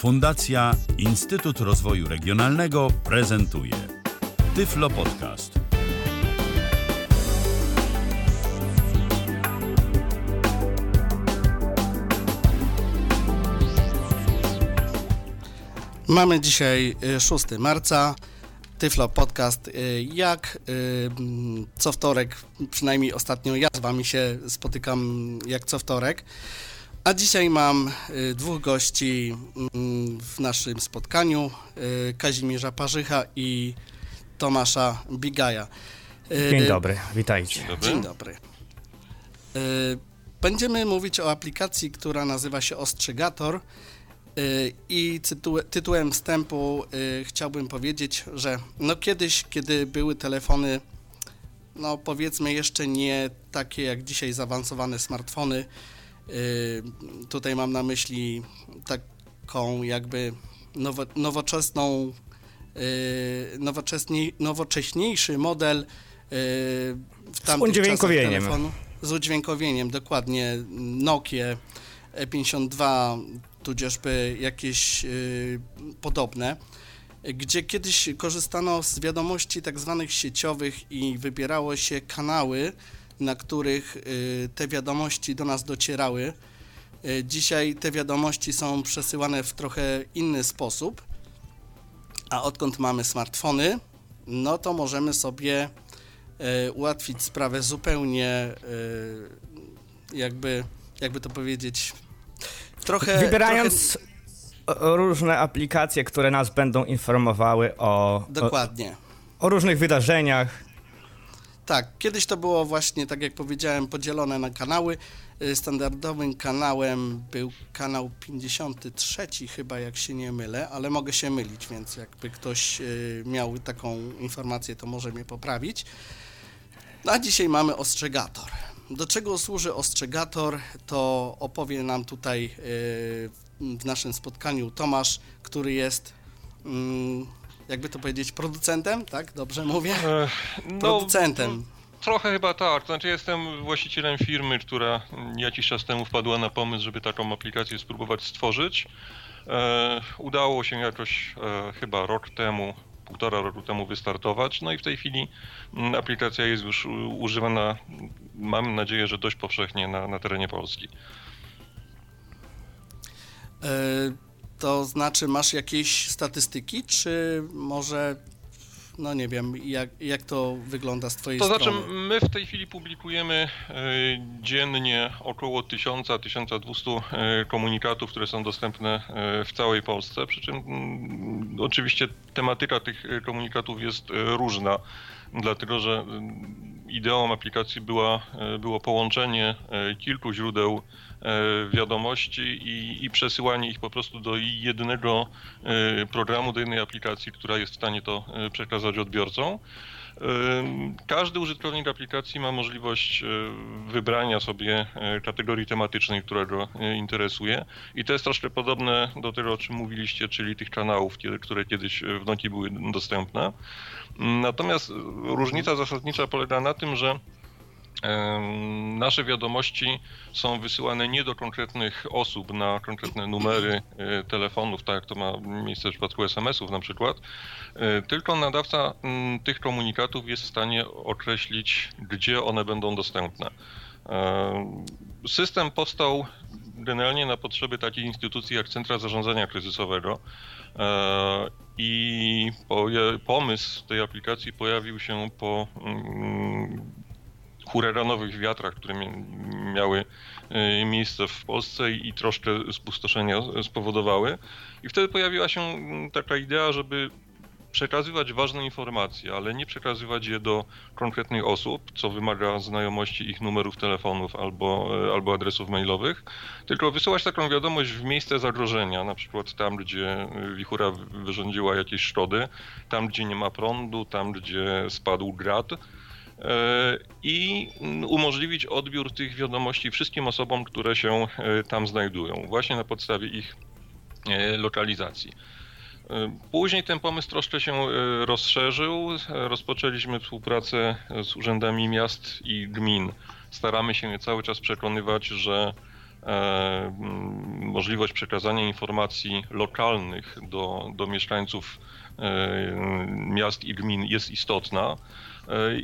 Fundacja Instytut Rozwoju Regionalnego prezentuje Tyflo Podcast. Mamy dzisiaj y, 6 marca. Tyflo Podcast. y, Jak y, co wtorek, przynajmniej ostatnio ja z Wami się spotykam jak co wtorek. A dzisiaj mam y, dwóch gości mm, w naszym spotkaniu: y, Kazimierza Parzycha i Tomasza Bigaja. Y, Dzień dobry, witajcie. Dzień dobry. Y, Będziemy mówić o aplikacji, która nazywa się Ostrzygator. I tytuł, tytułem wstępu y, chciałbym powiedzieć, że no kiedyś, kiedy były telefony, no powiedzmy jeszcze nie takie jak dzisiaj zaawansowane smartfony, y, tutaj mam na myśli taką jakby nowo, nowoczesną, y, nowoczesniej, nowocześniejszy model y, w tamtych udźwiękowieniem. czasach telefonu. Z udźwiękowieniem, dokładnie Nokia E52, tudzieżby jakieś podobne, gdzie kiedyś korzystano z wiadomości tak zwanych sieciowych i wybierało się kanały, na których y, te wiadomości do nas docierały. Y, Dzisiaj te wiadomości są przesyłane w trochę inny sposób, a odkąd mamy smartfony, no to możemy sobie y, ułatwić sprawę zupełnie jakby, jakby to powiedzieć, trochę... Wybierając o- różne aplikacje, które nas będą informowały o, o, Dokładnie. o różnych wydarzeniach. Tak, kiedyś to było właśnie, tak jak powiedziałem, podzielone na kanały. Y, Standardowym kanałem był kanał 53 chyba, jak się nie mylę, ale mogę się mylić, więc jakby ktoś y, miał taką informację, to może mnie poprawić. No, A dzisiaj mamy ostrzegator. Do czego służy ostrzegator, to opowie nam tutaj y, w naszym spotkaniu Tomasz, który jest, mm, jakby to powiedzieć, producentem, tak? Dobrze mówię? E, No, Producentem. Trochę chyba tak. Znaczy jestem właścicielem firmy, która jakiś czas temu wpadła na pomysł, żeby taką aplikację spróbować stworzyć. E, udało się jakoś e, chyba rok temu, półtora roku temu wystartować. No i w tej chwili mm, aplikacja jest już używana, mam nadzieję, że dość powszechnie na, na terenie Polski. E, To znaczy, masz jakieś statystyki, czy może, no nie wiem, jak, jak to wygląda z Twojej To znaczy, strony? my w tej chwili publikujemy e, dziennie około 1000-1200 e, komunikatów, które są dostępne e, w całej Polsce. Przy czym mm, oczywiście tematyka tych komunikatów jest różna, dlatego że mm, ideą aplikacji była, było połączenie kilku źródeł wiadomości i, i przesyłanie ich po prostu do jednego e, programu, do jednej aplikacji, która jest w stanie to e, przekazać odbiorcom. Każdy użytkownik aplikacji ma możliwość e, wybrania sobie e, kategorii tematycznej, która go e, interesuje. I to jest troszkę podobne do tego, o czym mówiliście, czyli tych kanałów, które kiedyś e, w Noki były dostępne. Natomiast e, różnica zasadnicza polega na tym, że Nasze wiadomości są wysyłane nie do konkretnych osób na konkretne numery e, telefonów, tak jak to ma miejsce w przypadku SMS-ów na przykład, e, tylko nadawca tych komunikatów jest w stanie określić, gdzie one będą dostępne. Em, System powstał generalnie na potrzeby takiej instytucji jak Centra Zarządzania Kryzysowego e, i pomysł tej aplikacji pojawił się po huraganowych wiatrach, które mia- miały e, miejsce w Polsce i troszkę spustoszenia spowodowały. I wtedy pojawiła się mm, taka idea, żeby przekazywać ważne informacje, ale nie przekazywać je do konkretnych osób, co wymaga znajomości ich numerów telefonów albo, e, albo adresów mailowych, tylko wysyłać taką wiadomość w miejsce zagrożenia, na przykład tam, gdzie e, wichura wyrządziła jakieś szkody, tam, gdzie nie ma prądu, tam, gdzie spadł grad, i mm, umożliwić odbiór tych wiadomości wszystkim osobom, które się e, tam znajdują, właśnie na podstawie ich e, lokalizacji. E, Później ten pomysł troszkę się e, rozszerzył. E, Rozpoczęliśmy współpracę z urzędami miast i gmin. Staramy się je cały czas przekonywać, że możliwość przekazania informacji lokalnych do, do mieszkańców miast i gmin jest istotna.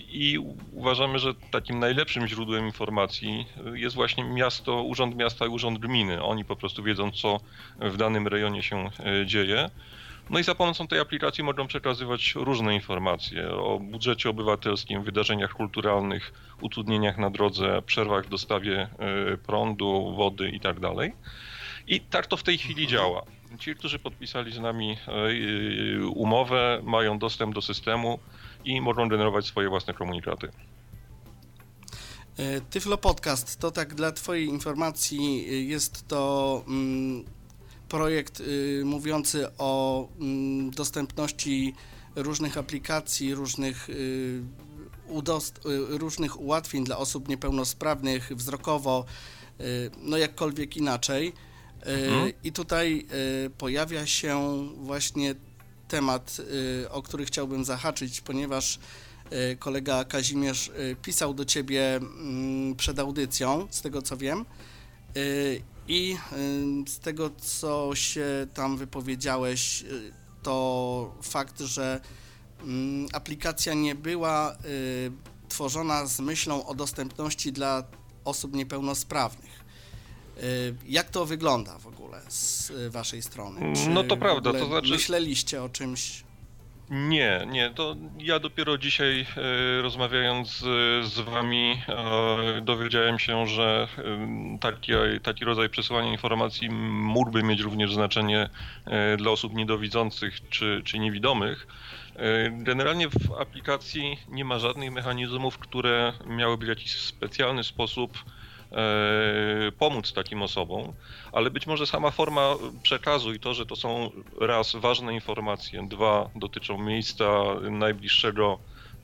I uważamy, że takim najlepszym źródłem informacji jest właśnie miasto, urząd miasta i urząd gminy. Oni po prostu wiedzą, co w danym rejonie się dzieje. No i za pomocą tej aplikacji mogą przekazywać różne informacje o budżecie obywatelskim, wydarzeniach kulturalnych, utrudnieniach na drodze, przerwach w dostawie e, prądu, wody itd. Tak I tak to w tej chwili działa. Ci, którzy podpisali z nami e, umowę, mają dostęp do systemu i mogą generować swoje własne komunikaty. E, Tyflo Podcast to tak dla Twojej informacji jest to mm, projekt y, mówiący o mm, dostępności różnych aplikacji, różnych, różnych ułatwień dla osób niepełnosprawnych wzrokowo, no jakkolwiek inaczej. Mhm. I tutaj pojawia się właśnie temat, o który chciałbym zahaczyć, ponieważ kolega Kazimierz pisał do ciebie mm, przed audycją, z tego co wiem. I z tego, co się tam wypowiedziałeś, y, to fakt, że aplikacja nie była y, tworzona z myślą o dostępności dla osób niepełnosprawnych. Y, jak to wygląda w ogóle z waszej strony? Czy no to prawda, to znaczy... Myśleliście o czymś nie, nie, to ja dopiero dzisiaj e, rozmawiając z, z wami dowiedziałem się, że taki, taki rodzaj przesyłania informacji mógłby mieć również znaczenie dla osób niedowidzących czy, czy niewidomych. Generalnie w aplikacji nie ma żadnych mechanizmów, które miałyby w jakiś specjalny sposób pomóc takim osobom, ale być może sama forma przekazu i to, że to są raz ważne informacje, dwa dotyczą miejsca najbliższego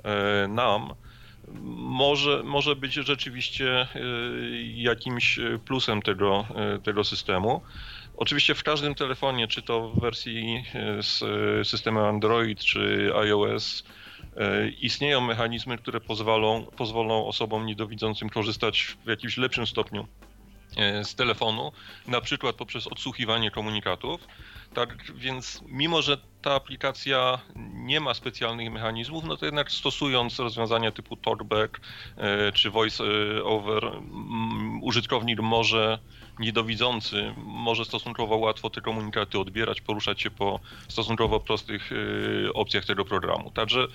e, nam, może, może być rzeczywiście e, jakimś plusem tego, tego systemu. Oczywiście w każdym telefonie, czy to w wersji z systemem Android, czy iOS, E, istnieją mechanizmy, które pozwolą, pozwolą osobom niedowidzącym korzystać w jakimś lepszym stopniu e, z telefonu, na przykład poprzez odsłuchiwanie komunikatów. Tak więc, mimo że ta aplikacja nie ma specjalnych mechanizmów, no to jednak stosując rozwiązania typu talkback e, czy voice over, użytkownik może niedowidzący może stosunkowo łatwo te komunikaty odbierać, poruszać się po stosunkowo prostych y, opcjach tego programu. Także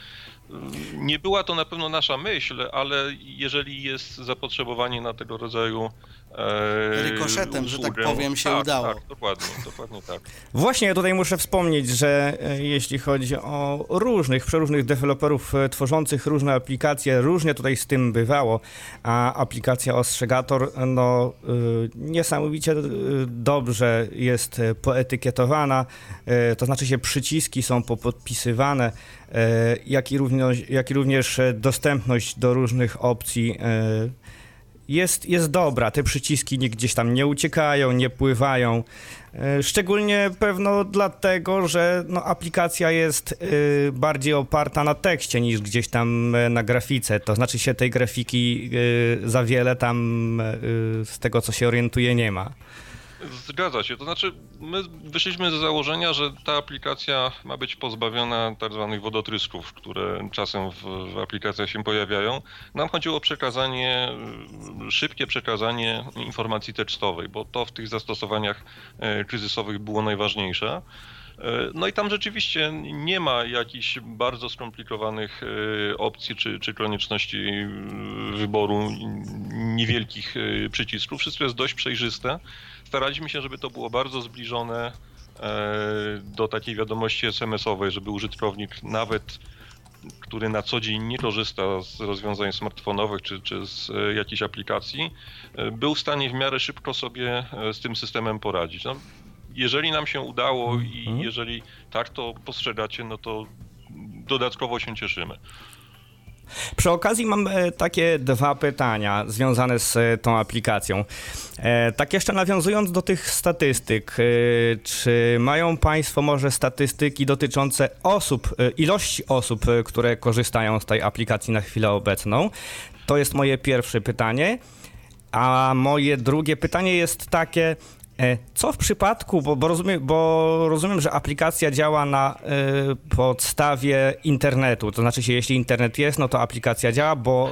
nie była to na pewno nasza myśl, ale jeżeli jest zapotrzebowanie na tego rodzaju e, Rykoszetem, usługę, że tak powiem, się tak, udało. Tak, dokładnie, dokładnie tak. Właśnie tutaj muszę wspomnieć, że e, jeśli chodzi o różnych, przeróżnych deweloperów e, tworzących różne aplikacje, różnie tutaj z tym bywało, a aplikacja Ostrzegator, no nie niesamowicie dobrze jest poetykietowana, to znaczy się przyciski są popodpisywane, jak i, również, jak i również dostępność do różnych opcji jest, jest dobra. Te przyciski nie, gdzieś tam nie uciekają, nie pływają. Szczególnie pewno dlatego, że no, aplikacja jest y, bardziej oparta na tekście niż gdzieś tam na grafice. To znaczy się tej grafiki za wiele tam z tego co się orientuje nie ma. Zgadza się. To znaczy, my wyszliśmy z założenia, że ta aplikacja ma być pozbawiona tak zwanych wodotrysków, które czasem w, w aplikacjach się pojawiają. Nam chodziło o przekazanie, szybkie przekazanie informacji tekstowej, bo to w tych zastosowaniach e, kryzysowych było najważniejsze. E, no i tam rzeczywiście nie ma jakichś bardzo skomplikowanych e, opcji czy, czy konieczności wyboru niewielkich przycisków. Wszystko jest dość przejrzyste staraliśmy się, żeby to było bardzo zbliżone e, do takiej wiadomości SMS-owej, żeby użytkownik nawet który na co dzień nie korzysta z rozwiązań smartfonowych czy, czy z e, jakiejś aplikacji, e, był w stanie w miarę szybko sobie z tym systemem poradzić. No, jeżeli nam się udało i mhm. jeżeli tak to postrzegacie, no to dodatkowo się cieszymy. Przy okazji mam e, takie dwa pytania związane z e, tą aplikacją. E, tak jeszcze nawiązując do tych statystyk, czy mają Państwo może statystyki dotyczące osób, ilości osób, które korzystają z tej aplikacji na chwilę obecną? To jest moje pierwsze pytanie. A moje drugie pytanie jest takie, co w przypadku, bo, bo, rozumiem, bo rozumiem, że aplikacja działa na y, podstawie internetu, to znaczy, jeśli internet jest, no to aplikacja działa, bo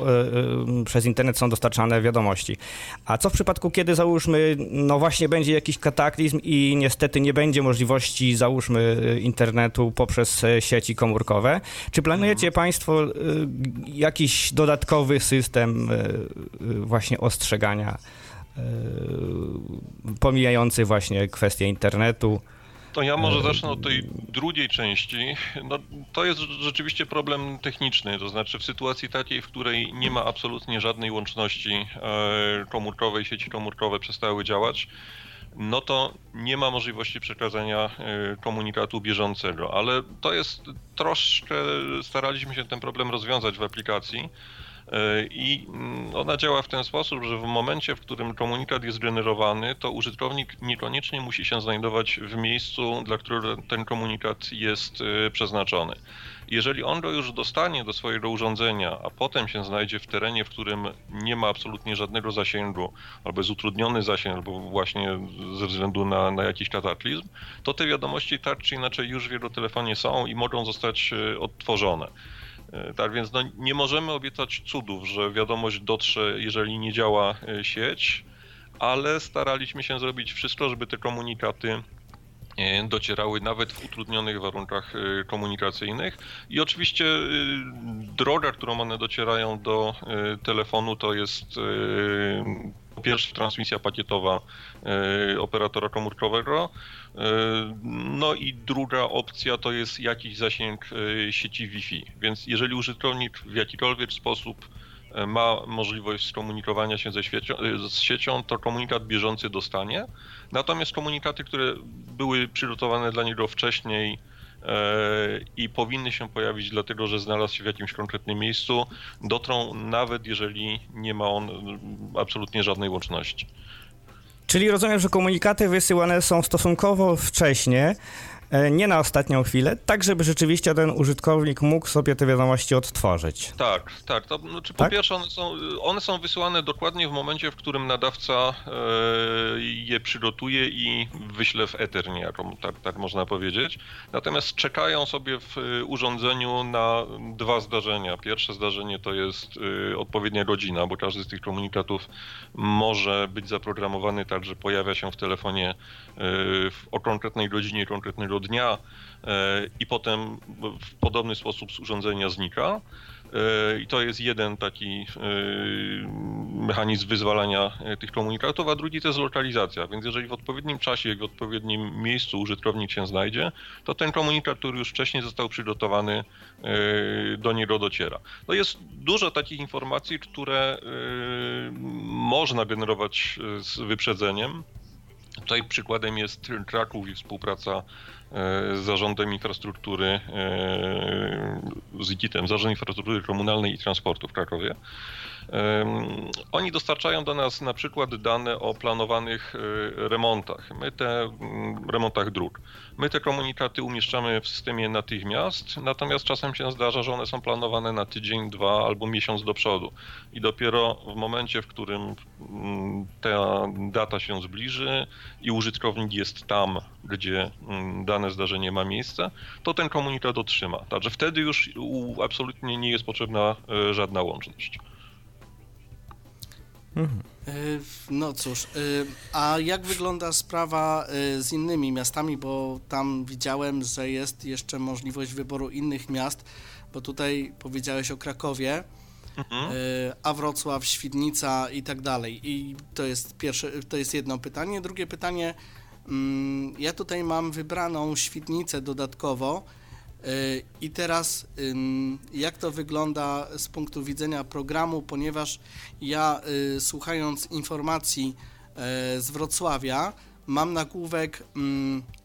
y, y, przez internet są dostarczane wiadomości. A co w przypadku, kiedy załóżmy, no właśnie będzie jakiś kataklizm i niestety nie będzie możliwości, załóżmy, internetu poprzez sieci komórkowe? Czy planujecie Państwo jakiś dodatkowy system właśnie ostrzegania? Yy, pomijający właśnie kwestię internetu. To ja może yy, zacznę od tej drugiej części. No, to jest rzeczywiście problem techniczny, to znaczy w sytuacji takiej, w której nie ma absolutnie żadnej łączności e, komórkowej, sieci komórkowe przestały działać, no to nie ma możliwości przekazania e, komunikatu bieżącego, ale to jest troszkę, staraliśmy się ten problem rozwiązać w aplikacji. E, I mm, ona działa w ten sposób, że w momencie, w którym komunikat jest generowany, to użytkownik niekoniecznie musi się znajdować w miejscu, dla którego ten komunikat jest e, przeznaczony. Jeżeli on go już dostanie do swojego urządzenia, a potem się znajdzie w terenie, w którym nie ma absolutnie żadnego zasięgu, albo jest utrudniony zasięg, albo właśnie ze względu na, na jakiś kataklizm, to te wiadomości tak czy inaczej już w jego telefonie są i mogą zostać e, odtworzone. E, tak więc no, nie możemy obiecać cudów, że wiadomość dotrze, jeżeli nie działa e, sieć, ale staraliśmy się zrobić wszystko, żeby te komunikaty e, docierały nawet w utrudnionych warunkach komunikacyjnych. I oczywiście droga, którą one docierają do telefonu, to jest po pierwsze transmisja pakietowa operatora komórkowego, E, no i druga opcja to jest jakiś zasięg e, sieci Wi-Fi. Więc jeżeli użytkownik w jakikolwiek sposób ma możliwość skomunikowania się ze świecią, z siecią, to komunikat bieżący dostanie. Natomiast komunikaty, które były przygotowane dla niego wcześniej i powinny się pojawić dlatego, że znalazł się w jakimś konkretnym miejscu, dotrą nawet jeżeli nie ma on absolutnie żadnej łączności. Czyli rozumiem, że komunikaty wysyłane są stosunkowo wcześnie, E, nie na ostatnią chwilę, tak żeby rzeczywiście ten użytkownik mógł sobie te wiadomości odtworzyć. Tak, tak. To, znaczy, po tak? pierwsze one są, one są wysyłane dokładnie w momencie, w którym nadawca e, je przygotuje i wyśle w eter niejako, tak, tak można powiedzieć. Natomiast czekają sobie w e, urządzeniu na dwa zdarzenia. Pierwsze zdarzenie to jest odpowiednia godzina, bo każdy z tych komunikatów może być zaprogramowany tak, że pojawia się w telefonie o konkretnej godzinie konkretnego dnia e, i potem w podobny sposób z urządzenia znika. E, I to jest jeden taki e, mechanizm wyzwalania tych komunikatów, a drugi to jest lokalizacja. Więc jeżeli w odpowiednim czasie, w odpowiednim miejscu użytkownik się znajdzie, to ten komunikat, który już wcześniej został przygotowany, do niego dociera. No jest dużo takich informacji, które można generować z wyprzedzeniem. Tutaj przykładem jest Kraków i współpraca Zarządem Infrastruktury, e, z IKIT-em, Zarząd Infrastruktury Komunalnej i Transportu w Krakowie. Oni dostarczają do nas na przykład dane o planowanych e, remontach. My te remontach dróg. My te komunikaty umieszczamy w systemie natychmiast, natomiast czasem się zdarza, że one są planowane na tydzień, dwa albo miesiąc do przodu. I dopiero w momencie, w którym ta data się zbliży i użytkownik jest tam, gdzie dane zdarzenie ma miejsce, to ten komunikat otrzyma. Także wtedy już absolutnie nie jest potrzebna e, żadna łączność. Mhm. No cóż, y, a jak wygląda sprawa y, z innymi miastami, bo tam widziałem, że jest jeszcze możliwość wyboru innych miast, bo tutaj powiedziałeś o Krakowie, mhm. a Wrocław, Świdnica i tak dalej. I to jest pierwsze, to jest jedno pytanie. Drugie pytanie, mm, ja tutaj mam wybraną Świdnicę dodatkowo, i teraz jak to wygląda z punktu widzenia programu, ponieważ ja y, słuchając informacji e, z Wrocławia mam nagłówek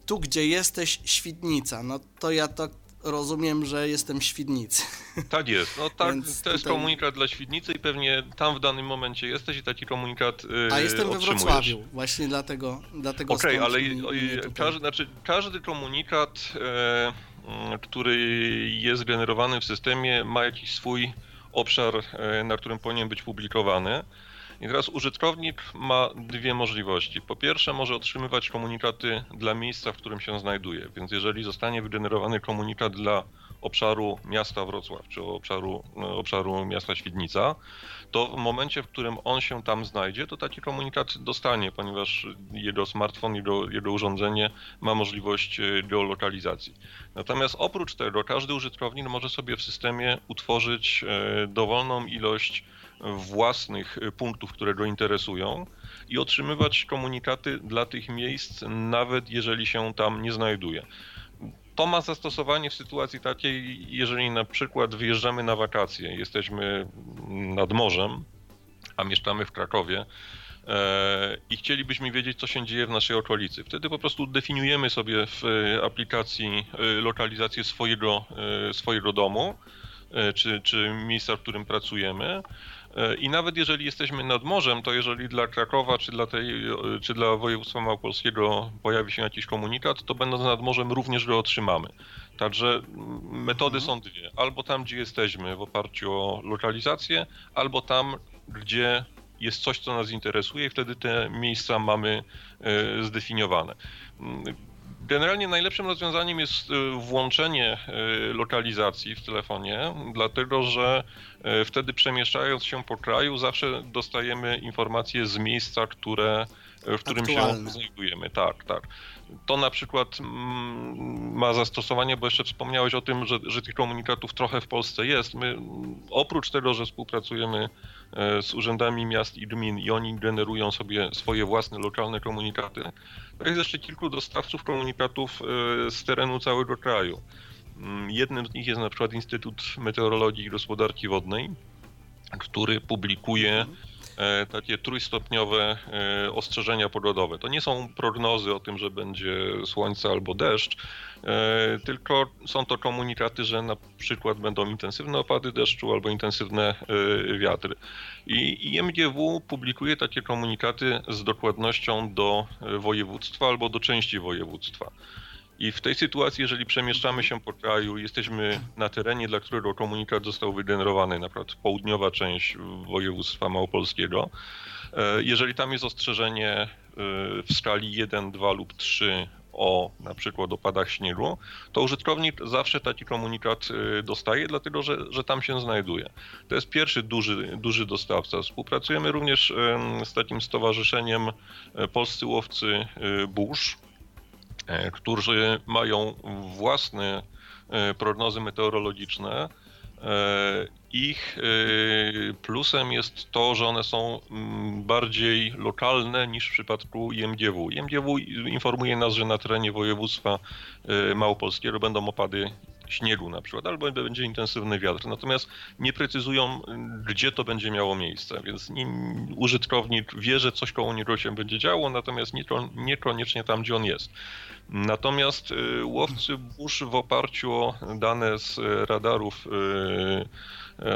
tu gdzie jesteś Świdnica, no to ja to rozumiem, że jestem Świdnicy. Tak jest, no tak, Więc to jest tutaj... komunikat dla Świdnicy i pewnie tam w danym momencie jesteś i taki komunikat yy, A jestem we Wrocławiu, właśnie dlatego dlatego Okej, okay, ale każdy, znaczy, każdy komunikat... Yy który jest generowany w systemie, ma jakiś swój obszar, e, na którym powinien być publikowany. I teraz użytkownik ma dwie możliwości. Po pierwsze, może otrzymywać komunikaty dla miejsca, w którym się znajduje. Więc jeżeli zostanie wygenerowany komunikat dla obszaru miasta Wrocław czy obszaru, no, obszaru miasta Świdnica, to w momencie, w którym on się tam znajdzie, to taki komunikat dostanie, ponieważ jego smartfon, jego, jego urządzenie ma możliwość e, geolokalizacji. Natomiast oprócz tego każdy użytkownik może sobie w systemie utworzyć e, dowolną ilość własnych punktów, które go interesują i otrzymywać komunikaty dla tych miejsc, nawet jeżeli się tam nie znajduje. To ma zastosowanie w sytuacji takiej, jeżeli na przykład wyjeżdżamy na wakacje, jesteśmy nad morzem, a mieszkamy w Krakowie, e, i chcielibyśmy wiedzieć, co się dzieje w naszej okolicy. Wtedy po prostu definiujemy sobie w aplikacji e, lokalizację swojego, e, swojego domu czy, czy miejsca, w którym pracujemy. I nawet jeżeli jesteśmy nad morzem, to jeżeli dla Krakowa czy dla, tej, czy dla województwa małopolskiego pojawi się jakiś komunikat, to będąc nad morzem również go otrzymamy. Także metody mhm. są dwie. Albo tam, gdzie jesteśmy w oparciu o lokalizację, albo tam, gdzie jest coś, co nas interesuje i wtedy te miejsca mamy e, zdefiniowane. Generalnie najlepszym rozwiązaniem jest y, włączenie y, lokalizacji w telefonie, dlatego że y, wtedy przemieszczając się po kraju zawsze dostajemy informacje z miejsca, które, w którym Aktualne. się znajdujemy. Tak, tak. To na przykład mm, ma zastosowanie, bo jeszcze wspomniałeś o tym, że, że tych komunikatów trochę w Polsce jest. My oprócz tego, że współpracujemy z urzędami miast i gmin i oni generują sobie swoje własne lokalne komunikaty, to jest jeszcze kilku dostawców komunikatów e, z terenu całego kraju. Mm, jednym z nich jest na przykład Instytut Meteorologii i Gospodarki Wodnej, który publikuje E, takie trójstopniowe e, ostrzeżenia pogodowe. To nie są prognozy o tym, że będzie słońce albo deszcz, e, tylko są to komunikaty, że na przykład będą intensywne opady deszczu albo intensywne wiatry. I IMGW publikuje takie komunikaty z dokładnością do województwa albo do części województwa. I w tej sytuacji, jeżeli przemieszczamy się po kraju, jesteśmy na terenie, dla którego komunikat został wygenerowany, na przykład południowa część województwa małopolskiego, e, jeżeli tam jest ostrzeżenie e, w skali 1, 2 lub 3 o na przykład opadach śniegu, to użytkownik zawsze taki komunikat e, dostaje, dlatego że, że tam się znajduje. To jest pierwszy duży, duży dostawca. Współpracujemy również z takim stowarzyszeniem Polscy Łowcy Burz, którzy mają własne e, prognozy meteorologiczne. E, ich plusem jest to, że one są mm, bardziej lokalne niż w przypadku IMGW. IMGW informuje nas, że na terenie województwa małopolskiego będą opady śniegu na przykład, albo będzie intensywny wiatr. Natomiast nie precyzują, gdzie to będzie miało miejsce, więc nie, użytkownik wie, że coś koło niego się będzie działo, natomiast niekoniecznie tam, gdzie on jest. Natomiast y, łowcy burz w oparciu o dane z radarów y, y,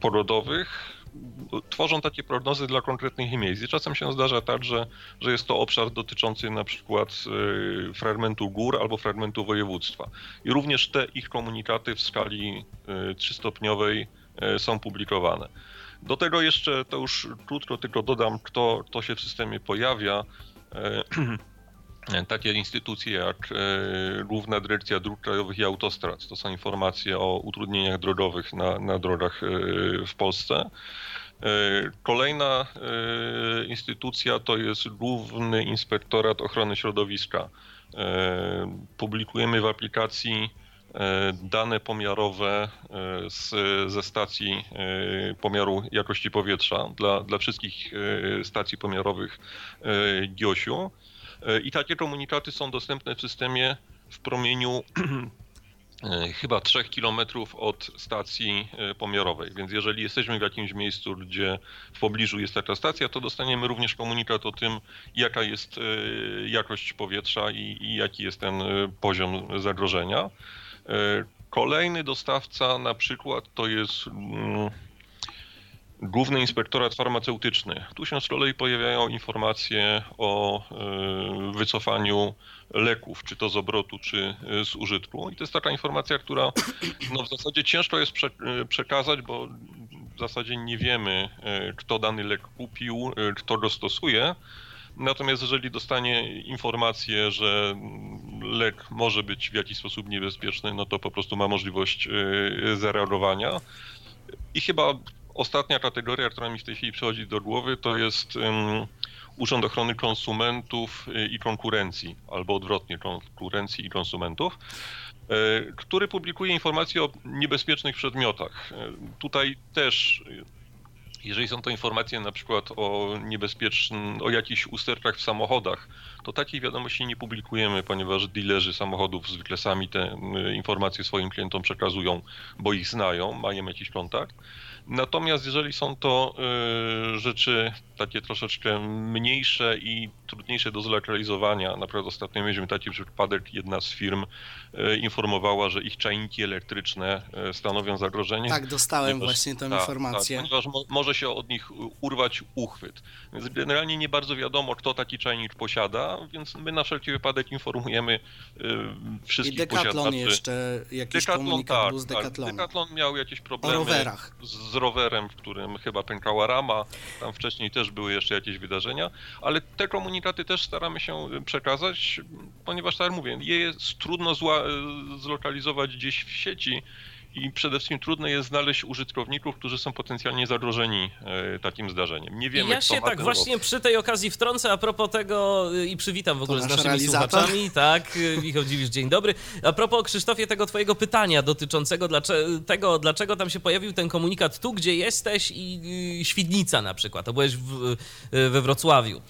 porodowych tworzą takie prognozy dla konkretnych miejsc. I czasem się zdarza tak, że, że jest to obszar dotyczący na przykład fragmentu gór albo fragmentu województwa. I również te ich komunikaty w skali trzystopniowej są publikowane. Do tego jeszcze, to już krótko tylko dodam, kto, kto się w systemie pojawia. takie instytucje jak e, Główna Dyrekcja Dróg Krajowych i Autostrad. To są informacje o utrudnieniach drogowych na, na drogach e, w Polsce. E, kolejna instytucja to jest Główny Inspektorat Ochrony Środowiska. Publikujemy w aplikacji dane pomiarowe z, ze stacji pomiaru jakości powietrza dla, dla wszystkich stacji pomiarowych GIOŚ-u. E, I takie komunikaty są dostępne w systemie w promieniu e, chyba 3 km od stacji e, pomiarowej. Więc jeżeli jesteśmy w jakimś miejscu, gdzie w pobliżu jest taka stacja, to dostaniemy również komunikat o tym, jaka jest jakość powietrza i, i jaki jest ten poziom zagrożenia. Kolejny dostawca na przykład to jest mm, Główny Inspektorat Farmaceutyczny. Tu się z kolei pojawiają informacje o e, wycofaniu leków, czy to z obrotu, czy e, z użytku. I to jest taka informacja, która no, w zasadzie ciężko jest e, przekazać, bo w zasadzie nie wiemy, kto dany lek kupił, kto go stosuje. Natomiast jeżeli dostanie informację, że lek może być w jakiś sposób niebezpieczny, no to po prostu ma możliwość zareagowania. I chyba ostatnia kategoria, która mi w tej chwili przychodzi do głowy, to jest um, Urząd Ochrony Konsumentów y, i Konkurencji, albo odwrotnie, konkurencji i konsumentów, y, który publikuje informacje o niebezpiecznych przedmiotach. Y, tutaj też jeżeli są to informacje na przykład o niebezpiecznym, o jakichś usterkach w samochodach, to takiej wiadomości nie publikujemy, ponieważ dealerzy samochodów zwykle sami te informacje swoim klientom przekazują, bo ich znają, mają jakiś kontakt. Natomiast jeżeli są to y, rzeczy takie troszeczkę mniejsze i trudniejsze do zlokalizowania, na przykład ostatnio mieliśmy taki przypadek, jedna z firm y, informowała, że ich czajniki elektryczne y, stanowią zagrożenie. Tak, dostałem ponieważ, właśnie tę tak, informację. Tak, ponieważ mo może się od nich urwać uchwyt. Więc generalnie nie bardzo wiadomo, kto taki czajnik posiada, więc my na wszelki wypadek informujemy wszystkich I Decathlon posiadaczy. jeszcze jakiś Decathlon, komunikat tak, był z Decathlonu. Tak. Decathlon miał jakieś problemy o rowerach. z rowerem, w którym chyba pękała rama, tam wcześniej też były jeszcze jakieś wydarzenia, ale te komunikaty też staramy się przekazać, ponieważ tak jak mówię, je jest trudno zła, zlokalizować gdzieś w sieci, i przede wszystkim trudno jest znaleźć użytkowników, którzy są potencjalnie zagrożeni e, takim zdarzeniem. Nie wiemy, ja się tak właśnie przy tej okazji wtrącę a propos tego y, i przywitam w ogóle z naszymi realizator? słuchaczami. Tak, y, Michał Dziwisz, dzień dobry. A propos Krzysztofie tego twojego pytania dotyczącego dlaczego, tego, dlaczego tam się pojawił ten komunikat tu, gdzie jesteś i, i Świdnica na przykład, to byłeś w, we Wrocławiu.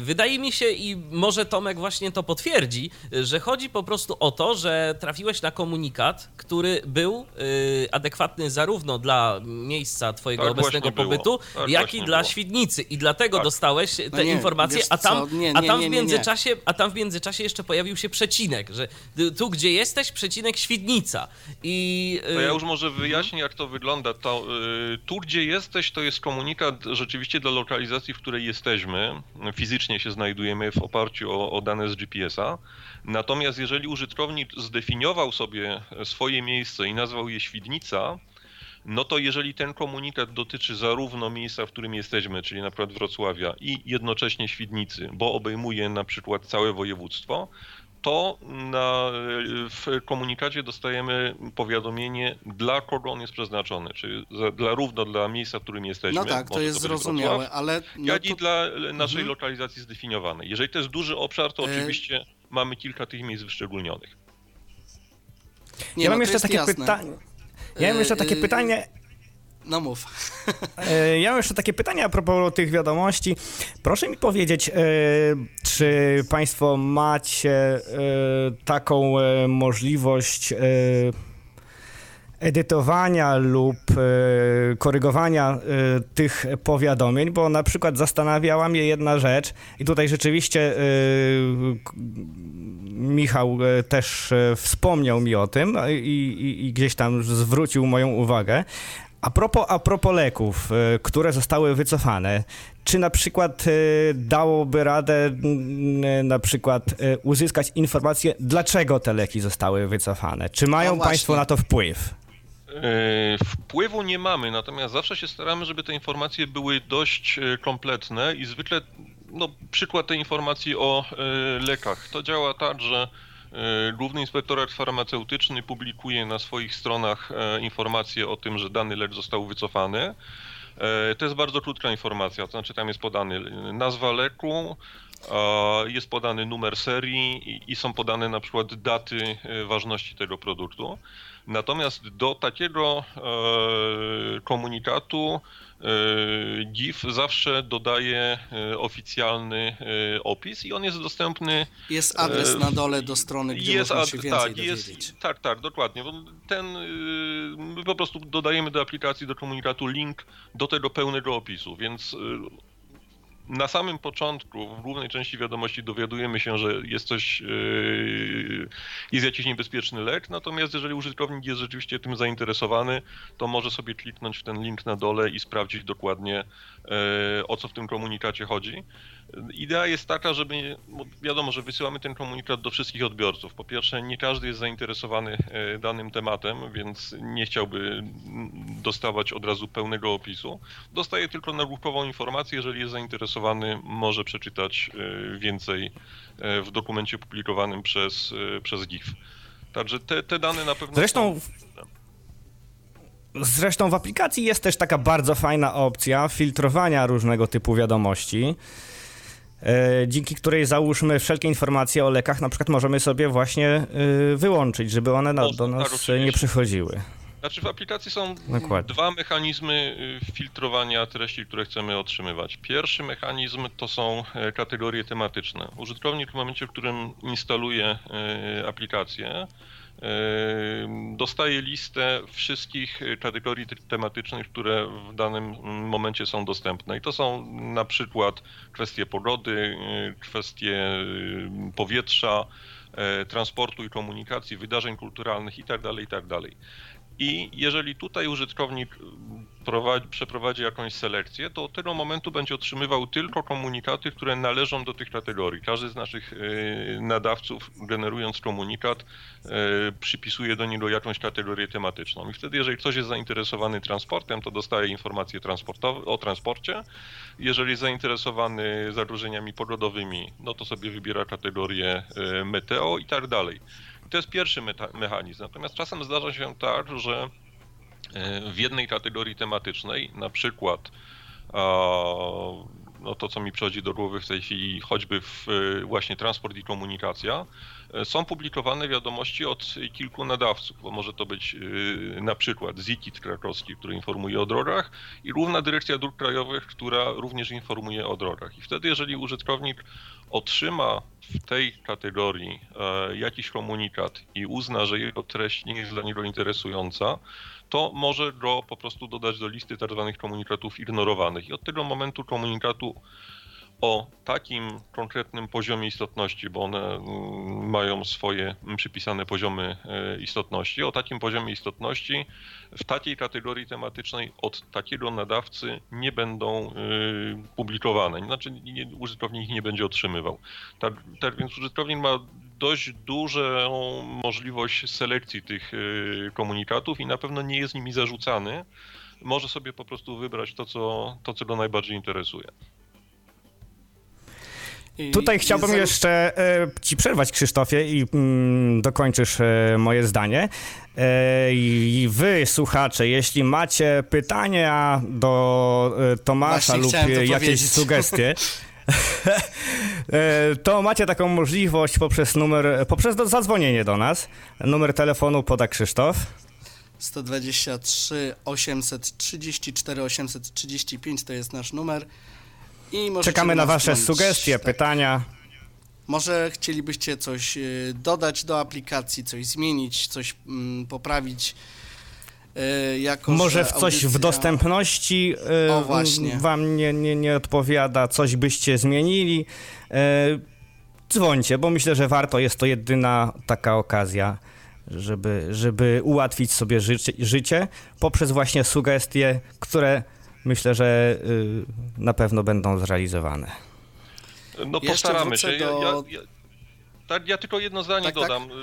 Wydaje mi się i może Tomek właśnie to potwierdzi, że chodzi po prostu o to, że trafiłeś na komunikat, który był Y, adekwatny zarówno dla miejsca twojego tak obecnego pobytu, tak jak i dla było. Świdnicy. I dlatego tak. dostałeś te no nie, informacje, a tam, nie, nie, a tam w międzyczasie, a tam w międzyczasie jeszcze pojawił się przecinek, że tu gdzie jesteś, przecinek Świdnica. I to ja y, już może wyjaśnię, jak to wygląda. To, y, tu gdzie jesteś, to jest komunikat rzeczywiście do lokalizacji, w której jesteśmy. Fizycznie się znajdujemy w oparciu o, o dane z GPS-a. Natomiast jeżeli użytkownik zdefiniował sobie swoje miejsce i nazwał je Świdnica, no to jeżeli ten komunikat dotyczy zarówno miejsca, w którym jesteśmy, czyli na przykład Wrocławia i jednocześnie Świdnicy, bo obejmuje na przykład całe województwo, to na, w komunikacie dostajemy powiadomienie, dla kogo on jest przeznaczony, czyli za, dla, równo dla miejsca, w którym jesteśmy. No tak, to jest zrozumiałe, Wrocław, ale... No jak to... i dla naszej mhm. lokalizacji zdefiniowanej. Jeżeli to jest duży obszar, to e... oczywiście mamy kilka tych miejsc wyszczególnionych. Nie, ja no mam jeszcze takie pytanie. Ja mam jeszcze takie yy, pytanie. No mów. E, ja mam jeszcze takie pytanie a propos tych wiadomości. Proszę mi powiedzieć, czy Państwo macie taką możliwość edytowania lub e, korygowania e, tych powiadomień, bo na przykład zastanawiała mnie jedna rzecz i tutaj rzeczywiście e, Michał też wspomniał mi o tym i, i, i gdzieś tam zwrócił moją uwagę. A propos, a propos leków, które zostały wycofane, czy na przykład dałoby radę na przykład uzyskać informację, dlaczego te leki zostały wycofane? Czy mają no Państwo na to wpływ? E, wpływu nie mamy, natomiast zawsze się staramy, żeby te informacje były dość e, kompletne i zwykle no, przykład tej informacji o e, lekach. To działa tak, że Główny Inspektorat Farmaceutyczny publikuje na swoich stronach informacje o tym, że dany lek został wycofany. To jest bardzo krótka informacja, to znaczy tam jest podany nazwa leku, jest podany numer serii i są podane na przykład daty ważności tego produktu. Natomiast do takiego e, komunikatu GIF e, zawsze dodaje e, oficjalny opis i on jest dostępny. Jest adres na dole do strony, gdzie jest można się więcej tak, jest, tak, tak, dokładnie. Ten my po prostu dodajemy do aplikacji, do komunikatu link do tego pełnego opisu, więc na samym początku, w głównej części wiadomości dowiadujemy się, że jest coś, yy, jest jakiś niebezpieczny lek, natomiast jeżeli użytkownik jest rzeczywiście tym zainteresowany, to może sobie kliknąć w ten link na dole i sprawdzić dokładnie, yy, o co w tym komunikacie chodzi. Idea jest taka, żeby, wiadomo, że wysyłamy ten komunikat do wszystkich odbiorców. Po pierwsze, nie każdy jest zainteresowany e, danym tematem, więc nie chciałby dostawać od razu pełnego opisu. Dostaje tylko nagłówkową informację, jeżeli jest zainteresowany, może przeczytać e, więcej e, w dokumencie publikowanym przez, przez GIF. Także te, te dane na pewno. Zresztą. Zresztą w aplikacji jest też taka bardzo fajna opcja filtrowania różnego typu wiadomości. E, dzięki której załóżmy wszelkie informacje o lekach, na przykład możemy sobie właśnie e, wyłączyć, żeby one na, do nas nie przychodziły. Znaczy w aplikacji są Dokładnie. dwa mechanizmy y, filtrowania treści, które chcemy otrzymywać. Pierwszy mechanizm to są e, kategorie tematyczne. Użytkownik w momencie, w którym instaluje aplikację, dostaje listę wszystkich kategorii tematycznych, które w danym momencie są dostępne. I to są na przykład kwestie pogody, kwestie powietrza, e, transportu i komunikacji, wydarzeń kulturalnych itd. Tak itd. I jeżeli tutaj użytkownik prowadzi, przeprowadzi jakąś selekcję, to od tego momentu będzie otrzymywał tylko komunikaty, które należą do tych kategorii. Każdy z naszych e, nadawców, generując komunikat, e, przypisuje do niego jakąś kategorię tematyczną. I wtedy, jeżeli ktoś jest zainteresowany transportem, to dostaje informacje o transporcie. Jeżeli jest zainteresowany zagrożeniami pogodowymi, no to sobie wybiera kategorię meteo i tak dalej. To jest pierwszy mechanizm. Natomiast czasem zdarza się tak, że w jednej kategorii tematycznej, na przykład no to, co mi przychodzi do głowy w tej chwili, choćby w właśnie transport i komunikacja, są publikowane wiadomości od kilku nadawców, bo może to być y, na przykład Zikit krakowski, który informuje o drogach i Główna Dyrekcja Dróg Krajowych, która również informuje o drogach. I wtedy, jeżeli użytkownik otrzyma w tej kategorii e, jakiś komunikat i uzna, że jego treść nie jest dla niego interesująca, to może go po prostu dodać do listy tzw. Tak komunikatów ignorowanych. I od tego momentu komunikatu o takim konkretnym poziomie istotności, bo one mm, mają swoje przypisane poziomy e, istotności, o takim poziomie istotności w takiej kategorii tematycznej od takiego nadawcy nie będą e, publikowane, znaczy nie, użytkownik ich nie będzie otrzymywał. Tak, tak więc użytkownik ma dość dużą możliwość selekcji tych e, komunikatów i na pewno nie jest nimi zarzucany. Może sobie po prostu wybrać to, co, to, co go najbardziej interesuje. Tutaj chciałbym jeszcze e, ci przerwać, Krzysztofie, i mm, dokończysz e, moje zdanie. E, I wy, słuchacze, jeśli macie pytania do Tomasza Właśnie lub jakieś sugestie, e, to macie taką możliwość poprzez numer, poprzez zadzwonienie do nas. Numer telefonu poda Krzysztof. 123 834 835 to jest nasz numer. I Czekamy na Wasze sugestie, tak. pytania. Może chcielibyście coś y, dodać do aplikacji, coś zmienić, coś mm, poprawić. Y, jako, Może w coś audycja... w dostępności y, o, Wam nie, nie, nie odpowiada, coś byście zmienili. Dzwońcie, bo myślę, że warto, jest to jedyna taka okazja, żeby, żeby ułatwić sobie życie, życie poprzez właśnie sugestie, które myślę, że y, na pewno będą zrealizowane. No postaramy się. Do... Ja, ja, tak, ja tylko jedno zdanie tak, tak. dodam. Tak?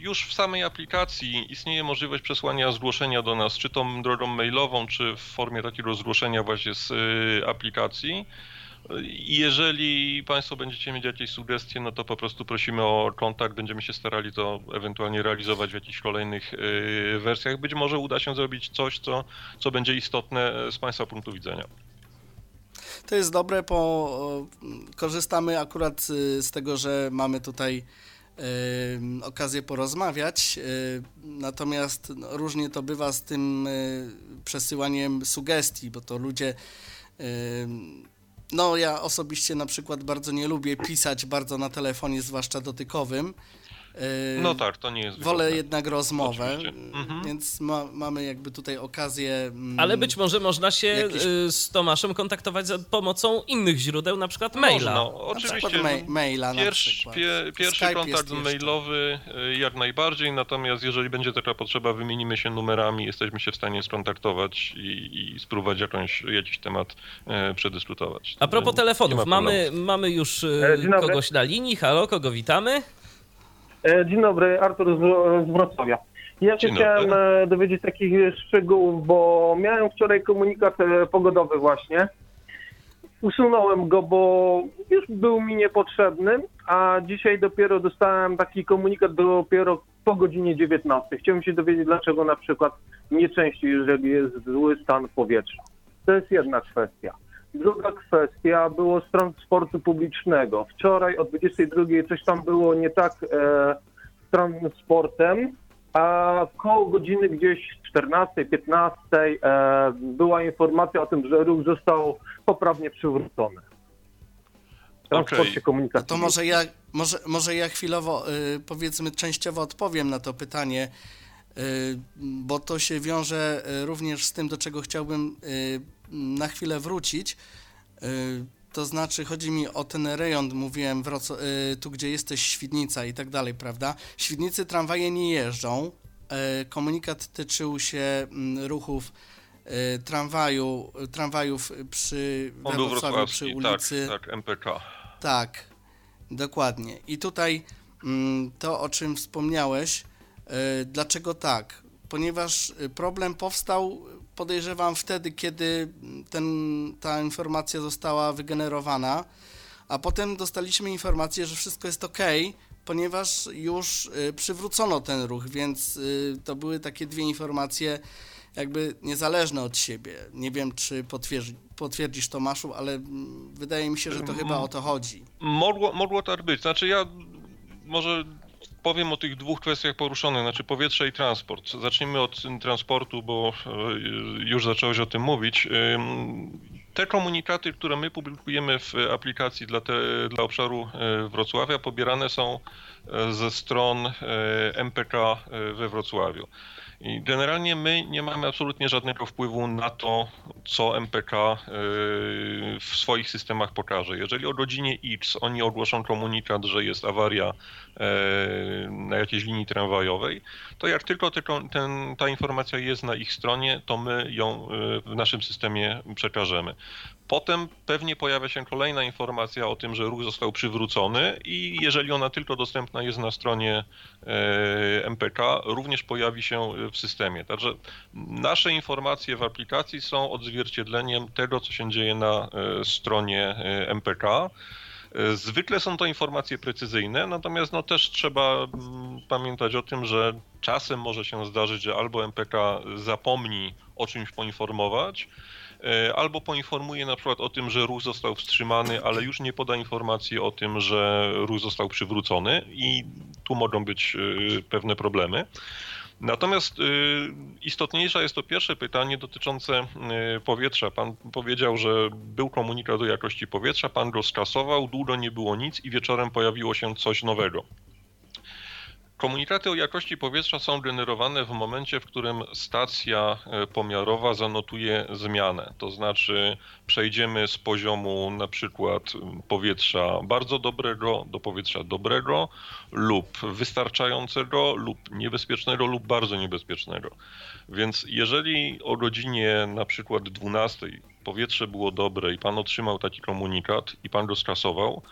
Już w samej aplikacji istnieje możliwość przesłania zgłoszenia do nas, czy to drogą mailową, czy w formie takiego zgłoszenia właśnie z y, aplikacji. Jeżeli Państwo będziecie mieć jakieś sugestie, no to po prostu prosimy o kontakt, będziemy się starali to ewentualnie realizować w jakichś kolejnych y, wersjach. Być może uda się zrobić coś, co, co będzie istotne z Państwa punktu widzenia. To jest dobre, bo korzystamy akurat y, z tego, że mamy tutaj y, okazję porozmawiać, natomiast no, różnie to bywa z tym przesyłaniem sugestii, bo to ludzie no, ja osobiście na przykład bardzo nie lubię pisać bardzo na telefonie, zwłaszcza dotykowym. E, No tak, to nie jest Wolę wygodne. jednak rozmowę. Mhm. więc ma, mamy jakby tutaj okazję. mm, Ale być może można się Jakieś- y, z Tomaszem kontaktować za pomocą innych źródeł, na przykład maila. Można, na oczywiście. przykład ma- maila na Pierwszy, przykład. pie, pierwszy Skype kontakt mailowy y, jak najbardziej, natomiast jeżeli będzie taka potrzeba, wymienimy się numerami, jesteśmy się w stanie skontaktować i, i spróbować jakąś, jakiś temat e, przedyskutować. A propos telefonów, ma mamy, mamy już E, kogoś na linii. Halo, kogo witamy? E, Dzień dobry, Artur z, Wrocławia. Ja się chciałem e, dowiedzieć takich szczegółów, bo miałem wczoraj komunikat e, pogodowy właśnie. Usunąłem go, bo już był mi niepotrzebny, a dzisiaj dopiero dostałem taki komunikat dopiero po godzinie 19. Chciałem się dowiedzieć, dlaczego na przykład nie częściej, jeżeli jest zły stan powietrza. To jest jedna kwestia. Druga kwestia było z transportu publicznego. Wczoraj o 22 coś tam było nie tak e, z transportem, a koło godziny gdzieś 14, 15 e, była informacja o tym, że ruch został poprawnie przywrócony. W transporcie Okej. No komunikacyjnym. to może ja, może, może ja chwilowo, y, powiedzmy, częściowo odpowiem na to pytanie, bo to się wiąże y, również z tym, do czego chciałbym y, na chwilę wrócić. Y, to znaczy, chodzi mi o ten rejon, mówiłem, Wroco- y, tu gdzie jesteś, Świdnica i tak dalej, prawda? Świdnicy tramwaje nie jeżdżą. Y, komunikat tyczył się ruchów y, tramwaju, tramwajów przy Wrocławiu przy wrocławski, ulicy tak, tak, MPK. tak, dokładnie. I tutaj to, o czym wspomniałeś, y, dlaczego tak? Ponieważ y, problem powstał, podejrzewam, wtedy, kiedy ten, ta informacja została wygenerowana, a potem dostaliśmy informację, że wszystko jest ok, ponieważ już y, przywrócono ten ruch, więc to były takie dwie informacje jakby niezależne od siebie. Nie wiem, czy potwierdzi, potwierdzisz Tomaszu, ale wydaje mi się, że to chyba o to chodzi. Mogło, mogło tak być. Znaczy ja może powiem o tych dwóch kwestiach poruszonych, znaczy powietrze i transport. Zacznijmy od transportu, bo e, już zacząłeś o tym mówić. Te komunikaty, które my publikujemy w aplikacji dla, te, dla obszaru e, Wrocławia, pobierane są e, ze stron MPK we Wrocławiu. I generalnie my nie mamy absolutnie żadnego wpływu na to, co MPK e, w swoich systemach pokaże. Jeżeli o godzinie X oni ogłoszą komunikat, że jest awaria e, na jakiejś linii tramwajowej, to jak tylko ten, ta informacja jest na ich stronie, to my ją e, w naszym systemie przekażemy. Potem pewnie pojawia się kolejna informacja o tym, że ruch został przywrócony i jeżeli ona tylko dostępna jest na stronie e, MPK, również pojawi się w systemie. Także nasze informacje w aplikacji są odzwierciedleniem tego, co się dzieje na e, stronie e, MPK. Zwykle są to informacje precyzyjne, natomiast no też trzeba mm, pamiętać o tym, że czasem może się zdarzyć, że albo MPK zapomni o czymś poinformować, albo poinformuje na przykład o tym, że ruch został wstrzymany, ale już nie poda informacji o tym, że ruch został przywrócony i tu mogą być e, pewne problemy. Natomiast y, istotniejsze jest to pierwsze pytanie dotyczące powietrza. Pan powiedział, że był komunikat o jakości powietrza, pan go skasował, długo nie było nic i wieczorem pojawiło się coś nowego. Komunikaty o jakości powietrza są generowane w momencie, w którym stacja e, pomiarowa zanotuje zmianę. To znaczy przejdziemy z poziomu na przykład powietrza bardzo dobrego do powietrza dobrego lub wystarczającego lub niebezpiecznego lub bardzo niebezpiecznego. Więc jeżeli o godzinie na przykład 12 powietrze było dobre i pan otrzymał taki komunikat i pan go skasował,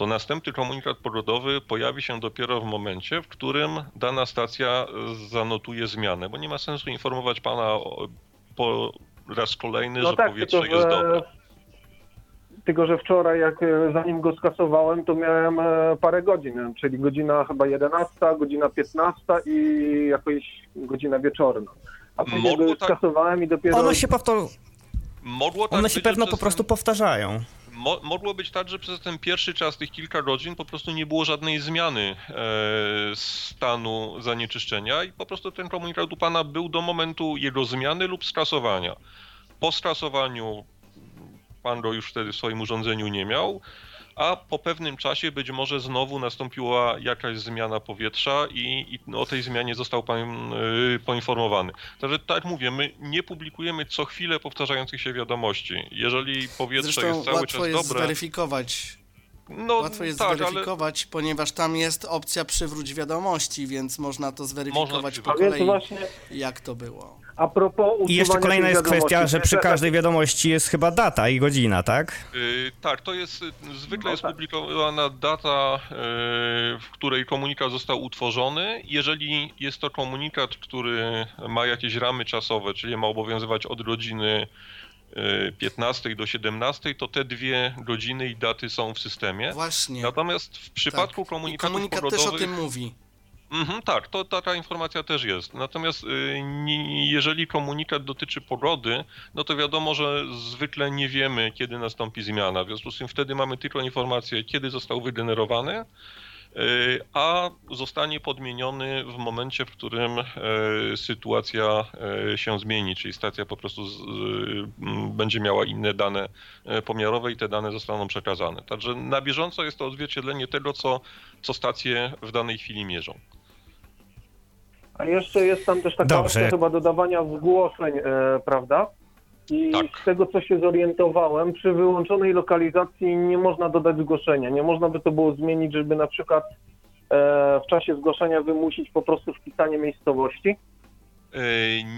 to następny komunikat pogodowy pojawi się dopiero w momencie, w którym dana stacja e, zanotuje zmianę, bo nie ma sensu informować pana o, po raz kolejny, że powietrze No tak, tylko, jest że- dobre. Tylko, że wczoraj, jak e, zanim go skasowałem, to miałem e, parę godzin, czyli godzina chyba 11, godzina 15 i jakaś godzina wieczorna. A później go tak- skasowałem i dopiero... One się, powtor... Mogło tak One się być, pewno że po prostu powtarzają. Mo- mogło być tak, że przez ten pierwszy czas, tych kilka godzin, po prostu nie było żadnej zmiany e, stanu zanieczyszczenia i po prostu ten komunikat u pana był do momentu jego zmiany lub skasowania. Po skasowaniu pan go już wtedy w swoim urządzeniu nie miał, a po pewnym czasie być może znowu nastąpiła jakaś zmiana powietrza i, i o tej zmianie został pan y, poinformowany. Także tak jak mówię, my nie publikujemy co chwilę powtarzających się wiadomości. Jeżeli powietrze Zresztą jest cały łatwo czas jest dobre, zweryfikować, no łatwo jest tak, ale zweryfikować, ponieważ tam jest opcja przywróć wiadomości, więc można to zweryfikować Można po kolei, właśnie jak to było. A propos I jeszcze kolejna jest kwestia, że przy każdej wiadomości jest chyba data i godzina, tak? Y, tak, to jest y, zwykle No jest tak. publikowana data, y, w której komunikat został utworzony. Jeżeli jest to komunikat, który ma jakieś ramy czasowe, czyli ma obowiązywać od godziny y, 15 do 17, to te dwie godziny i daty są w systemie. Właśnie. Natomiast w przypadku tak. Komunikatów komunikat też o tym mówi. Mhm, tak, to taka informacja też jest. Natomiast y, jeżeli komunikat dotyczy pogody, no to wiadomo, że zwykle nie wiemy, kiedy nastąpi zmiana. W związku z tym wtedy mamy tylko informację, kiedy został wygenerowany, y, a zostanie podmieniony w momencie, w którym y, sytuacja się zmieni, czyli stacja po prostu z, będzie miała inne dane pomiarowe i te dane zostaną przekazane. Także na bieżąco jest to odzwierciedlenie tego, co, co stacje w danej chwili mierzą. A jeszcze jest tam też taka Dobrze. opcja chyba dodawania zgłoszeń, e, prawda? I Tak. z tego, co się zorientowałem, przy wyłączonej lokalizacji nie można dodać zgłoszenia. Nie można by to było zmienić, żeby na przykład e, w czasie zgłoszenia wymusić po prostu wpisanie miejscowości. E,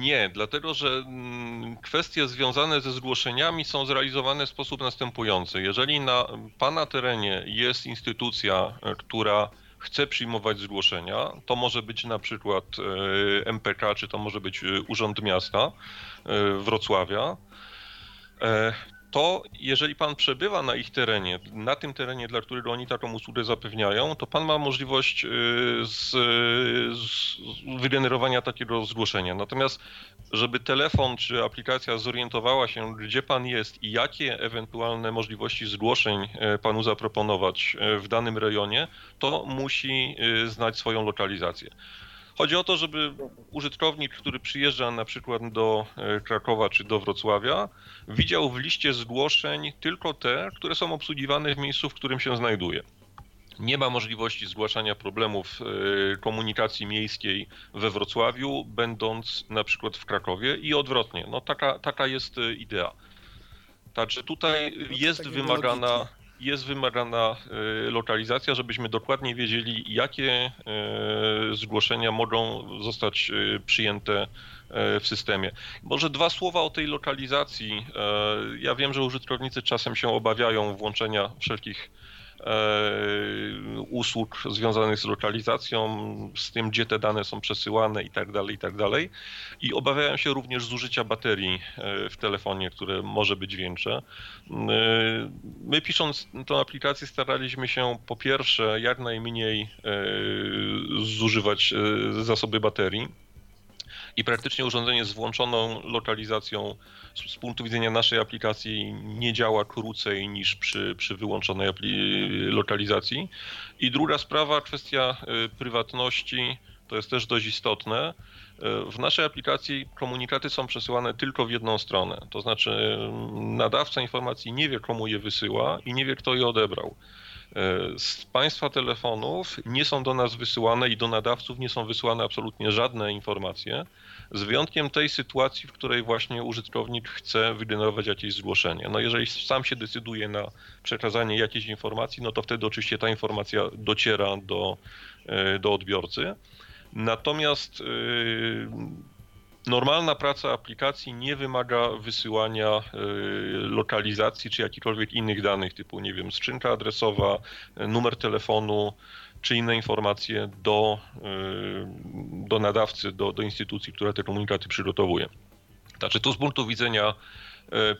Nie, dlatego że mm, kwestie związane ze zgłoszeniami są zrealizowane w sposób następujący. Jeżeli na Pana terenie jest instytucja, e, która chce przyjmować zgłoszenia, to może być na przykład e, MPK, czy to może być e, Urząd Miasta e, Wrocławia, to jeżeli pan przebywa na ich terenie, na tym terenie, dla którego oni taką usługę zapewniają, to pan ma możliwość y, z, z wygenerowania takiego zgłoszenia. Natomiast, żeby telefon czy aplikacja zorientowała się, gdzie pan jest i jakie ewentualne możliwości zgłoszeń e, panu zaproponować e, w danym rejonie, to musi y, znać swoją lokalizację. Chodzi o to, żeby użytkownik, który przyjeżdża na przykład do e, Krakowa czy do Wrocławia, widział w liście zgłoszeń tylko te, które są obsługiwane w miejscu, w którym się znajduje. Nie ma możliwości zgłaszania problemów e, komunikacji miejskiej we Wrocławiu, będąc na przykład w Krakowie i odwrotnie. No taka, taka jest e, idea. Także tutaj jest tak wymagana. Jest wymagana e, lokalizacja, żebyśmy dokładnie wiedzieli, jakie e, zgłoszenia mogą zostać e, przyjęte w systemie. Może dwa słowa o tej lokalizacji. Ja wiem, że użytkownicy czasem się obawiają włączenia wszelkich usług związanych z lokalizacją, z tym, gdzie te dane są przesyłane i tak dalej, i tak dalej. I obawiają się również zużycia baterii e, w telefonie, które może być większe. E, My pisząc tę aplikację staraliśmy się po pierwsze jak najmniej e, zużywać e, zasoby baterii i praktycznie urządzenie z włączoną lokalizacją z, z punktu widzenia naszej aplikacji nie działa krócej niż przy, przy wyłączonej lokalizacji. I druga sprawa, kwestia y, prywatności, to jest też dość istotne. Y, W naszej aplikacji komunikaty są przesyłane tylko w jedną stronę, to znaczy nadawca informacji nie wie komu je wysyła i nie wie kto je odebrał. Y, Z Państwa telefonów nie są do nas wysyłane i do nadawców nie są wysyłane absolutnie żadne informacje, z wyjątkiem tej sytuacji, w której właśnie użytkownik chce wygenerować jakieś zgłoszenie. No jeżeli sam się decyduje na przekazanie jakiejś informacji, no to wtedy oczywiście ta informacja dociera do, e, do odbiorcy. Natomiast e, normalna praca aplikacji nie wymaga wysyłania e, lokalizacji czy jakichkolwiek innych danych typu, nie wiem, skrzynka adresowa, e, numer telefonu, czy inne informacje do, y, do nadawcy, do, do instytucji, która te komunikaty przygotowuje. Znaczy tu z punktu widzenia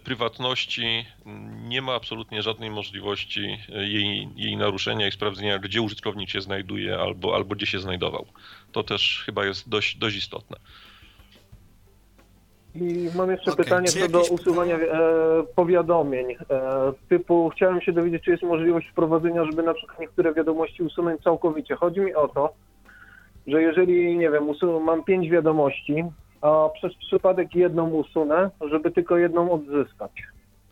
prywatności nie ma absolutnie żadnej możliwości jej, jej naruszenia i sprawdzenia, gdzie użytkownik się znajduje albo, albo gdzie się znajdował. To też chyba jest dość, dość istotne. I mam jeszcze Okej, pytanie czy co do jakieś usuwania e, powiadomień. E, typu chciałem się dowiedzieć, czy jest możliwość wprowadzenia, żeby na przykład niektóre wiadomości usunąć całkowicie. Chodzi mi o to, że jeżeli, nie wiem, mam pięć wiadomości, a przez przypadek jedną usunę, żeby tylko jedną odzyskać.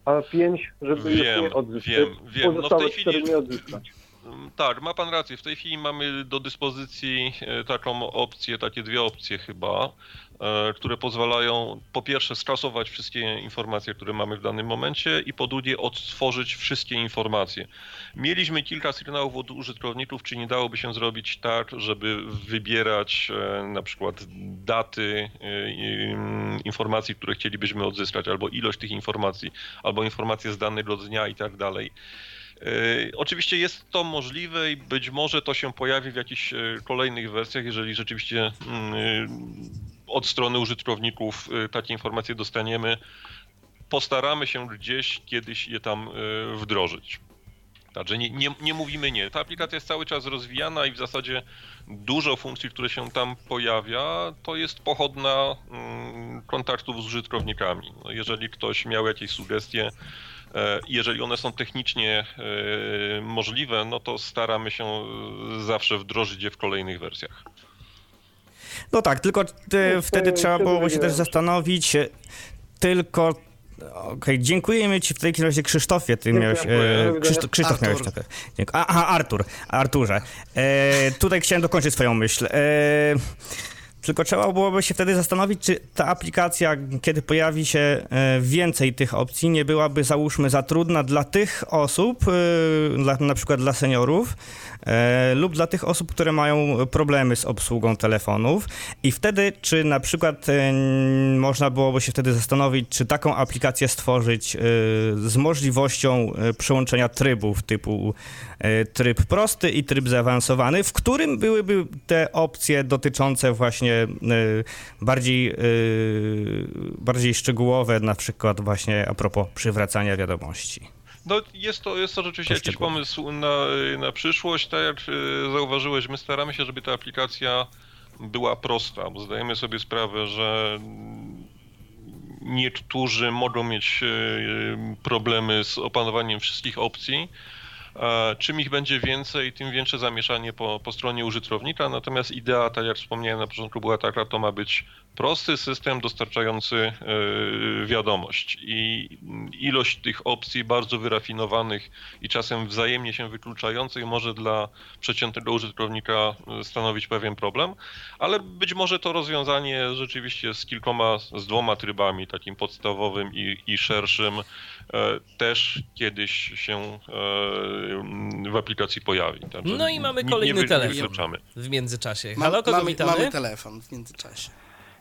a 5, żeby już Wiem, nie odzyskać. wiem, wiem. No w tej Pozostałe chwili- 4 nie odzyskać. Mm, Tak, ma pan rację. W tej chwili mamy do dyspozycji e, taką opcję, takie dwie opcje chyba, które pozwalają po pierwsze skasować wszystkie informacje, które mamy w danym momencie i po drugie odtworzyć wszystkie informacje. Mieliśmy kilka sygnałów od użytkowników, czy nie dałoby się zrobić tak, żeby wybierać e, na przykład daty e, informacji, które chcielibyśmy odzyskać, albo ilość tych informacji, albo informacje z danego dnia i tak dalej. E, Oczywiście jest to możliwe i być może to się pojawi w jakichś e, kolejnych wersjach, jeżeli rzeczywiście mm, e, od strony użytkowników e, takie informacje dostaniemy. Postaramy się gdzieś kiedyś je tam e, wdrożyć. Także nie, nie, nie mówimy nie. Ta aplikacja jest cały czas rozwijana i w zasadzie dużo funkcji, które się tam pojawia, to jest pochodna mm, kontaktów z użytkownikami. No, jeżeli ktoś miał jakieś sugestie, e, jeżeli one są technicznie e, możliwe, no to staramy się e, zawsze wdrożyć je w kolejnych wersjach. No tak, tylko e, wtedy trzeba byłoby się też zastanowić, e, tylko... Okej, dziękujemy ci w takim razie Krzysztofie, ty Dziękuję. miałeś... E, Krzysztof, Krzysztof Artur. miałeś takie. Dziękuję. A, Aha, Artur, Arturze. E, tutaj chciałem dokończyć swoją myśl. E, tylko trzeba byłoby się wtedy zastanowić, czy ta aplikacja, kiedy pojawi się e, więcej tych opcji, nie byłaby, załóżmy, za trudna dla tych osób, e, dla, na przykład dla seniorów, e, lub dla tych osób, które mają problemy z obsługą telefonów. I wtedy, czy na przykład można byłoby się wtedy zastanowić, czy taką aplikację stworzyć z możliwością przełączenia trybów typu tryb prosty i tryb zaawansowany, w którym byłyby te opcje dotyczące właśnie e, bardziej, e, bardziej szczegółowe, na przykład właśnie a propos przywracania wiadomości. No jest to, jest to rzeczywiście jakiś pomysł na, na przyszłość. Tak jak e, zauważyłeś, my staramy się, żeby ta aplikacja była prosta, bo zdajemy sobie sprawę, że niektórzy mogą mieć problemy z opanowaniem wszystkich opcji. Czym ich będzie więcej, tym większe zamieszanie po, po stronie użytkownika. Natomiast idea, tak jak wspomniałem na początku, była taka, to ma być prosty system dostarczający e, wiadomość. I ilość tych opcji bardzo wyrafinowanych i czasem wzajemnie się wykluczających może dla przeciętnego użytkownika e, stanowić pewien problem, ale być może to rozwiązanie rzeczywiście z kilkoma, z dwoma trybami, takim podstawowym i, i szerszym, też kiedyś się e, w aplikacji pojawi. Także No i mamy kolejny telefon. w międzyczasie. Halo, kogo mamy, witamy? mamy telefon w międzyczasie.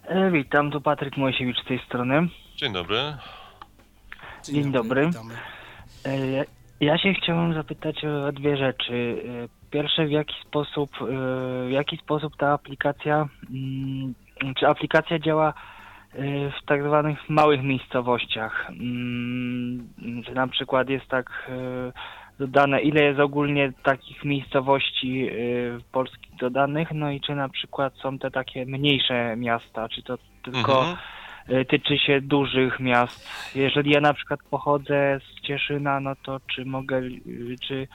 E, Witam, tu Patryk Mojsiewicz z tej strony. Dzień dobry. Dzień dobry. witamy. E, ja- się chciałem zapytać o dwie rzeczy. E, Pierwsze, w jaki sposób, e, w jaki sposób ta aplikacja, mm, czy aplikacja działa e, w tak zwanych małych miejscowościach? Mm, Czy na przykład jest tak e, dodane, ile jest ogólnie takich miejscowości e, w Polski dodanych, no i czy na przykład są te takie mniejsze miasta, czy to tylko Mhm. y, tyczy się dużych miast. Jeżeli ja na przykład pochodzę z Cieszyna, no to czy mogę, y, czy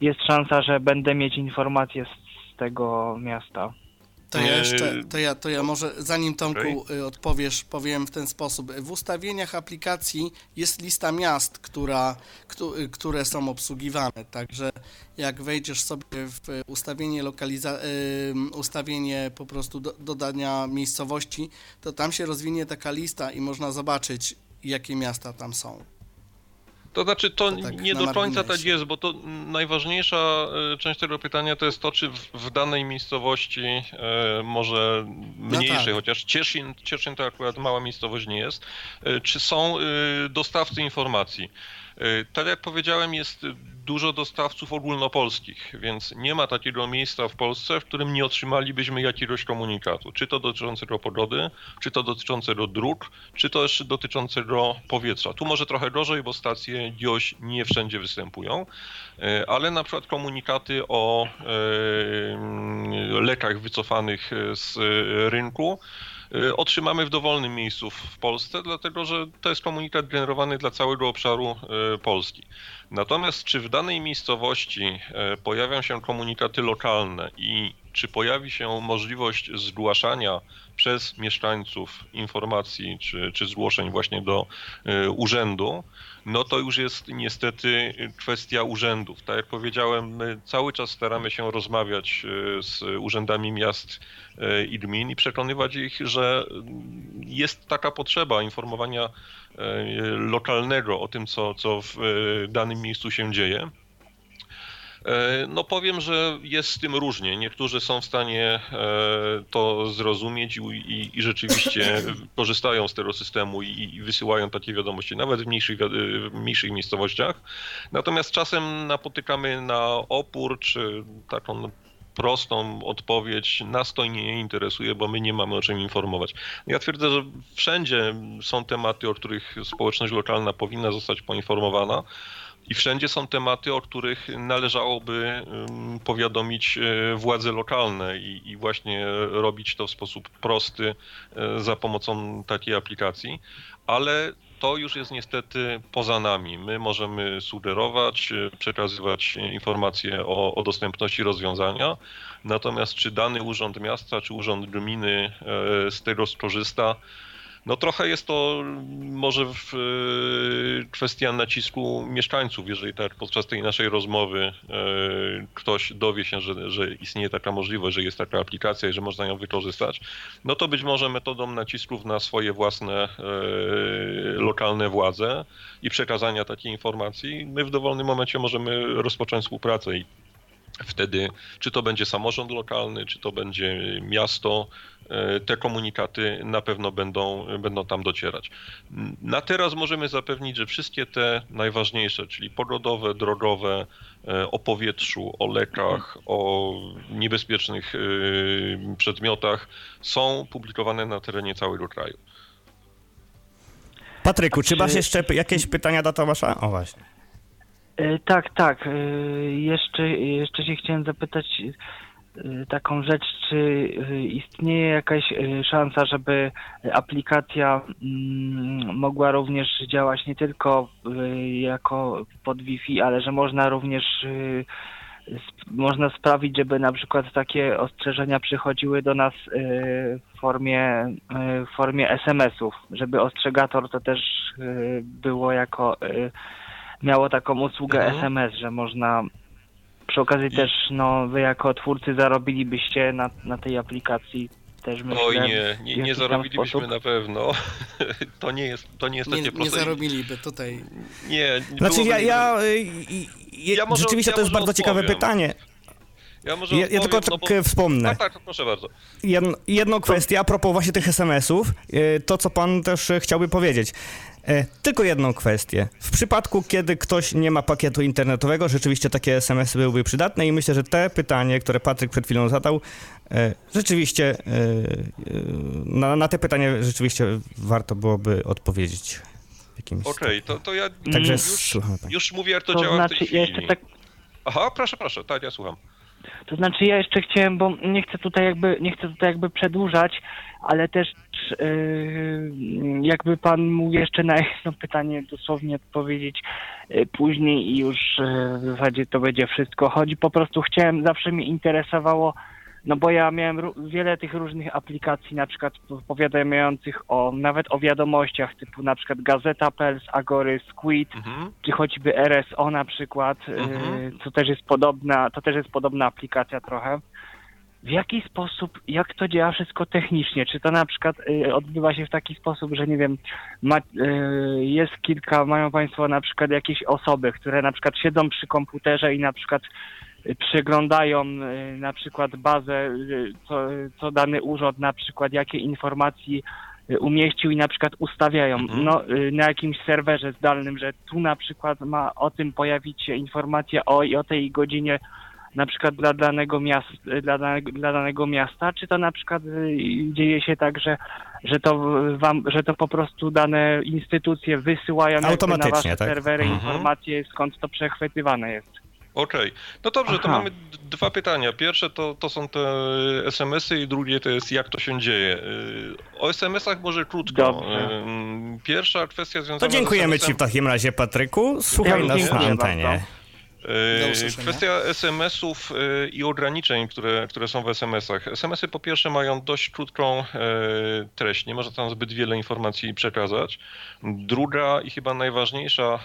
jest szansa, że będę mieć informacje z tego miasta? To ja Yy, jeszcze, to ja, to ja może, zanim Tomku y, odpowiesz, powiem w ten sposób. W ustawieniach aplikacji jest lista miast, która, któ- y, które są obsługiwane, także jak wejdziesz sobie w ustawienie lokaliza- y, ustawienie po prostu do, dodania miejscowości, to tam się rozwinie taka lista i można zobaczyć, jakie miasta tam są. To znaczy, to, To tak nie do końca tak jest, bo to najważniejsza e, część tego pytania to jest to, czy w, danej miejscowości, e, może mniejszej, tak. chociaż Cieszyn, Cieszyn to akurat mała miejscowość nie jest, e, czy są dostawcy informacji. Tak jak powiedziałem, jest dużo dostawców ogólnopolskich, więc nie ma takiego miejsca w Polsce, w którym nie otrzymalibyśmy jakiegoś komunikatu. Czy to dotyczącego pogody, czy to dotyczącego dróg, czy jeszcze dotyczącego powietrza. Tu może trochę gorzej, bo stacje DIOŚ nie wszędzie występują, e, ale na przykład komunikaty o e, lekach wycofanych z rynku otrzymamy w dowolnym miejscu w Polsce, dlatego że to jest komunikat generowany dla całego obszaru e, Polski. Natomiast czy w danej miejscowości e, pojawią się komunikaty lokalne i czy pojawi się możliwość zgłaszania przez mieszkańców informacji czy, czy zgłoszeń właśnie do y, urzędu, no to już jest niestety kwestia urzędów. Tak jak powiedziałem, my cały czas staramy się rozmawiać y, z urzędami miast y, i gmin i przekonywać ich, że jest taka potrzeba informowania lokalnego o tym, co, co w danym miejscu się dzieje. E, no powiem, że jest z tym różnie. Niektórzy są w stanie e, to zrozumieć i, i, i rzeczywiście korzystają z tego systemu i, i, wysyłają takie wiadomości, nawet w mniejszych, w mniejszych miejscowościach. Natomiast czasem napotykamy na opór, czy taką prostą odpowiedź, nas to nie interesuje, bo my nie mamy o czym informować. Ja twierdzę, że wszędzie są tematy, o których społeczność lokalna powinna zostać poinformowana. I wszędzie są tematy, o których należałoby powiadomić e, władze lokalne i, właśnie robić to w sposób prosty e, za pomocą takiej aplikacji, ale to już jest niestety poza nami. My możemy sugerować, e, przekazywać informacje o, o dostępności rozwiązania, natomiast czy dany urząd miasta, czy urząd gminy z tego skorzysta, no trochę jest to może w, e, kwestia nacisku mieszkańców, jeżeli tak podczas tej naszej rozmowy e, ktoś dowie się, że, że istnieje taka możliwość, że jest taka aplikacja i że można ją wykorzystać, no to być może metodą nacisków na swoje własne e, lokalne władze i przekazania takiej informacji, my w dowolnym momencie możemy rozpocząć współpracę i Wtedy, czy to będzie samorząd lokalny, czy to będzie miasto, te komunikaty na pewno będą, będą tam docierać. Na teraz możemy zapewnić, że wszystkie te najważniejsze, czyli pogodowe, drogowe, e, o powietrzu, o lekach, o niebezpiecznych e, przedmiotach są publikowane na terenie całego kraju. Patryku, czy masz jeszcze jakieś pytania do Tomasza? O właśnie. E, tak, tak. E, jeszcze, jeszcze się chciałem zapytać e, taką rzecz, czy istnieje jakaś szansa, żeby aplikacja mm, mogła również działać nie tylko jako pod Wi-Fi, ale że można również można sprawić, żeby na przykład takie ostrzeżenia przychodziły do nas w formie, w formie SMS-ów, żeby ostrzegator to też było jako miało taką usługę mhm. SMS, że można przy okazji I... też, no wy jako twórcy zarobilibyście na, na tej aplikacji też myślę. Oj nie, nie, nie zarobilibyśmy sposób. na pewno. to nie jest, to nie jest nie, takie proste. Nie zarobiliby tutaj. Nie, Znaczy ja, ja, ja, ja może, rzeczywiście ja to jest bardzo odpowiem. ciekawe pytanie. Ja, może ja, ja tylko tak no bo... wspomnę. Tak, tak, proszę bardzo. Jedno, jedną kwestię a propos właśnie tych SMS-ów, y, to co pan też chciałby powiedzieć. E, tylko jedną kwestię. W przypadku, kiedy ktoś nie ma pakietu internetowego, rzeczywiście takie SMS-y byłyby przydatne i myślę, że te pytanie, które Patryk przed chwilą zadał, e, rzeczywiście e, na, na te pytanie rzeczywiście warto byłoby odpowiedzieć. Okej, okay, to, to ja Także już, słucham. już mówię, jak to, to działa znaczy, w tej chwili. Jeszcze tak... Aha, proszę, proszę, tak, ja słucham. To znaczy ja jeszcze chciałem, bo nie chcę tutaj jakby, nie chcę tutaj jakby przedłużać, ale też jakby pan mógł jeszcze na jedno pytanie dosłownie odpowiedzieć yy, później i już yy, w zasadzie to będzie wszystko. Chodzi po prostu, chciałem, zawsze mnie interesowało, no bo ja miałem wiele tych różnych aplikacji, na przykład powiadamiających o, nawet o wiadomościach, typu na przykład Gazeta.pl, Agory, Squid, mhm. czy choćby RSO na przykład, mhm. co też jest podobna, to też jest podobna aplikacja trochę w jaki sposób, jak to działa wszystko technicznie? Czy to na przykład y, odbywa się w taki sposób, że nie wiem, ma, y, jest kilka, mają Państwo na przykład jakieś osoby, które na przykład siedzą przy komputerze i na przykład y, przeglądają y, na przykład bazę, y, co, co dany urząd na przykład, jakie informacji y, umieścił i na przykład ustawiają mhm. no, na jakimś serwerze zdalnym, że tu na przykład ma o tym pojawić się informacja o i o tej godzinie na przykład dla danego, miasta, dla, danego, dla danego miasta, czy to na przykład y, dzieje się tak, że, że, to, wam, że to po prostu dane instytucje wysyłają na wasze tak? serwery mhm. informacje, skąd to przechwytywane jest? Okej, okay. no dobrze, Aha. to mamy dwa pytania. Pierwsze to, to są te SMS-y i drugie to jest jak to się dzieje. Y, o SMS-ach może krótko. Dobrze. Pierwsza kwestia związana To dziękujemy Ci w takim razie, Patryku. Słuchaj ja nas na antenie. Bardzo. Usłyszenia. Kwestia SMS-ów e, i ograniczeń, które, które są w SMS-ach. SMS-y po pierwsze mają dość krótką e, treść, nie można tam zbyt wiele informacji przekazać. Druga i chyba najważniejsza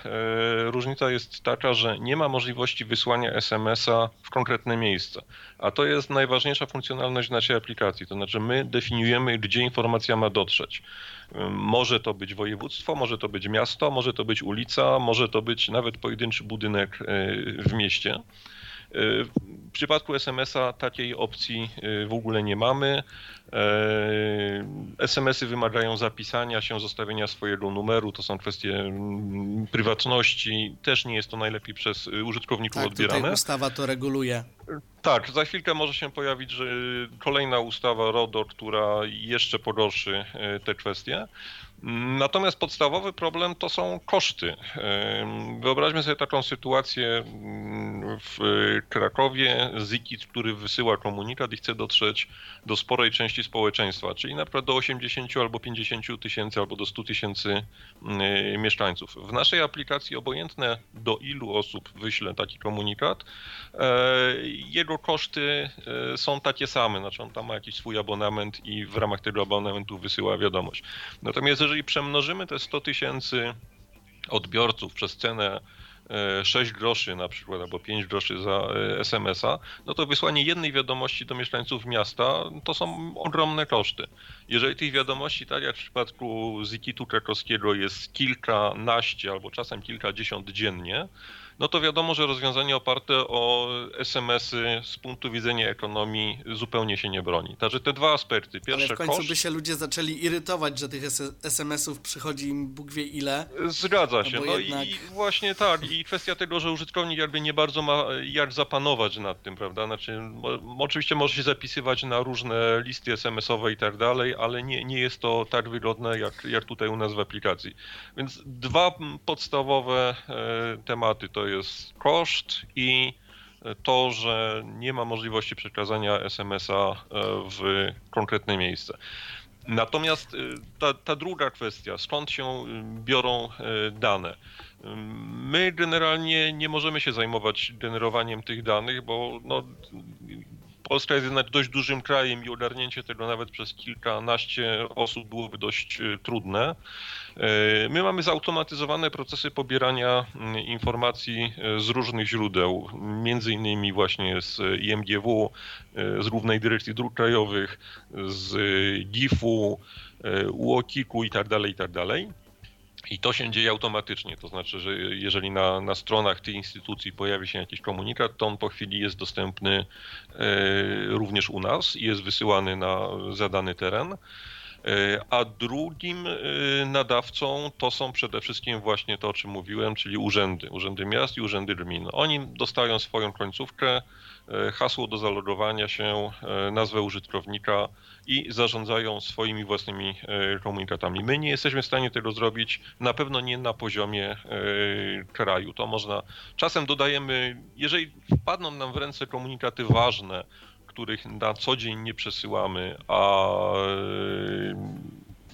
różnica jest taka, że nie ma możliwości wysłania SMS-a w konkretne miejsce. A to jest najważniejsza funkcjonalność naszej aplikacji. To znaczy my definiujemy, gdzie informacja ma dotrzeć. Może to być województwo, może to być miasto, może to być ulica, może to być nawet pojedynczy budynek e, w mieście. W przypadku SMS-a takiej opcji e, w ogóle nie mamy. E, SMS-y wymagają zapisania się, zostawienia swojego numeru. To są kwestie mm, prywatności. Też nie jest to najlepiej przez e, użytkowników Tak, tutaj odbierane. ustawa to reguluje. Tak, za chwilkę może się pojawić że kolejna ustawa RODO, która jeszcze pogorszy e, te kwestie. Natomiast podstawowy problem to są koszty. Wyobraźmy sobie taką sytuację mm, w Krakowie, ZIKIT, który wysyła komunikat i chce dotrzeć do sporej części społeczeństwa, czyli na przykład do 80 albo 50 tysięcy albo do 100 tysięcy mm, mieszkańców. W naszej aplikacji obojętne do ilu osób wyśle taki komunikat, e, jego koszty e, są takie same, znaczy on tam ma jakiś swój abonament i w ramach tego abonamentu wysyła wiadomość. Natomiast jeżeli przemnożymy te 100 tysięcy odbiorców przez cenę e, 6 groszy na przykład, albo 5 groszy za e, SMS-a, no to wysłanie jednej wiadomości do mieszkańców miasta to są ogromne koszty. Jeżeli tych wiadomości, tak jak w przypadku Zikitu krakowskiego jest kilkanaście albo czasem kilkadziesiąt dziennie, no to wiadomo, że rozwiązanie oparte o SMS-y z punktu widzenia ekonomii zupełnie się nie broni. Także te dwa aspekty. Ale Pierwsze w końcu koszt, by się ludzie zaczęli irytować, że tych SMS-ów przychodzi im Bóg wie ile. Zgadza się. bo No jednak- i właśnie tak. I kwestia tego, że użytkownik jakby nie bardzo ma jak zapanować nad tym, prawda? Znaczy, oczywiście może się zapisywać na różne listy SMS-owe i tak dalej, ale nie, nie jest to tak wygodne jak, jak tutaj u nas w aplikacji. Więc dwa podstawowe e, tematy to jest koszt i to, że nie ma możliwości przekazania SMS-a e, w konkretne miejsce. Natomiast y, ta, ta druga kwestia, skąd się y, biorą dane? My generalnie nie możemy się zajmować generowaniem tych danych, bo no, Polska jest jednak dość dużym krajem i ogarnięcie tego nawet przez kilkanaście osób byłoby dość y, trudne. Y, My mamy zautomatyzowane procesy pobierania informacji y, z różnych źródeł, między innymi właśnie z IMGW, z Głównej Dyrekcji Dróg Krajowych, z GIF-u, UOKiK-u i tak dalej, i to się dzieje automatycznie, to znaczy, że jeżeli na, na stronach tych instytucji pojawi się jakiś komunikat, to on po chwili jest dostępny e, również u nas i jest wysyłany na zadany teren. E, A drugim e, nadawcą to są przede wszystkim właśnie to, o czym mówiłem, czyli urzędy, urzędy miast i urzędy gmin. Oni dostają swoją końcówkę, hasło do zalogowania się, e, nazwę użytkownika i zarządzają swoimi własnymi e, komunikatami. My nie jesteśmy w stanie tego zrobić, na pewno nie na poziomie e, kraju. To można, czasem dodajemy, jeżeli wpadną nam w ręce komunikaty ważne, których na co dzień nie przesyłamy, a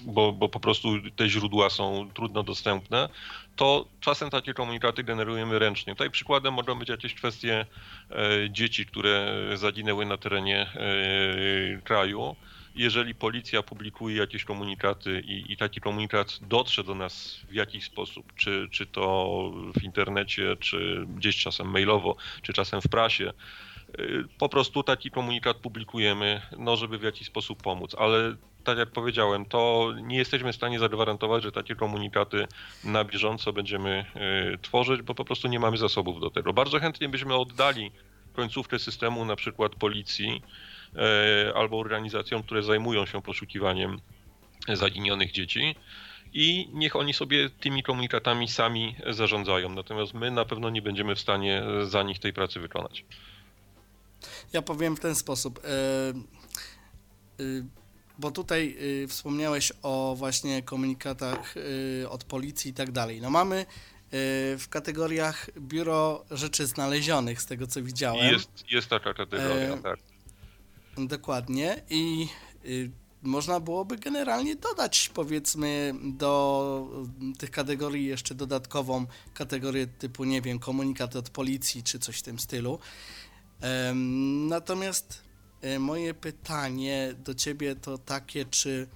bo, bo po prostu te źródła są trudno dostępne, to czasem takie komunikaty generujemy ręcznie. Tutaj przykładem mogą być jakieś kwestie e, dzieci, które zaginęły na terenie e, kraju. Jeżeli policja publikuje jakieś komunikaty i, i taki komunikat dotrze do nas w jakiś sposób, czy, czy to w internecie, czy gdzieś czasem mailowo, czy czasem w prasie, po prostu taki komunikat publikujemy, no żeby w jakiś sposób pomóc, ale tak jak powiedziałem, to nie jesteśmy w stanie zagwarantować, że takie komunikaty na bieżąco będziemy y, tworzyć, bo po prostu nie mamy zasobów do tego. Bardzo chętnie byśmy oddali końcówkę systemu na przykład policji y, albo organizacjom, które zajmują się poszukiwaniem zaginionych dzieci i niech oni sobie tymi komunikatami sami zarządzają. Natomiast my na pewno nie będziemy w stanie za nich tej pracy wykonać. Ja powiem w ten sposób. e, e, bo tutaj e, wspomniałeś o właśnie komunikatach od policji i tak dalej. No mamy w kategoriach biuro rzeczy znalezionych, z tego co widziałem. Jest, jest taka kategoria, E, tak. Dokładnie. I y, można byłoby generalnie dodać, powiedzmy, do tych kategorii jeszcze dodatkową kategorię typu, nie wiem, komunikat od policji czy coś w tym stylu. Natomiast e, moje pytanie do ciebie to takie, czy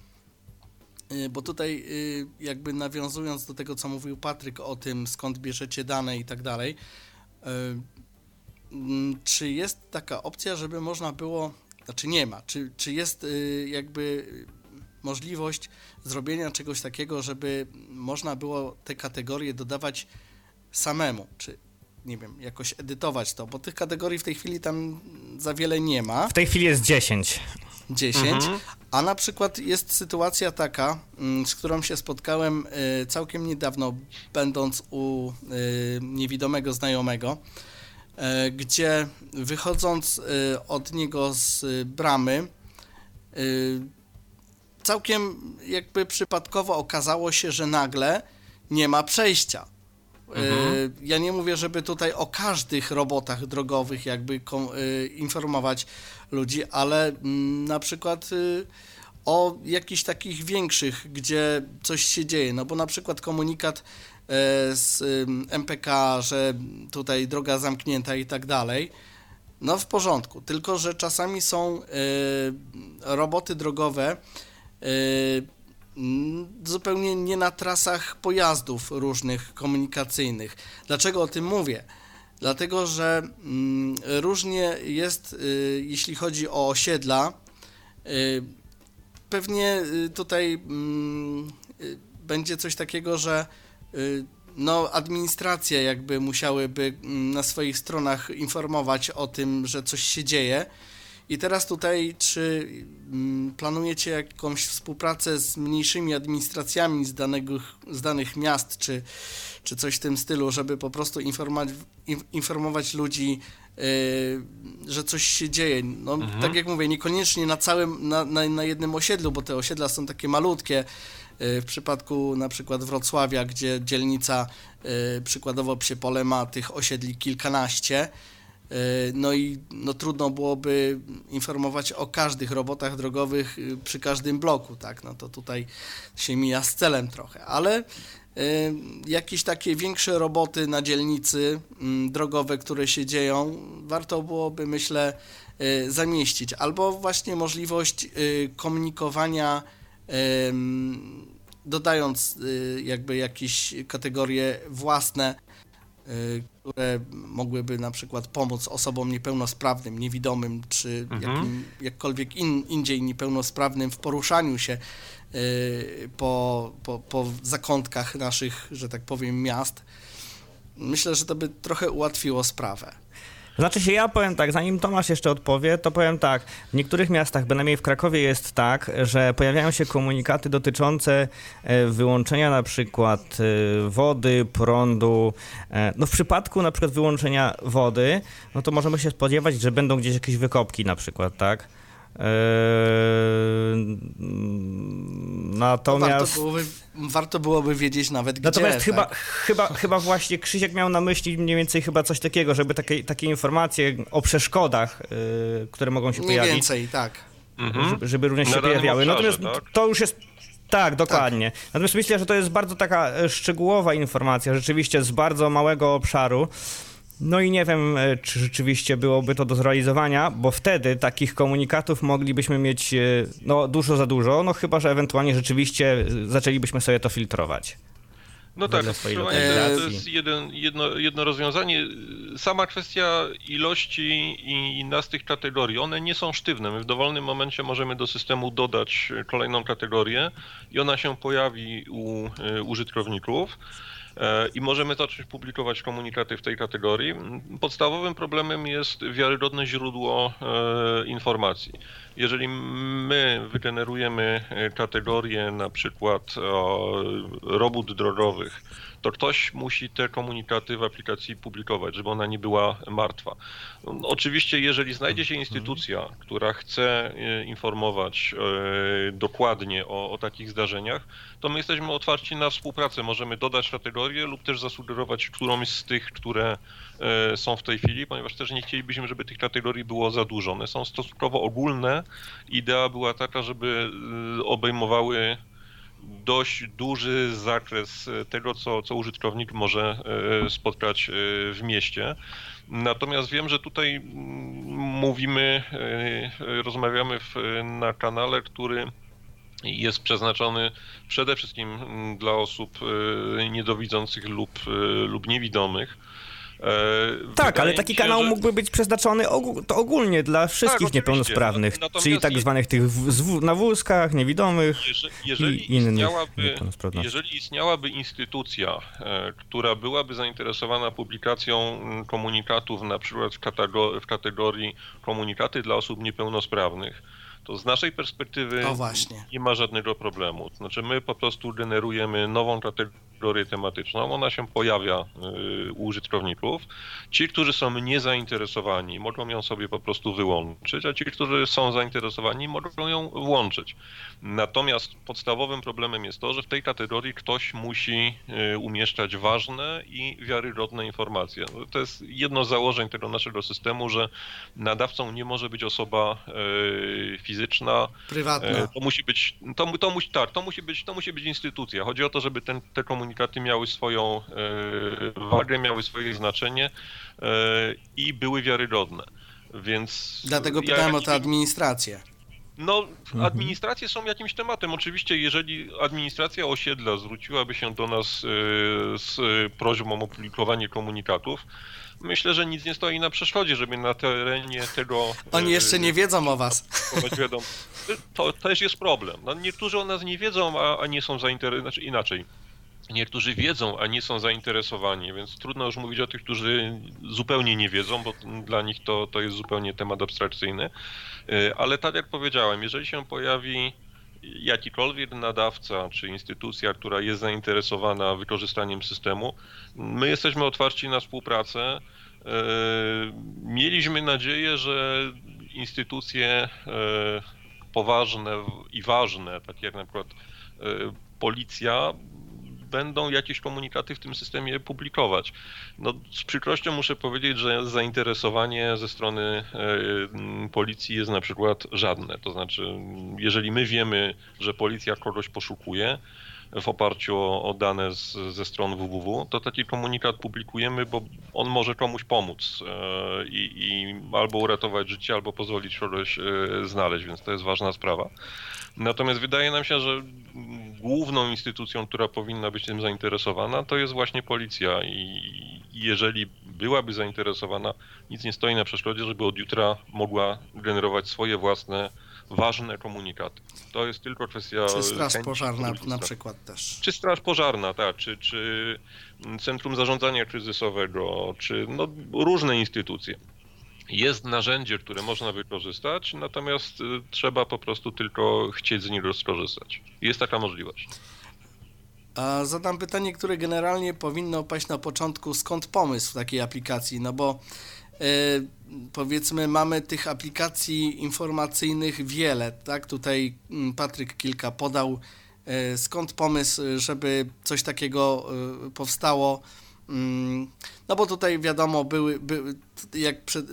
y, bo tutaj y, jakby nawiązując do tego, co mówił Patryk o tym, skąd bierzecie dane i tak dalej, czy jest taka opcja, żeby można było, znaczy nie ma, czy, czy jest jakby możliwość zrobienia czegoś takiego, żeby można było te kategorie dodawać samemu, czy nie wiem, jakoś edytować to, bo tych kategorii w tej chwili tam za wiele nie ma. W tej chwili jest 10. 10, a na przykład jest sytuacja taka, mm, z którą się spotkałem y, całkiem niedawno, będąc u y, niewidomego znajomego, y, gdzie wychodząc od niego z bramy, całkiem jakby przypadkowo okazało się, że nagle nie ma przejścia. Y, Ja nie mówię, żeby tutaj o każdych robotach drogowych jakby y, informować ludzi, ale na przykład y, o jakichś takich większych, gdzie coś się dzieje, no bo na przykład komunikat e, z MPK, że tutaj droga zamknięta i tak dalej, no w porządku, tylko że czasami są roboty drogowe zupełnie nie na trasach pojazdów różnych komunikacyjnych. Dlaczego o tym mówię? Dlatego, że mm, różnie jest, y, jeśli chodzi o osiedla. Y, pewnie y, tutaj mm, będzie coś takiego, że no, administracje jakby musiałyby mm, na swoich stronach informować o tym, że coś się dzieje. I teraz tutaj, czy mm, planujecie jakąś współpracę z mniejszymi administracjami z, danego, z danych miast, czy, czy coś w tym stylu, żeby po prostu informować, in- informować ludzi, yy, że coś się dzieje? No, tak jak mówię, niekoniecznie na całym, na, na, na jednym osiedlu, bo te osiedla są takie malutkie. Yy, W przypadku na przykład Wrocławia, gdzie dzielnica yy, przykładowo Psiepole ma tych osiedli kilkanaście, No i no, trudno byłoby informować o każdych robotach drogowych yy, przy każdym bloku, tak? No to tutaj się mija z celem trochę, ale yy, jakieś takie większe roboty na dzielnicy mm, drogowe, które się dzieją, warto byłoby, myślę, yy, zamieścić. Albo właśnie możliwość komunikowania, dodając jakby jakieś kategorie własne, y, które mogłyby na przykład pomóc osobom niepełnosprawnym, niewidomym, czy jakim, jakkolwiek in, indziej niepełnosprawnym w poruszaniu się y, po, po, po zakątkach naszych, że tak powiem, miast. Myślę, że to by trochę ułatwiło sprawę. Znaczy się, ja powiem tak, zanim Tomasz jeszcze odpowie, to powiem tak. W niektórych miastach, bynajmniej w Krakowie jest tak, że pojawiają się komunikaty dotyczące e, wyłączenia na przykład e, wody, prądu. E, No w przypadku na przykład wyłączenia wody, no to możemy się spodziewać, że będą gdzieś jakieś wykopki na przykład, tak? Eee, To Natomiast... warto, byłoby, warto byłoby wiedzieć nawet Natomiast gdzie. chyba, tak? chyba, chyba właśnie Krzysiek miał na myśli mniej więcej chyba coś takiego, żeby takie, takie informacje o przeszkodach, y, które mogą się Mniej pojawić, więcej, tak. Mhm. żeby, żeby również Na się pojawiały. obszarze, Natomiast tak? to już jest. Tak, dokładnie. Natomiast myślę, że to jest bardzo taka e, szczegółowa informacja, rzeczywiście z bardzo małego obszaru. No i nie wiem, e, czy rzeczywiście byłoby to do zrealizowania, bo wtedy takich komunikatów moglibyśmy mieć e, no, dużo za dużo, no chyba, że ewentualnie rzeczywiście e, zaczęlibyśmy sobie to filtrować. No tak, to, to jest jeden, jedno, jedno rozwiązanie. Sama kwestia ilości i, nas tych kategorii, one nie są sztywne. My w dowolnym momencie możemy do systemu dodać kolejną kategorię i ona się pojawi u użytkowników. E, I możemy zacząć publikować komunikaty w tej kategorii. Podstawowym problemem jest wiarygodne źródło e, informacji. Jeżeli my wygenerujemy e, kategorię na przykład robót drogowych, to ktoś musi te komunikaty w aplikacji publikować, żeby ona nie była martwa. No, Oczywiście, jeżeli znajdzie się instytucja, która chce e, informować e, dokładnie o, o takich zdarzeniach, to my jesteśmy otwarci na współpracę. Możemy dodać kategorię lub też zasugerować którąś z tych, które e, są w tej chwili, ponieważ też nie chcielibyśmy, żeby tych kategorii było za dużo. One są stosunkowo ogólne. Idea była taka, żeby obejmowały dość duży zakres tego, co, co użytkownik może spotkać w mieście. Natomiast wiem, że tutaj mm, mówimy, rozmawiamy w, na kanale, który jest przeznaczony przede wszystkim mm, dla osób e, niedowidzących lub, e, lub niewidomych. E, tak, ale taki się, kanał że... mógłby być przeznaczony ogól, to ogólnie dla wszystkich tak, niepełnosprawnych, Natomiast czyli tak zwanych tych w, na wózkach, niewidomych jeżeli, jeżeli i innych niepełnosprawności. Jeżeli istniałaby instytucja, która byłaby zainteresowana publikacją mm, komunikatów na przykład w kategorii, w kategorii komunikaty dla osób niepełnosprawnych, to z naszej perspektywy nie ma żadnego problemu. Znaczy my po prostu generujemy nową kategorię tematyczną, ona się pojawia y, u użytkowników. Ci, którzy są niezainteresowani, mogą ją sobie po prostu wyłączyć, a ci, którzy są zainteresowani, mogą ją włączyć. Natomiast podstawowym problemem jest to, że w tej kategorii ktoś musi y, umieszczać ważne i wiarygodne informacje. To jest jedno z założeń tego naszego systemu, że nadawcą nie może być osoba fizyczna, y, fizyczna. Prywatna. To musi być, to, to musi, tak, to musi być, to musi być instytucja. Chodzi o to, żeby ten, te komunikaty miały swoją e, wagę, miały swoje znaczenie e, i były wiarygodne. Więc. Dlatego pytałem ja, o tę administrację. No, mhm. administracje są jakimś tematem. Oczywiście, jeżeli administracja osiedla zwróciłaby się do nas z prośbą o publikowanie komunikatów, myślę, że nic nie stoi na przeszkodzie, żeby na terenie tego... Oni jeszcze nie wiedzą o was. To też jest problem. No, niektórzy o nas nie wiedzą, a, a nie są zainteresowani, znaczy inaczej. Niektórzy wiedzą, a nie są zainteresowani, więc trudno już mówić o tych, którzy zupełnie nie wiedzą, bo dla nich to, to jest zupełnie temat abstrakcyjny. Y, ale tak jak powiedziałem, jeżeli się pojawi jakikolwiek nadawca czy instytucja, która jest zainteresowana wykorzystaniem systemu, my jesteśmy otwarci na współpracę. E, mieliśmy nadzieję, że instytucje e, poważne i ważne, takie jak na przykład e, policja, będą jakieś komunikaty w tym systemie publikować. No, z przykrością muszę powiedzieć, że zainteresowanie ze strony e, policji jest na przykład żadne. To znaczy, jeżeli my wiemy, że policja kogoś poszukuje, w oparciu o, o dane z, ze stron www, to taki komunikat publikujemy, bo on może komuś pomóc e, i, i albo uratować życie, albo pozwolić kogoś e, znaleźć, więc to jest ważna sprawa. Natomiast wydaje nam się, że główną instytucją, która powinna być tym zainteresowana, to jest właśnie policja i jeżeli byłaby zainteresowana, nic nie stoi na przeszkodzie, żeby od jutra mogła generować swoje własne ważne komunikaty. To jest tylko kwestia. Czy straż pożarna na przykład też. Czy straż pożarna, tak, czy, czy Centrum Zarządzania Kryzysowego, czy no, różne instytucje. Jest narzędzie, które można wykorzystać, natomiast y, trzeba po prostu tylko chcieć z niego skorzystać. Jest taka możliwość. A zadam pytanie, które generalnie powinno paść na początku. Skąd pomysł takiej aplikacji? No bo e, powiedzmy mamy tych aplikacji informacyjnych wiele, tak? Tutaj mm, Patryk kilka podał. E, skąd pomysł, żeby coś takiego e, powstało? Mm, no bo tutaj wiadomo, były, były jak przed,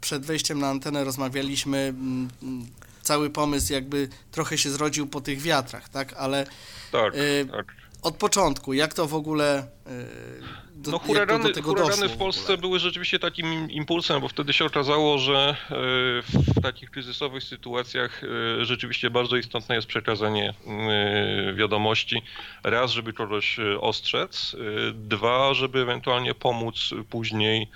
przed, wejściem na antenę rozmawialiśmy, mm, cały pomysł jakby trochę się zrodził po tych wiatrach, tak? Ale tak, y, tak. Od początku, jak to w ogóle y, do, no huragany, do tego huragany w Polsce w były rzeczywiście takim impulsem, bo wtedy się okazało, że e, w takich kryzysowych sytuacjach e, rzeczywiście bardzo istotne jest przekazanie e, wiadomości. Raz, żeby kogoś ostrzec, dwa, żeby ewentualnie pomóc później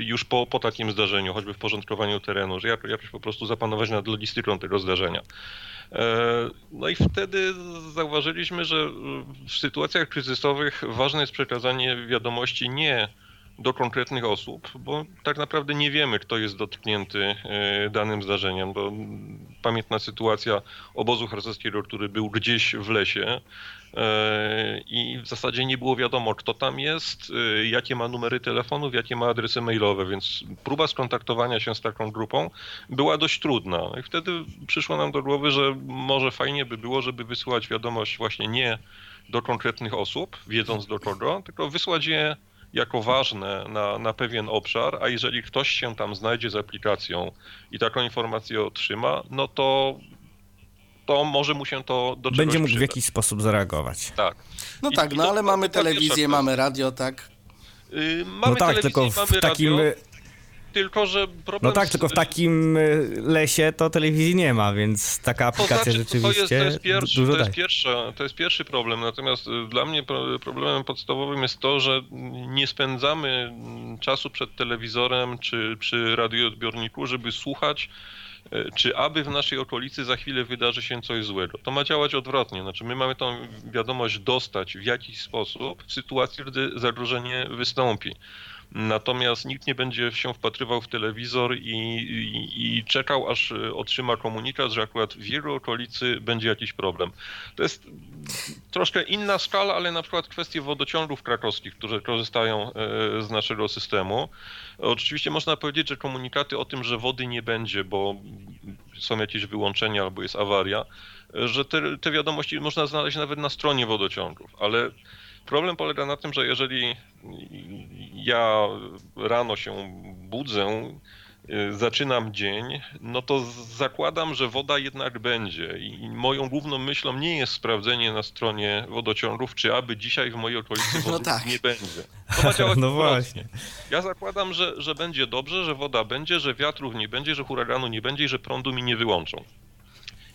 już po, po takim zdarzeniu, choćby w porządkowaniu terenu, że jakoś po prostu zapanować nad logistyką tego zdarzenia. E, no i wtedy zauważyliśmy, że w sytuacjach kryzysowych ważne jest przekazanie wiadomości nie do konkretnych osób, bo tak naprawdę nie wiemy, kto jest dotknięty e, danym zdarzeniem, bo pamiętna sytuacja obozu harcerskiego, który był gdzieś w lesie, i w zasadzie nie było wiadomo, kto tam jest, e, jakie ma numery telefonów, jakie ma adresy mailowe, więc próba skontaktowania się z taką grupą była dość trudna. I wtedy przyszło nam do głowy, że może fajnie by było, żeby wysyłać wiadomość właśnie nie do konkretnych osób, wiedząc do kogo, tylko wysłać je jako ważne na, na pewien obszar, a jeżeli ktoś się tam znajdzie z aplikacją i taką informację otrzyma, no to to może mu się to do Będzie mógł przydać. w jakiś sposób zareagować. Tak. No I- tak, i no to- ale to- mamy telewizję, mamy radio, tak? Yy, mamy No tak, tylko mamy w takim... radio, tylko że problem No tak, z- tylko w takim y, lesie to telewizji nie ma, więc taka To aplikacja to rzeczywiście jest, to jest, pierwszy, du- dużo to, jest pierwsza, to jest pierwszy problem, natomiast y, dla mnie pro- problemem podstawowym jest to, że nie spędzamy mm, czasu przed telewizorem czy przy radioodbiorniku, żeby słuchać, czy aby w naszej okolicy za chwilę wydarzy się coś złego. To ma działać odwrotnie, znaczy my mamy tą wiadomość dostać w jakiś sposób w sytuacji, gdy zagrożenie wystąpi. Natomiast nikt nie będzie się wpatrywał w telewizor i, i, i czekał, aż y, otrzyma komunikat, że akurat w jego okolicy będzie jakiś problem. To jest troszkę inna skala, ale na przykład kwestie wodociągów krakowskich, które korzystają e, z naszego systemu. Oczywiście można powiedzieć, że komunikaty o tym, że wody nie będzie, bo są jakieś wyłączenia albo jest awaria, że te, te wiadomości można znaleźć nawet na stronie wodociągów, ale problem polega na tym, że jeżeli ja rano się budzę, y, zaczynam dzień, no to zakładam, że woda jednak będzie. I moją główną myślą nie jest sprawdzenie na stronie wodociągów, czy aby dzisiaj w mojej okolicy No wody tak. nie będzie. To ma działać No właśnie. Ja zakładam, że, że będzie dobrze, że woda będzie, że wiatrów nie będzie, że huraganu nie będzie i że prądu mi nie wyłączą.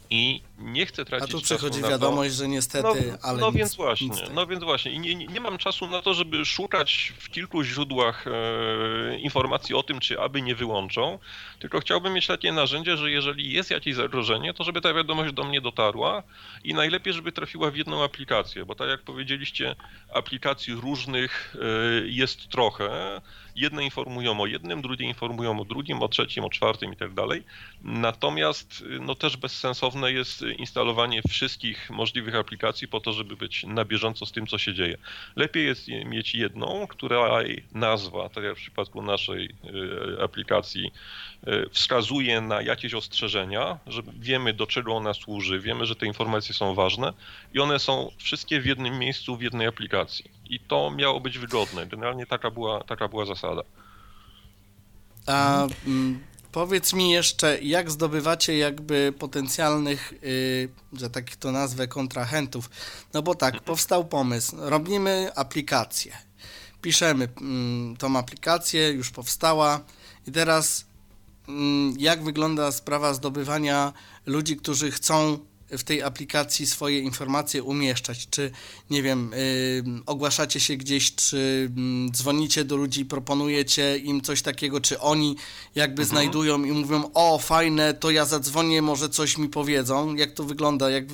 I nie chcę A tracić tu czasu przychodzi na to, wiadomość, że niestety, no, ale no nic, więc właśnie, no więc właśnie. I nie, nie, nie mam czasu na to, żeby szukać w kilku źródłach e, informacji o tym, czy aby nie wyłączą, tylko chciałbym mieć takie narzędzie, że jeżeli jest jakieś zagrożenie, to żeby ta wiadomość do mnie dotarła i najlepiej, żeby trafiła w jedną aplikację, bo tak jak powiedzieliście, aplikacji różnych e, jest trochę. Jedne informują o jednym, drugie informują o drugim, o trzecim, o czwartym i tak dalej. Natomiast no też bezsensowne jest instalowanie wszystkich możliwych aplikacji po to, żeby być na bieżąco z tym, co się dzieje. Lepiej jest je- mieć jedną, której nazwa, tak jak w przypadku naszej y, aplikacji, y, wskazuje na jakieś ostrzeżenia, że wiemy do czego ona służy, wiemy, że te informacje są ważne i one są wszystkie w jednym miejscu, w jednej aplikacji. I to miało być wygodne. Generalnie taka była, taka była zasada. A mm, powiedz mi jeszcze, jak zdobywacie jakby potencjalnych, y, że tak to nazwę, kontrahentów? No bo tak, powstał pomysł, robimy aplikację, piszemy mm, tą aplikację, już powstała. I teraz mm, jak wygląda sprawa zdobywania ludzi, którzy chcą w tej aplikacji swoje informacje umieszczać? Czy, nie wiem, y, ogłaszacie się gdzieś, czy mm, dzwonicie do ludzi, proponujecie im coś takiego, czy oni jakby znajdują i mówią, o fajne, to ja zadzwonię, może coś mi powiedzą. Jak to wygląda? Jak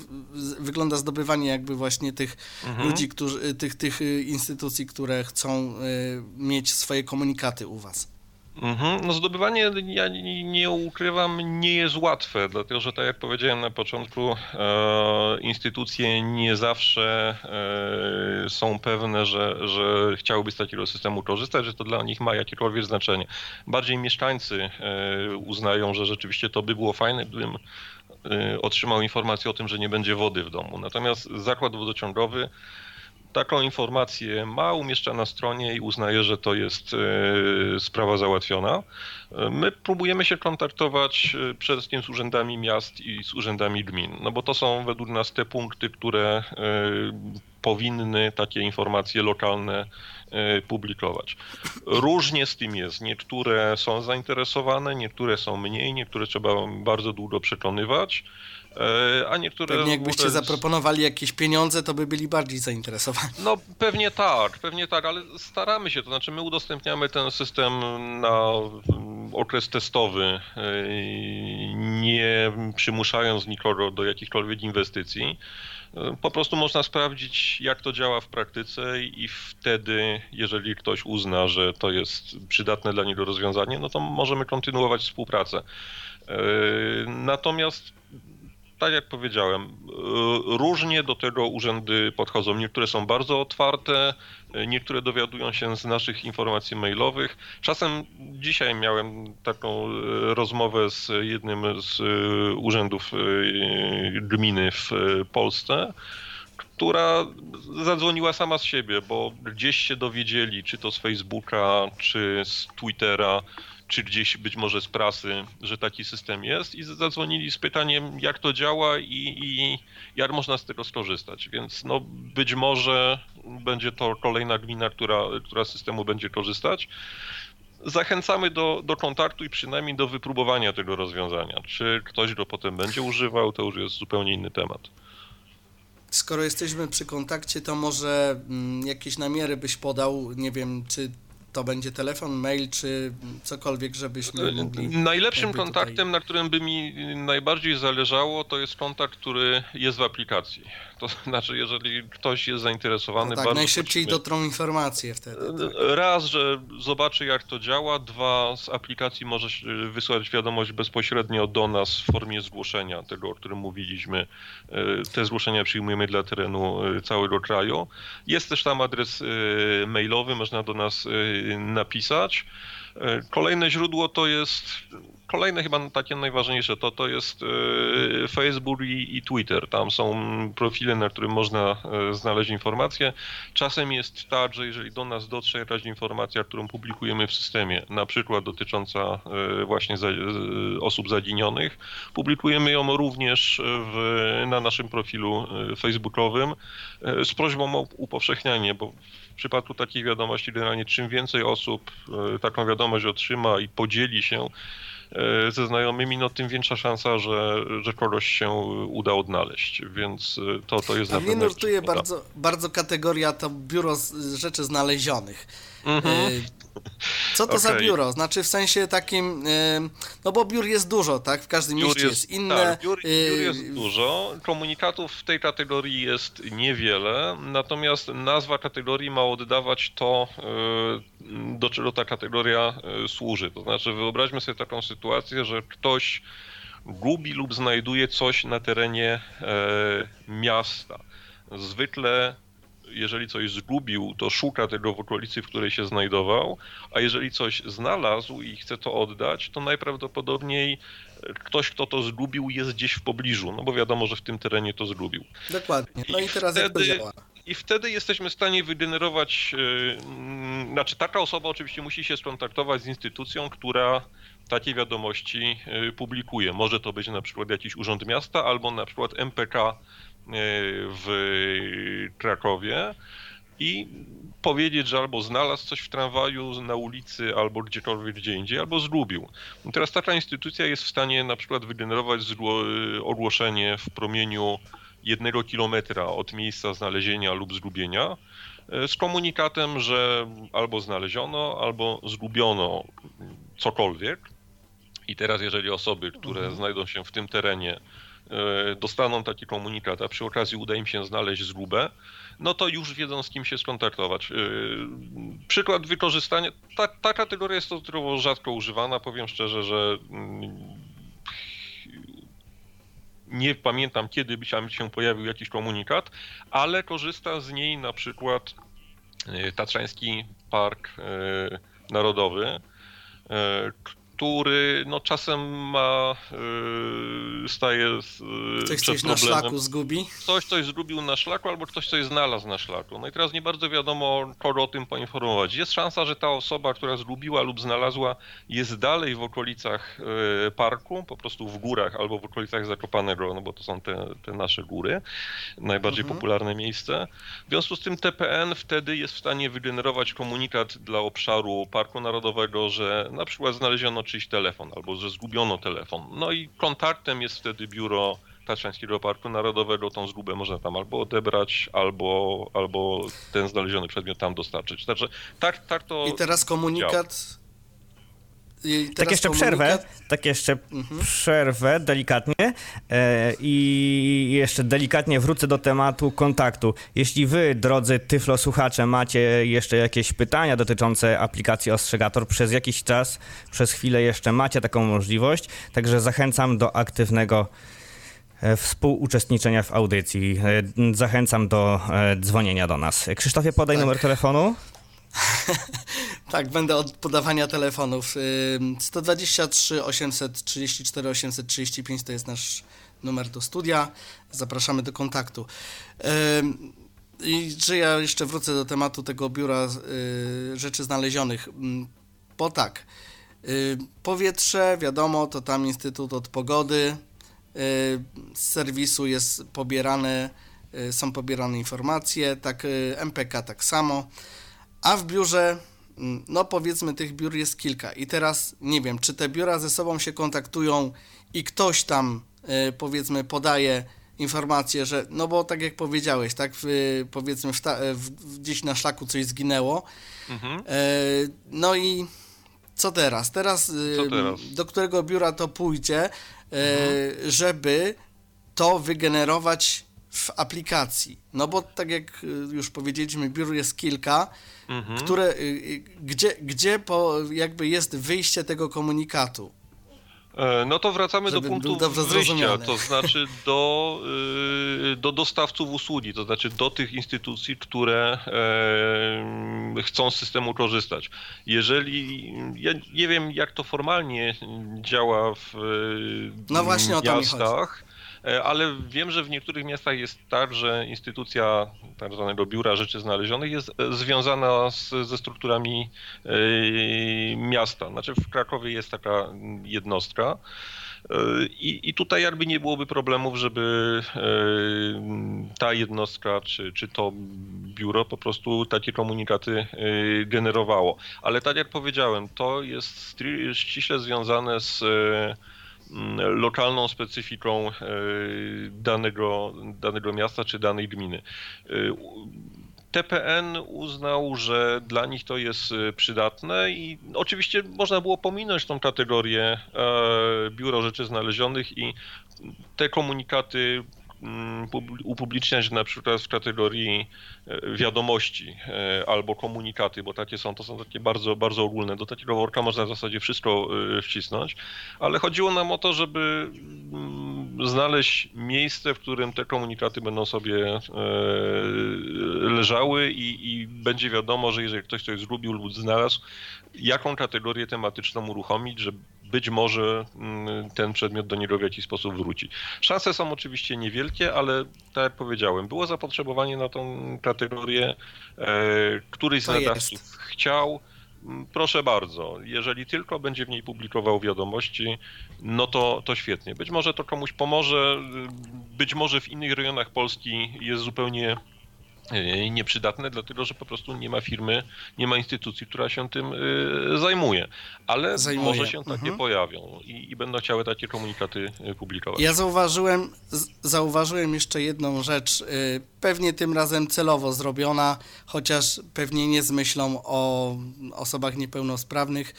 wygląda zdobywanie jakby właśnie tych ludzi, którzy, y, tych, tych y, instytucji, które chcą y, mieć swoje komunikaty u was? Mhm. No zdobywanie, ja nie ukrywam, nie jest łatwe, dlatego że tak jak powiedziałem na początku, e, instytucje nie zawsze e, są pewne, że, że chciałyby z takiego systemu korzystać, że to dla nich ma jakiekolwiek znaczenie. Bardziej mieszkańcy e, uznają, że rzeczywiście to by było fajne, gdybym otrzymał informację o tym, że nie będzie wody w domu. Natomiast zakład wodociągowy taką informację ma, umieszcza na stronie i uznaje, że to jest e, sprawa załatwiona. E, My próbujemy się kontaktować e, przede wszystkim z urzędami miast i z urzędami gmin, no bo to są według nas te punkty, które powinny takie informacje lokalne publikować. Różnie z tym jest. Niektóre są zainteresowane, niektóre są mniej, niektóre trzeba bardzo długo przekonywać, a niektóre... Pewnie jakbyście zaproponowali jakieś pieniądze, to by byli bardziej zainteresowani. no pewnie tak, pewnie tak, ale staramy się, to znaczy my udostępniamy ten system na okres testowy, yy, nie przymuszając nikogo do jakichkolwiek inwestycji. Yy, Po prostu można sprawdzić, jak to działa w praktyce i wtedy, jeżeli ktoś uzna, że to jest przydatne dla niego rozwiązanie, no to możemy kontynuować współpracę. Natomiast tak jak powiedziałem, y, różnie do tego urzędy podchodzą. Niektóre są bardzo otwarte, y, niektóre dowiadują się z naszych informacji mailowych. Czasem dzisiaj miałem taką y, rozmowę z jednym z urzędów gminy w Polsce, która zadzwoniła sama z siebie, bo gdzieś się dowiedzieli, czy to z Facebooka, czy z Twittera, czy gdzieś być może z prasy, że taki system jest i zadzwonili z pytaniem, jak to działa i, i jak można z tego skorzystać. Więc no, być może będzie to kolejna gmina, która, która z systemu będzie korzystać. Zachęcamy do, do kontaktu i przynajmniej do wypróbowania tego rozwiązania. Czy ktoś go potem będzie używał, to już jest zupełnie inny temat. Skoro jesteśmy przy kontakcie, to może mm, jakieś namiery byś podał, nie wiem, czy to będzie telefon, mail, czy cokolwiek, żebyśmy mogli... Najlepszym jakby tutaj- kontaktem, na którym by mi najbardziej zależało, to jest kontakt, który jest w aplikacji. To znaczy, jeżeli ktoś jest zainteresowany, No tak, bardzo najszybciej dotrą informacje wtedy. Tak. Raz, że zobaczy jak to działa, dwa, z aplikacji może wysłać wiadomość bezpośrednio do nas w formie zgłoszenia, tego o którym mówiliśmy. E, Te zgłoszenia przyjmujemy dla terenu e, całego kraju. Jest też tam adres e, mailowy, można do nas napisać. Kolejne źródło to jest, kolejne chyba takie najważniejsze, to, to jest e, Facebook i, i Twitter. Tam są profile, na którym można e, znaleźć informacje. Czasem jest tak, że jeżeli do nas dotrze jakaś informacja, którą publikujemy w systemie, na przykład dotycząca e, właśnie za, osób zaginionych, publikujemy ją również w, na naszym profilu facebookowym z prośbą o upowszechnianie, bo w przypadku takich wiadomości generalnie czym więcej osób taką wiadomość otrzyma i podzieli się ze znajomymi, no tym większa szansa, że, że kogoś się uda odnaleźć, więc e, to, to jest A na mnie pewno... nurtuje istotna. bardzo, bardzo kategoria to biuro rzeczy znalezionych. Mhm. E, Co to za Okej. biuro? Znaczy w sensie takim, e, no bo biur jest dużo, tak? W każdym Biur mieście jest, inne. Tak, biur, e, biur jest dużo, komunikatów w tej kategorii jest niewiele, natomiast nazwa kategorii ma oddawać to, do czego ta kategoria służy. To znaczy wyobraźmy sobie taką sytuację, że ktoś gubi lub znajduje coś na terenie e, miasta. Zwykle jeżeli coś zgubił, to szuka tego w okolicy, w której się znajdował, a jeżeli coś znalazł i chce to oddać, to najprawdopodobniej ktoś, kto to zgubił, jest gdzieś w pobliżu, no bo wiadomo, że w tym terenie to zgubił. Dokładnie. No i, I teraz jak to wtedy- działa? I wtedy jesteśmy w stanie wygenerować, mm, znaczy taka osoba oczywiście musi się skontaktować z instytucją, która takie wiadomości yy, publikuje. Może to być na przykład jakiś urząd miasta albo na przykład MPK w Krakowie i powiedzieć, że albo znalazł coś w tramwaju, na ulicy, albo gdziekolwiek gdzie indziej, albo zgubił. Teraz taka instytucja jest w stanie na przykład wygenerować zgło- ogłoszenie w promieniu jednego kilometra od miejsca znalezienia lub zgubienia e, z komunikatem, że albo znaleziono, albo zgubiono cokolwiek. I teraz, jeżeli osoby, które znajdą się w tym terenie, e, dostaną taki komunikat, a przy okazji uda im się znaleźć zgubę, no to już wiedzą, z kim się skontaktować. E, Przykład wykorzystania. Ta, ta kategoria jest stosunkowo rzadko używana. Powiem szczerze, że mm, nie pamiętam, kiedy by się- pojawił jakiś komunikat, ale korzysta z niej na przykład e, Tatrzański Park e, Narodowy, e, który no, czasem ma, e, staje z, Ktoś przed coś na szlaku zgubi? ktoś coś zgubił na szlaku, albo ktoś coś znalazł na szlaku. No i teraz nie bardzo wiadomo, kogo o tym poinformować. Jest szansa, że ta osoba, która zgubiła lub znalazła, jest dalej w okolicach e, parku, po prostu w górach albo w okolicach Zakopanego, no bo to są te, te nasze góry, najbardziej popularne miejsce. W związku z tym TPN wtedy jest w stanie wygenerować komunikat dla obszaru Parku Narodowego, że na przykład znaleziono czyjś telefon, albo że zgubiono telefon. No i kontaktem jest wtedy biuro Tatrzańskiego Parku Narodowego, tą zgubę można tam albo odebrać, albo, albo ten znaleziony przedmiot tam dostarczyć. Także tak, tak to I teraz komunikat... Tak jeszcze przerwę, tak jeszcze Mhm. przerwę delikatnie e, i jeszcze delikatnie wrócę do tematu kontaktu. Jeśli wy, drodzy Tyflo słuchacze, macie jeszcze jakieś pytania dotyczące aplikacji Ostrzegator, przez jakiś czas, przez chwilę jeszcze macie taką możliwość, także zachęcam do aktywnego e, współuczestniczenia w audycji. E, Zachęcam do e, dzwonienia do nas. Krzysztofie, podaj Tak. numer telefonu. Tak, będę od podawania telefonów. Ym, 123 834 835 to jest nasz numer do studia. Zapraszamy do kontaktu. I że ja jeszcze wrócę do tematu tego biura y, rzeczy znalezionych. Bo tak, powietrze, wiadomo, to tam Instytut od Pogody. Z serwisu jest pobierane, y, są pobierane informacje, tak y, MPK tak samo. A w biurze, mm, no powiedzmy, tych biur jest kilka. I teraz nie wiem, czy te biura ze sobą się kontaktują i ktoś tam, e, powiedzmy, podaje informację, że, no bo tak jak powiedziałeś, tak, w, powiedzmy, w, ta, w, w, gdzieś na szlaku coś zginęło. Mhm. E, no i co teraz? Teraz, e, Co teraz? do którego biura to pójdzie, e, żeby to wygenerować w aplikacji. No bo tak jak e, już powiedzieliśmy, biur jest kilka, Mhm. które, y, y, gdzie, gdzie po, jakby jest wyjście tego komunikatu. E, No to wracamy do punktu wyjścia, zrozumiany. to znaczy do, y, do dostawców usługi, to znaczy do tych instytucji, które e, chcą z systemu korzystać. Jeżeli, ja nie wiem jak to formalnie działa w No właśnie o to mi miastach, ale wiem, że w niektórych miastach jest tak, że instytucja tak zwanego biura rzeczy znalezionych jest e, związana z, ze strukturami e, miasta. Znaczy w Krakowie jest taka jednostka. E, I, I tutaj jakby nie byłoby problemów, żeby e, ta jednostka czy, czy to biuro po prostu takie komunikaty e, generowało. Ale tak jak powiedziałem, to jest ściśle związane z e, lokalną specyfiką e, danego, danego miasta czy danej gminy. E, TPN uznał, że dla nich to jest e, przydatne i oczywiście można było pominąć tą kategorię Biuro Rzeczy Znalezionych i te komunikaty mm, upubliczniać na przykład w kategorii e, wiadomości e, albo komunikaty, bo takie są, to są takie bardzo, bardzo ogólne. Do takiego worka można w zasadzie wszystko e, wcisnąć, ale chodziło nam o to, żeby mm, znaleźć miejsce, w którym te komunikaty będą sobie leżały i, i będzie wiadomo, że jeżeli ktoś coś zgubił lub znalazł, jaką kategorię tematyczną uruchomić, że być może mm, ten przedmiot do niego w jakiś sposób wróci. Szanse są oczywiście niewielkie, ale tak jak powiedziałem, było zapotrzebowanie na tą kategorię. E, któryś z nadawców chciał. Mm, Proszę bardzo, jeżeli tylko będzie w niej publikował wiadomości, no to, to świetnie. Być może to komuś pomoże, być może w innych rejonach Polski jest zupełnie nieprzydatne, dlatego że po prostu nie ma firmy, nie ma instytucji, która się tym y, zajmuje. Ale Zajmuje. może się takie Mhm. pojawią i, i będą chciały takie komunikaty y, publikować. Ja zauważyłem, zauważyłem jeszcze jedną rzecz, y, pewnie tym razem celowo zrobiona, chociaż pewnie nie z myślą o osobach niepełnosprawnych,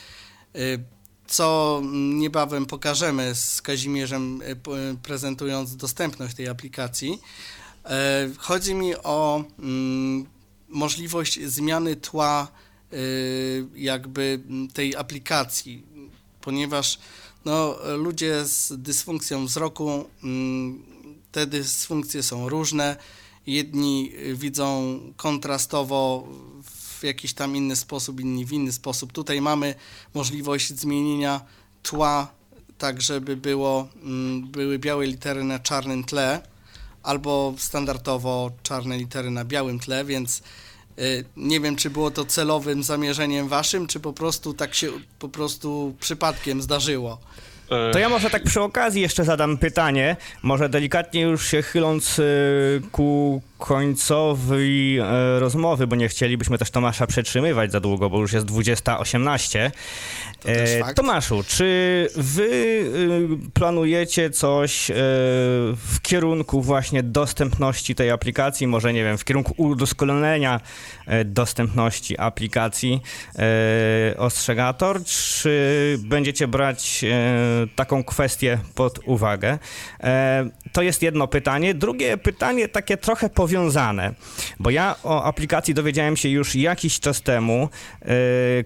co niebawem pokażemy z Kazimierzem, prezentując dostępność tej aplikacji. E, Chodzi mi o mm, możliwość zmiany tła y, jakby tej aplikacji, ponieważ no, ludzie z dysfunkcją wzroku, mm, te dysfunkcje są różne. Jedni widzą kontrastowo w jakiś tam inny sposób, inni w inny sposób. Tutaj mamy możliwość zmienienia tła tak, żeby było, mm, były białe litery na czarnym tle, albo standardowo czarne litery na białym tle, więc y, nie wiem, czy było to celowym zamierzeniem waszym, czy po prostu tak się po prostu przypadkiem zdarzyło. E, To ja może tak przy okazji jeszcze zadam pytanie, może delikatnie już się chyląc y, ku końcowi y, rozmowy, bo nie chcielibyśmy też Tomasza przetrzymywać za długo, bo już jest 20.18. To też E. Tomaszu, czy wy y, planujecie coś y, w kierunku właśnie dostępności tej aplikacji, może nie wiem, w kierunku udoskonalenia e, dostępności aplikacji e, Ostrzegator, czy będziecie brać e, taką kwestię pod uwagę? To jest jedno pytanie. Drugie pytanie takie trochę powiązane, bo ja o aplikacji dowiedziałem się już jakiś czas temu. E,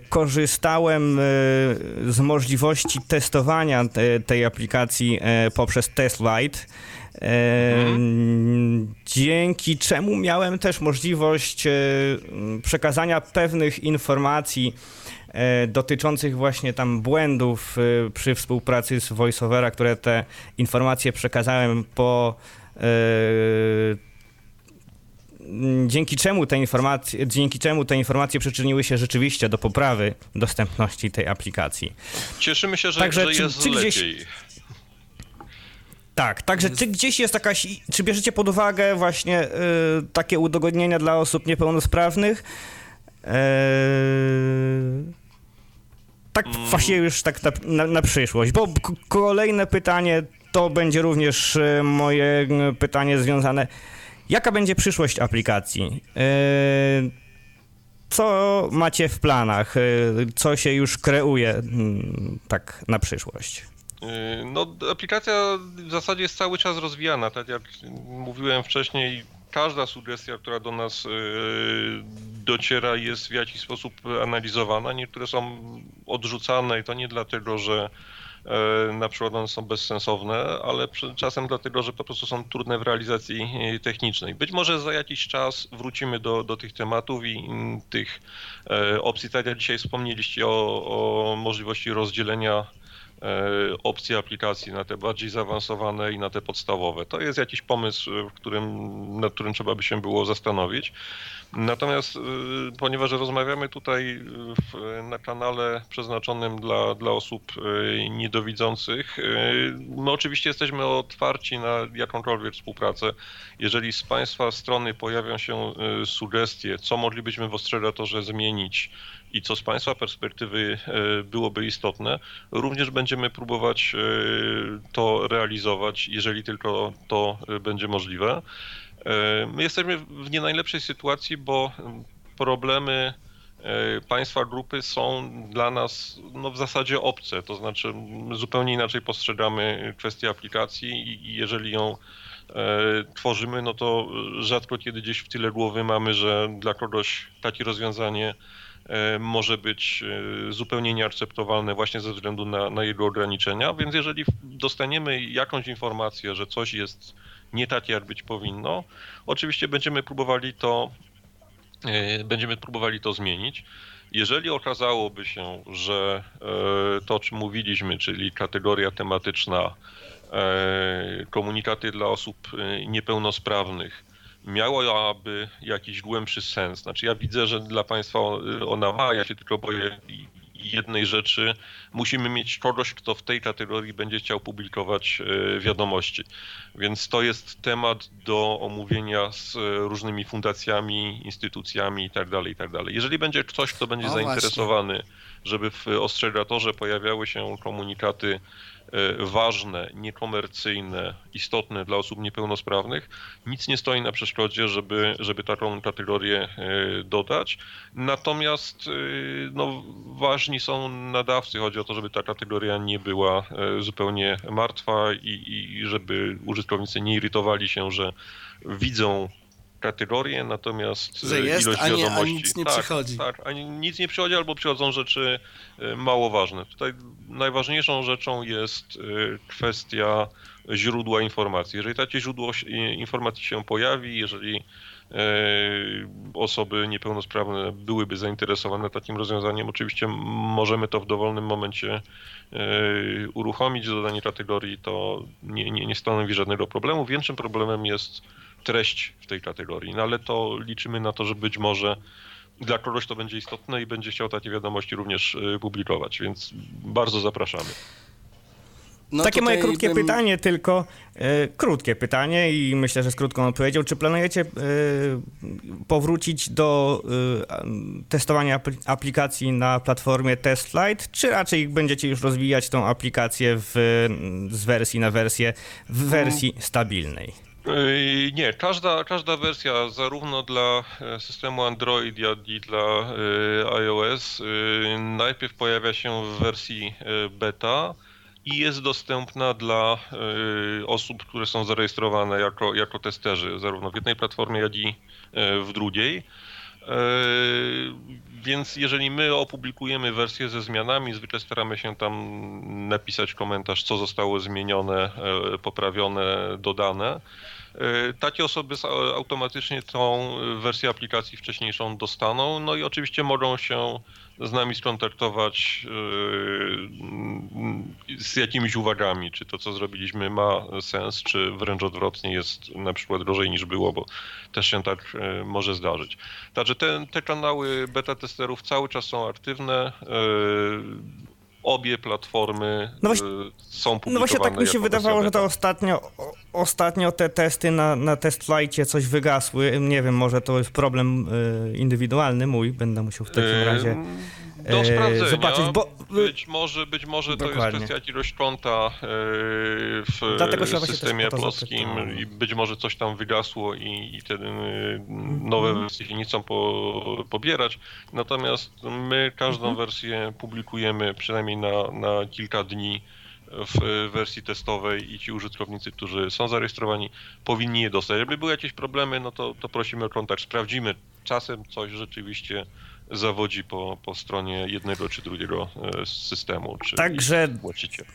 Korzystałem e, z możliwości testowania te, tej aplikacji e, poprzez TestLite. E, Dzięki czemu miałem też możliwość przekazania pewnych informacji dotyczących właśnie tam błędów e, przy współpracy z VoiceOvera, które te informacje przekazałem po e, dzięki czemu te informacje, dzięki czemu te informacje przyczyniły się rzeczywiście do poprawy dostępności tej aplikacji. Cieszymy się, że, Także że czy- jest czy gdzieś- lepiej. Tak, także czy gdzieś jest jakaś, czy bierzecie pod uwagę właśnie y, takie udogodnienia dla osób niepełnosprawnych? Tak właśnie już tak na, na, przyszłość, bo kolejne pytanie to będzie również y, moje pytanie związane, jaka będzie przyszłość aplikacji? Eee, co macie w planach? Y, Co się już kreuje mm, tak na przyszłość? No, aplikacja w zasadzie jest cały czas rozwijana. Tak jak mówiłem wcześniej, każda sugestia, która do nas yy, dociera, jest w jakiś sposób analizowana. Niektóre są odrzucane i to nie dlatego, że e, na przykład one są bezsensowne, ale czasem dlatego, że po prostu są trudne w realizacji e, technicznej. Być może za jakiś czas wrócimy do, do tych tematów i mm, tych e, opcji, tak jak dzisiaj wspomnieliście o, o możliwości rozdzielenia e, opcji aplikacji na te bardziej zaawansowane i na te podstawowe. To jest jakiś pomysł, w którym, nad którym trzeba by się było zastanowić. Natomiast y, ponieważ rozmawiamy tutaj w, na kanale przeznaczonym dla, dla osób niedowidzących, my oczywiście jesteśmy otwarci na jakąkolwiek współpracę. Jeżeli z Państwa strony pojawią się sugestie, co moglibyśmy w Ostrzegatorze zmienić i co z Państwa perspektywy y, byłoby istotne, również będziemy próbować y, to realizować, jeżeli tylko to y, będzie możliwe. E, My jesteśmy w nie najlepszej sytuacji, bo problemy e, państwa grupy są dla nas no, w zasadzie obce, to znaczy zupełnie inaczej postrzegamy kwestię aplikacji i jeżeli ją e, tworzymy, no to rzadko kiedy gdzieś w tyle głowy mamy, że dla kogoś takie rozwiązanie e, może być e, zupełnie nieakceptowalne właśnie ze względu na, na jego ograniczenia, więc jeżeli dostaniemy jakąś informację, że coś jest nie takie, jak być powinno, oczywiście będziemy próbowali to, e, będziemy próbowali to zmienić. Jeżeli okazałoby się, że e, to, o czym mówiliśmy, czyli kategoria tematyczna, e, komunikaty dla osób e, niepełnosprawnych, miałaby jakiś głębszy sens. Znaczy ja widzę, że dla Państwa ona ma, ja się tylko boję jednej rzeczy. Musimy mieć kogoś, kto w tej kategorii będzie chciał publikować e, wiadomości. Więc to jest temat do omówienia z e, różnymi fundacjami, instytucjami itd. itd. Jeżeli będzie ktoś, kto będzie O, zainteresowany, żeby w Ostrzegatorze pojawiały się komunikaty e, ważne, niekomercyjne, istotne dla osób niepełnosprawnych, nic nie stoi na przeszkodzie, żeby, żeby taką kategorię e, dodać. Natomiast e, no, ważni są nadawcy. Chodzi o to, żeby ta kategoria nie była zupełnie martwa i, i żeby użytkownicy nie irytowali się, że widzą kategorię, natomiast Że e, jest, ilość a nie- a wiadomości... nic nie tak, przychodzi. Tak, a nic nie przychodzi albo przychodzą rzeczy e, mało ważne. Tutaj najważniejszą rzeczą jest e, kwestia źródła informacji. Jeżeli takie źródło informacji się pojawi, jeżeli osoby niepełnosprawne byłyby zainteresowane takim rozwiązaniem, oczywiście możemy to w dowolnym momencie uruchomić. Dodanie kategorii to nie, nie, nie stanowi żadnego problemu. Większym problemem jest treść w tej kategorii, no ale to liczymy na to, że być może dla kogoś to będzie istotne i będzie chciał takie wiadomości również e, publikować, więc bardzo zapraszamy. No Takie moje krótkie bym- pytanie tylko, e, krótkie pytanie i myślę, że z krótką odpowiedzią. Czy planujecie e, powrócić do e, testowania apl- aplikacji na platformie TestFlight, czy raczej będziecie już rozwijać tą aplikację w, z wersji na wersję w wersji stabilnej? Yy, Nie, każda, każda wersja, zarówno dla e, systemu Android, jak i dla e, iOS, e, najpierw pojawia się w wersji beta i jest dostępna dla osób, które są zarejestrowane jako, jako testerzy, zarówno w jednej platformie, jak i w drugiej. Więc jeżeli my opublikujemy wersję ze zmianami, zwykle staramy się tam napisać komentarz, co zostało zmienione, poprawione, dodane. Takie osoby automatycznie tą wersję aplikacji wcześniejszą dostaną, no i oczywiście mogą się z nami skontaktować z jakimiś uwagami, czy to, co zrobiliśmy, ma sens, czy wręcz odwrotnie jest na przykład gorzej niż było, bo też się tak może zdarzyć. Także te, te kanały beta testerów cały czas są aktywne obie platformy no właśnie, y, są publikowane. No właśnie tak mi się wydawało, że to ostatnio, ostatnio te testy na, na test flightie coś wygasły. Nie wiem, może to jest problem y, indywidualny mój, będę musiał w takim razie do e, sprawdzenia. Zobaczyć, bo... Być może, być może to jest kwestia jakiegoś konta e, w systemie polskim i być może coś tam wygasło i, i wtedy nowe mhm. wersje nie chcą po, pobierać. Natomiast my każdą mhm. wersję publikujemy przynajmniej na, na kilka dni w wersji testowej i ci użytkownicy, którzy są zarejestrowani, powinni je dostać. Jakby były jakieś problemy, no to, to prosimy o kontakt, sprawdzimy. Czasem coś rzeczywiście zawodzi po, po stronie jednego czy drugiego e, systemu, czy także,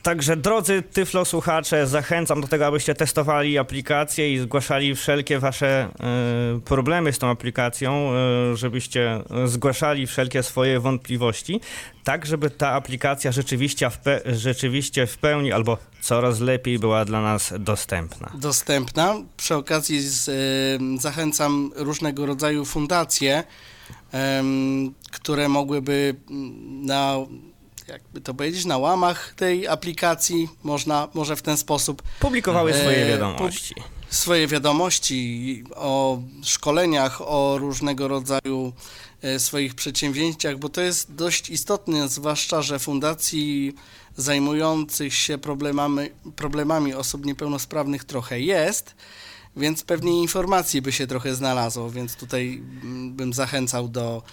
także drodzy Tyflo słuchacze, zachęcam do tego, abyście testowali aplikację i zgłaszali wszelkie wasze y, problemy z tą aplikacją, y, żebyście zgłaszali wszelkie swoje wątpliwości, tak żeby ta aplikacja rzeczywiście w, rzeczywiście w pełni albo coraz lepiej była dla nas dostępna. Dostępna. Przy okazji z, y, zachęcam różnego rodzaju fundacje, które mogłyby na, jakby to powiedzieć, na łamach tej aplikacji, można, może w ten sposób... Publikowały swoje wiadomości. Swoje wiadomości o szkoleniach, o różnego rodzaju e, swoich przedsięwzięciach, bo to jest dość istotne, zwłaszcza, że fundacji zajmujących się problemami, problemami osób niepełnosprawnych trochę jest, więc pewnie informacji by się trochę znalazło, więc tutaj mm, bym zachęcał do,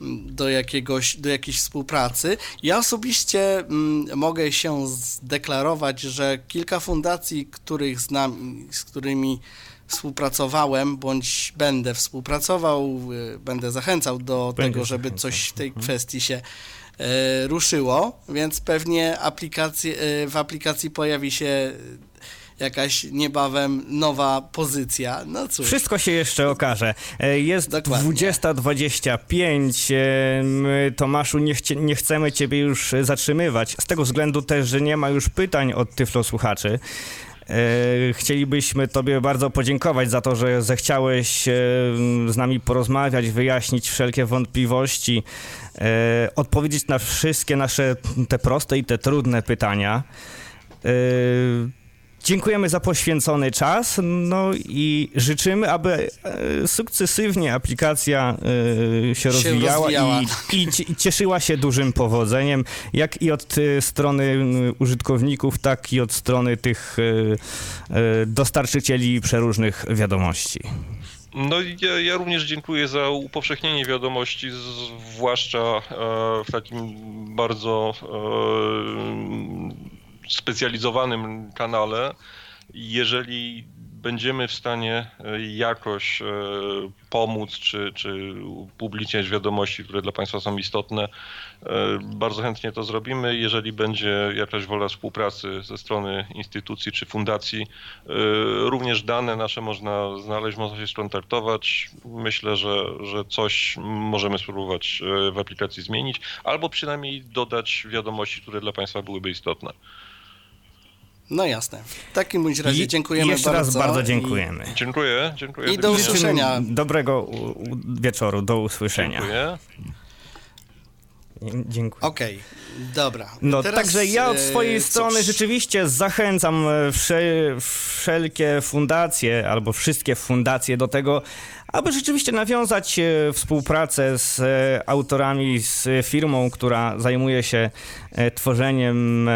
mm, do, jakiegoś, do jakiejś współpracy. Ja osobiście mm, mogę się zdeklarować, że kilka fundacji, których znam, z którymi współpracowałem, bądź będę współpracował, y, będę zachęcał do tego, żeby coś w tej mhm. kwestii się e, ruszyło, więc pewnie aplikacje, e, w aplikacji pojawi się jakaś niebawem nowa pozycja. No cóż. Wszystko się jeszcze okaże. E, jest 20.25. E, Tomaszu, nie, chcie, nie chcemy Ciebie już zatrzymywać. Z tego względu też, że nie ma już pytań od Tyflo słuchaczy. E, chcielibyśmy Tobie bardzo podziękować za to, że zechciałeś z nami porozmawiać, wyjaśnić wszelkie wątpliwości, odpowiedzieć na wszystkie nasze te proste i te trudne pytania. Dziękujemy za poświęcony czas, no i życzymy, aby e, sukcesywnie aplikacja e, się, się rozwijała, i, i, i, cieszyła się dużym powodzeniem, jak i od e, strony użytkowników, tak i od strony tych dostarczycieli przeróżnych wiadomości. No ja, ja również dziękuję za upowszechnienie wiadomości, zwłaszcza w takim bardzo specjalizowanym kanale, jeżeli będziemy w stanie e, jakoś e, pomóc czy, czy upubliczniać wiadomości, które dla Państwa są istotne, e, bardzo chętnie to zrobimy. Jeżeli będzie jakaś wola współpracy ze strony instytucji czy fundacji, również dane nasze można znaleźć, można się skontaktować. Myślę, że, że coś możemy spróbować w aplikacji zmienić, albo przynajmniej dodać wiadomości, które dla Państwa byłyby istotne. No jasne. W takim bądź razie dziękujemy Jeszcze bardzo. raz bardzo dziękujemy. I... Dziękuję, dziękuję. I do usłyszenia. Dobrego wieczoru, do usłyszenia. Dziękuję. Dziękuję. Okej, okay, dobra. No Teraz, także ja od e, swojej strony rzeczywiście zachęcam e, wszelkie fundacje albo wszystkie fundacje do tego, aby rzeczywiście nawiązać e, współpracę z autorami, z firmą, która zajmuje się tworzeniem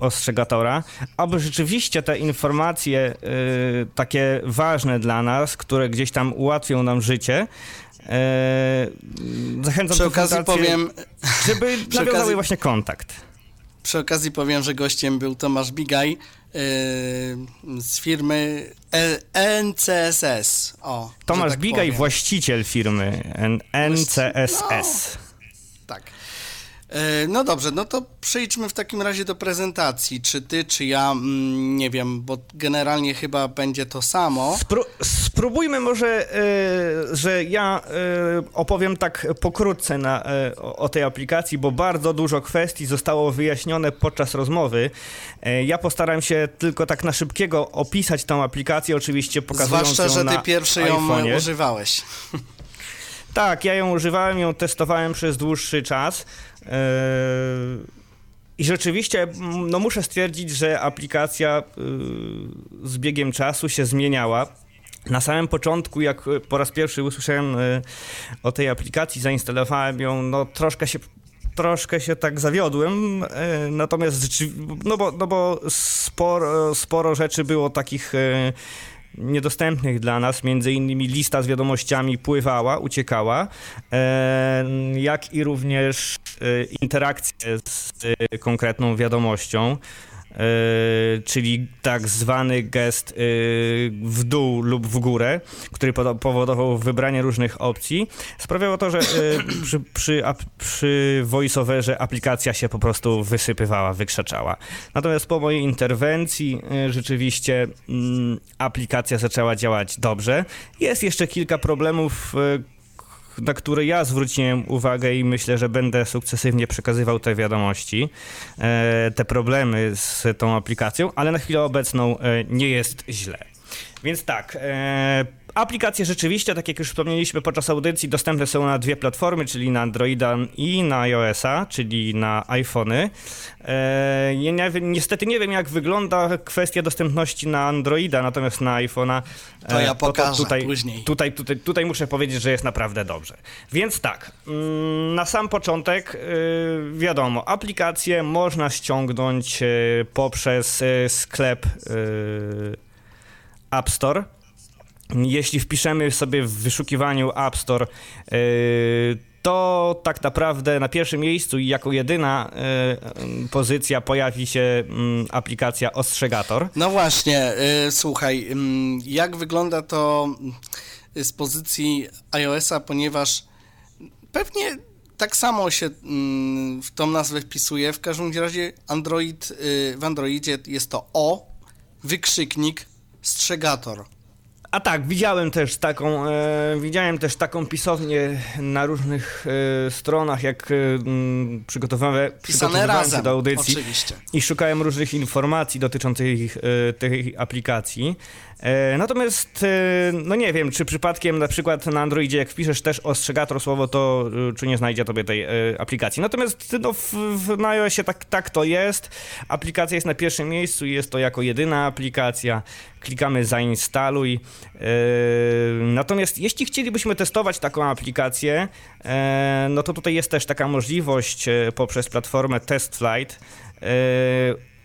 ostrzegatora, aby rzeczywiście te informacje takie ważne dla nas, które gdzieś tam ułatwią nam życie, zachęcam przy okazji powiem, żeby nawiązały okazji, właśnie kontakt. Przy okazji powiem, że gościem był Tomasz Bigaj yy, z firmy NCSS. O, Tomasz tak Bigaj, powiem. właściciel firmy NCSS. No, tak. E, no dobrze, no to przejdźmy w takim razie do prezentacji. Czy ty, czy ja, mm, nie wiem, bo generalnie chyba będzie to samo. Spró spróbujmy może, e, że ja e, opowiem tak pokrótce na, o, o, tej aplikacji, bo bardzo dużo kwestii zostało wyjaśnione podczas rozmowy. Ja postaram się tylko tak na szybkiego opisać tą aplikację, oczywiście pokazując Zwłaszcza, ją że ty na pierwszy ją iPhone'ie. używałeś. Tak, ja ją używałem, ją testowałem przez dłuższy czas. Yy, I rzeczywiście, mm, no muszę stwierdzić, że aplikacja yy, z biegiem czasu się zmieniała. Na samym początku, jak po raz pierwszy usłyszałem yy, o tej aplikacji, zainstalowałem ją, no troszkę się troszkę się tak zawiodłem, natomiast no bo, no bo sporo, sporo rzeczy było takich niedostępnych dla nas, między innymi lista z wiadomościami pływała, uciekała, e, jak i również e, interakcje z e, konkretną wiadomością. Yy, czyli tak zwany gest w dół lub w górę, który powodował wybranie różnych opcji, sprawiało to, że przy, przy, przy voiceoverze aplikacja się po prostu wysypywała, wykrzaczała. Natomiast po mojej interwencji rzeczywiście mm, aplikacja zaczęła działać dobrze. Jest jeszcze kilka problemów, na które ja zwróciłem uwagę i myślę, że będę sukcesywnie przekazywał te wiadomości, e, te problemy z tą aplikacją, ale na chwilę obecną e, nie jest źle. Więc tak, e, aplikacje rzeczywiście, tak jak już wspomnieliśmy podczas audycji, dostępne są na dwie platformy, czyli na Androida i na iOS-a, czyli na iPhony. E, nie, niestety nie wiem, jak wygląda kwestia dostępności na Androida, natomiast na iPhone'a... E, to ja pokażę to tutaj, później. Tutaj, tutaj, tutaj muszę powiedzieć, że jest naprawdę dobrze. Więc tak, mm, na sam początek e, wiadomo, aplikację można ściągnąć e, poprzez sklep App Store. Jeśli wpiszemy sobie w wyszukiwaniu App Store, yy, to tak naprawdę na pierwszym miejscu i jako jedyna yy, pozycja pojawi się yy, aplikacja Ostrzegator. No właśnie, słuchaj, jak wygląda to z pozycji iOS-a, ponieważ pewnie tak samo się w tą nazwę wpisuje. W każdym razie Android, w Androidzie jest to O, wykrzyknik, strzegator. A tak, widziałem też taką, e, widziałem też taką pisownię na różnych e, stronach, jak e, przygotowałem, przygotowywałem się do audycji oczywiście. i szukałem różnych informacji dotyczących e, tej aplikacji. E, natomiast, e, no nie wiem, czy przypadkiem na przykład na Androidzie, jak wpiszesz też ostrzegator słowo, to czy nie znajdzie tobie tej aplikacji. Natomiast no, w, w, iOSie tak, tak to jest. Aplikacja jest na pierwszym miejscu i jest to jako jedyna aplikacja. Klikamy zainstaluj. Natomiast jeśli chcielibyśmy testować taką aplikację, no to tutaj jest też taka możliwość poprzez platformę TestFlight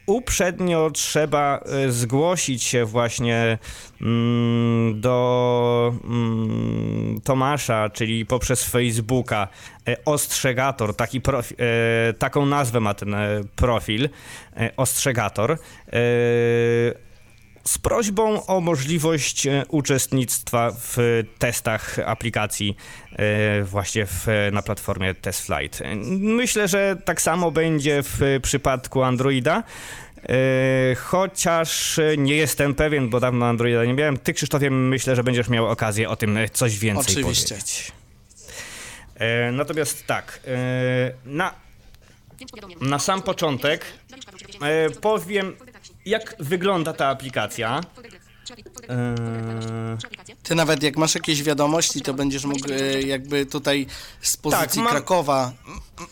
uprzednio trzeba e, zgłosić się właśnie mm, do mm, Tomasza, czyli poprzez Facebooka. E, ostrzegator, taki profi, e, taką nazwę ma ten profil, Ostrzegator z prośbą o możliwość uczestnictwa w testach aplikacji właśnie w, na platformie TestFlight. Myślę, że tak samo będzie w przypadku Androida. Chociaż nie jestem pewien, bo dawno Androida nie miałem. Ty, Krzysztofie, myślę, że będziesz miał okazję o tym coś więcej Oczywiście. powiedzieć. Natomiast tak, na, na sam początek powiem jak wygląda ta aplikacja. Eee... Ty nawet jak masz jakieś wiadomości, to będziesz mógł e, jakby tutaj z pozycji tak, mam, Krakowa.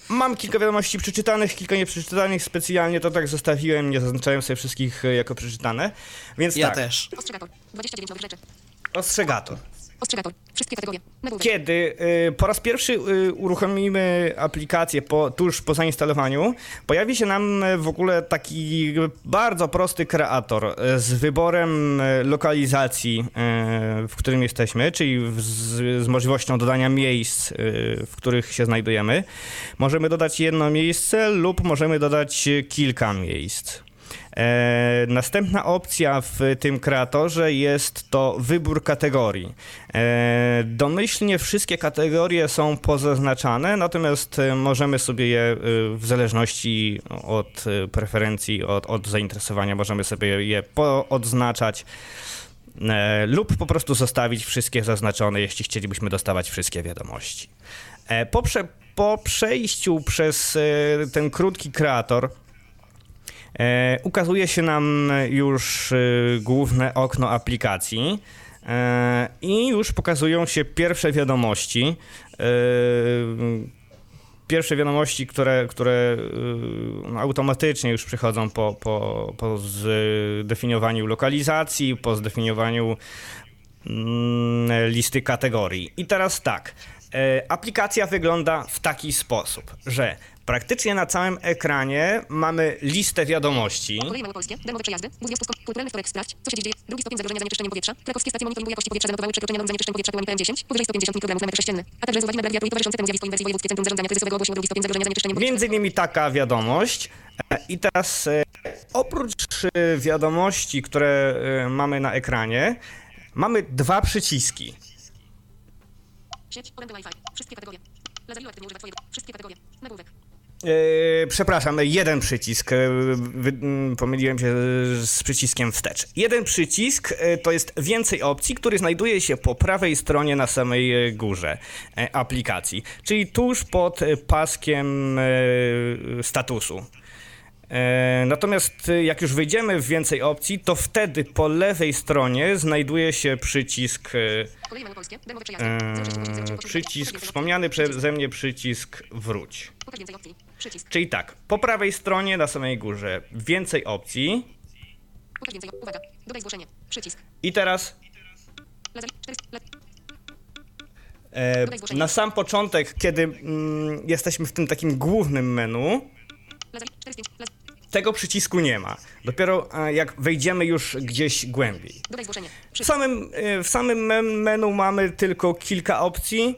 Mam kilka wiadomości przeczytanych, kilka nieprzeczytanych. Specjalnie to tak zostawiłem, nie zaznaczałem sobie wszystkich e, jako przeczytane. Więc ja tak. też. Ostrzegator. 29 nowych rzeczy. Ostrzegator. Ostrzegator. Wszystkie kategorie. Kiedy y, po raz pierwszy y, uruchomimy aplikację po, tuż po zainstalowaniu, pojawi się nam w ogóle taki bardzo prosty kreator y, z wyborem y, lokalizacji, w którym jesteśmy, czyli z, z możliwością dodania miejsc, w których się znajdujemy. Możemy dodać jedno miejsce lub możemy dodać kilka miejsc. E, następna opcja w tym kreatorze jest to wybór kategorii. E, domyślnie wszystkie kategorie są pozaznaczane, natomiast e, możemy sobie je e, w zależności od e, preferencji, od, od zainteresowania, możemy sobie je poodznaczać. E, lub po prostu zostawić wszystkie zaznaczone, jeśli chcielibyśmy dostawać wszystkie wiadomości. Po, prze, po przejściu przez ten krótki kreator ukazuje się nam już e, główne okno aplikacji e, i już pokazują się pierwsze wiadomości. E, pierwsze wiadomości, które, które no, automatycznie już przychodzą po, po, po zdefiniowaniu lokalizacji, po zdefiniowaniu mm, listy kategorii. I teraz tak. e, Aplikacja wygląda w taki sposób, że praktycznie na całym ekranie mamy listę wiadomości. Koleje małopolskie, darmowe przejazdy, bus wniosków, kulturalny wtorek sprawdź, co się dzieje, drugi stopień zagrożenia zanieczyszczeniem powietrza, krakowskie stacje monitoringu jakości powietrza zanotowały przekroczenia norm zanieczyszczeń powietrza pyłami PM10, powyżej 150 mikrogramów na metr sześcienny, a także z uwagi na brak wiatru i towarzyszące temu zjawisku inwersji wojewódzkie centrum zarządzania kryzysowego ogłosiło drugi stopień zagrożenia zanieczyszczeniem powietrza. Między innymi taka wiadomość. E, I teraz e, oprócz e, wiadomości, które mamy na ekranie, mamy dwa przyciski. Sieć, wszystkie kategorie. Lazarillo aktywnie używa twojego, wszystkie kategorie. Nagłówek. E, przepraszam, jeden przycisk. e, Wy, m, pomyliłem się z przyciskiem wstecz. Jeden przycisk e, to jest więcej opcji, który znajduje się po prawej stronie na samej górze aplikacji, czyli tuż pod paskiem statusu. E, Natomiast e, jak już wejdziemy w więcej opcji, to wtedy po lewej stronie znajduje się przycisk, e, e, przycisk wspomniany przeze mnie przycisk wróć. Czyli tak, po prawej stronie na samej górze więcej opcji i teraz Lazer 400. La... e, na sam początek, kiedy mm, jesteśmy w tym takim głównym menu, Lazer 400. Lazer. Tego przycisku nie ma. Dopiero jak wejdziemy już gdzieś głębiej. Dodaj zgłoszenie. W samym, e, w samym men- menu mamy tylko kilka opcji.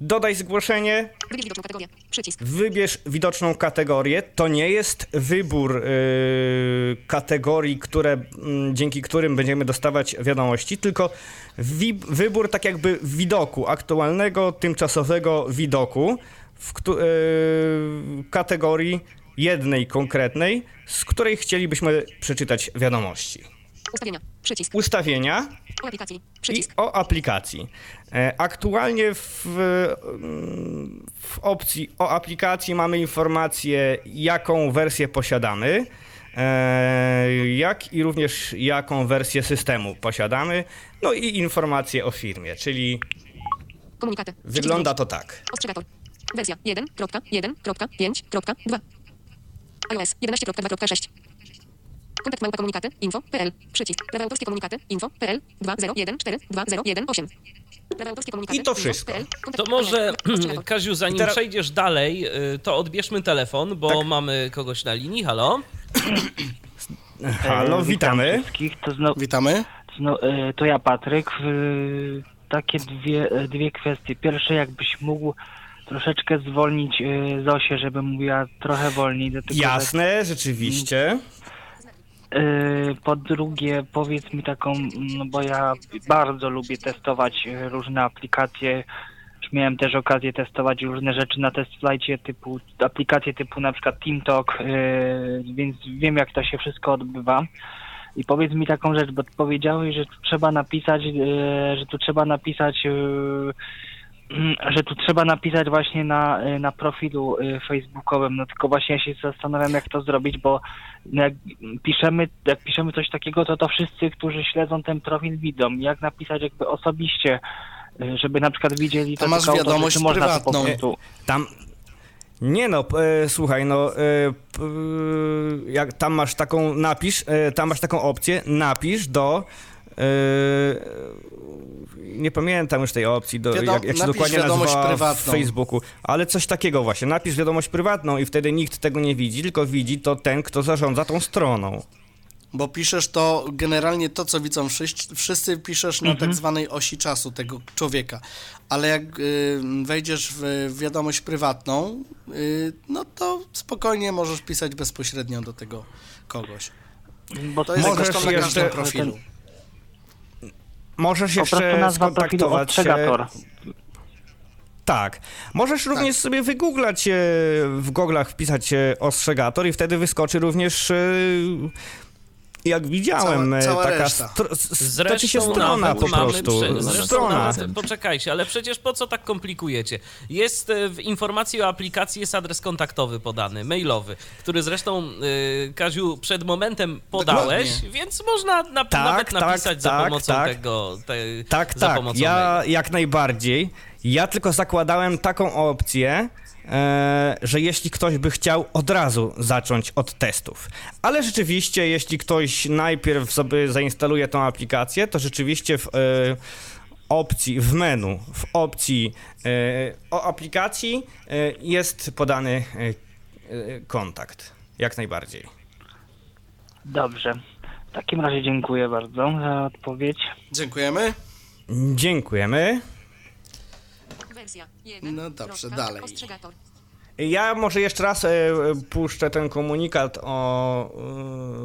Dodaj zgłoszenie, Wybierz widoczną kategorię. Przycisk. Wybierz widoczną kategorię. To nie jest wybór yy, kategorii, które, dzięki którym będziemy dostawać wiadomości, tylko wi- wybór tak jakby widoku, aktualnego, tymczasowego widoku w yy, kategorii jednej konkretnej, z której chcielibyśmy przeczytać wiadomości. Ustawienia. Przycisk. Ustawienia O aplikacji. i Przycisk. o aplikacji. E, Aktualnie w, w opcji o aplikacji mamy informację, jaką wersję posiadamy, e, jak i również jaką wersję systemu posiadamy, no i informacje o firmie, czyli Komunikaty. wygląda to tak. Ostrzegator. Wersja 1.1.5.2. iOS 11.2.6. Kontakt małpa komunikaty info.pl. Przycisk. Prawa autorskie komunikaty info.pl 201420118. Prawa autorskie komunikaty I to wszystko. To może. Kaziu, zanim teraz- przejdziesz dalej, y, to odbierzmy telefon, bo Tak. mamy kogoś na linii. Halo? Halo, witamy. To, znowu, Witamy. zno, e, to ja, Patryk. E, Takie dwie, dwie kwestie. Pierwsze, jakbyś mógł troszeczkę zwolnić e, Zosię, żeby mówiła trochę wolniej. Jasne, rzeczywiście. Yy, Po drugie, powiedz mi taką, no bo ja bardzo lubię testować yy, różne aplikacje. Miałem też okazję testować różne rzeczy na testflightie, typu aplikacje typu na przykład TeamTalk, więc wiem jak to się wszystko odbywa. I powiedz mi taką rzecz, bo powiedziałeś, że tu trzeba napisać, że tu trzeba napisać że tu trzeba napisać właśnie na, y, na profilu y, facebookowym, no tylko właśnie ja się zastanawiam jak to zrobić, bo jak piszemy, jak piszemy coś takiego, to to wszyscy, którzy śledzą ten profil widzą. Jak napisać jakby osobiście, y, żeby na przykład widzieli To to masz wiadomość czy można to po prywatną. prostu... Tam. Nie no, e, słuchaj, no, e, p, jak tam masz taką, napisz, e, tam masz taką opcję, napisz do. E, nie pamiętam już tej opcji, do, Wiado- jak, jak się dokładnie wiadomość nazywa w. Facebooku, ale coś takiego właśnie, napisz wiadomość prywatną i wtedy nikt tego nie widzi, tylko widzi to ten, kto zarządza tą stroną. Bo piszesz to generalnie to, co widzą wszyscy, wszyscy piszesz na tak zwanej osi czasu tego człowieka. Ale jak y, wejdziesz w wiadomość prywatną, y, no to spokojnie możesz pisać bezpośrednio do tego kogoś. Bo To jest Możesz tam na każdym jeszcze- profilu. Możesz jeszcze skontaktować się... ostrzegator. Tak. Możesz również sobie wygooglać, e, w goglach wpisać e, ostrzegator i wtedy wyskoczy również, e, jak widziałem, Cała- e, cała taka reszta. stro, s- Zresztą znaczy się strona po mamy prostu. Prze, strona. nawet, poczekajcie, ale przecież po co tak komplikujecie? Jest e, w informacji o aplikacji jest adres kontaktowy podany, mailowy, który zresztą y, Kaziu przed momentem podałeś, Dokładnie. więc można na, Tak, nawet tak, napisać za tak, pomocą tak. tego. Te, Tak, za tak, ja jak najbardziej. Ja tylko zakładałem taką opcję, e, że jeśli ktoś by chciał od razu zacząć od testów. Ale rzeczywiście, jeśli ktoś najpierw sobie zainstaluje tą aplikację, to rzeczywiście w e, opcji, w menu, w opcji e, o aplikacji jest podany kontakt. Jak najbardziej. Dobrze. W takim razie dziękuję bardzo za odpowiedź. Dziękujemy. Dziękujemy. Wersja 1. No dobrze, dalej. Ostrzegator. Ja może jeszcze raz e, puszczę ten komunikat o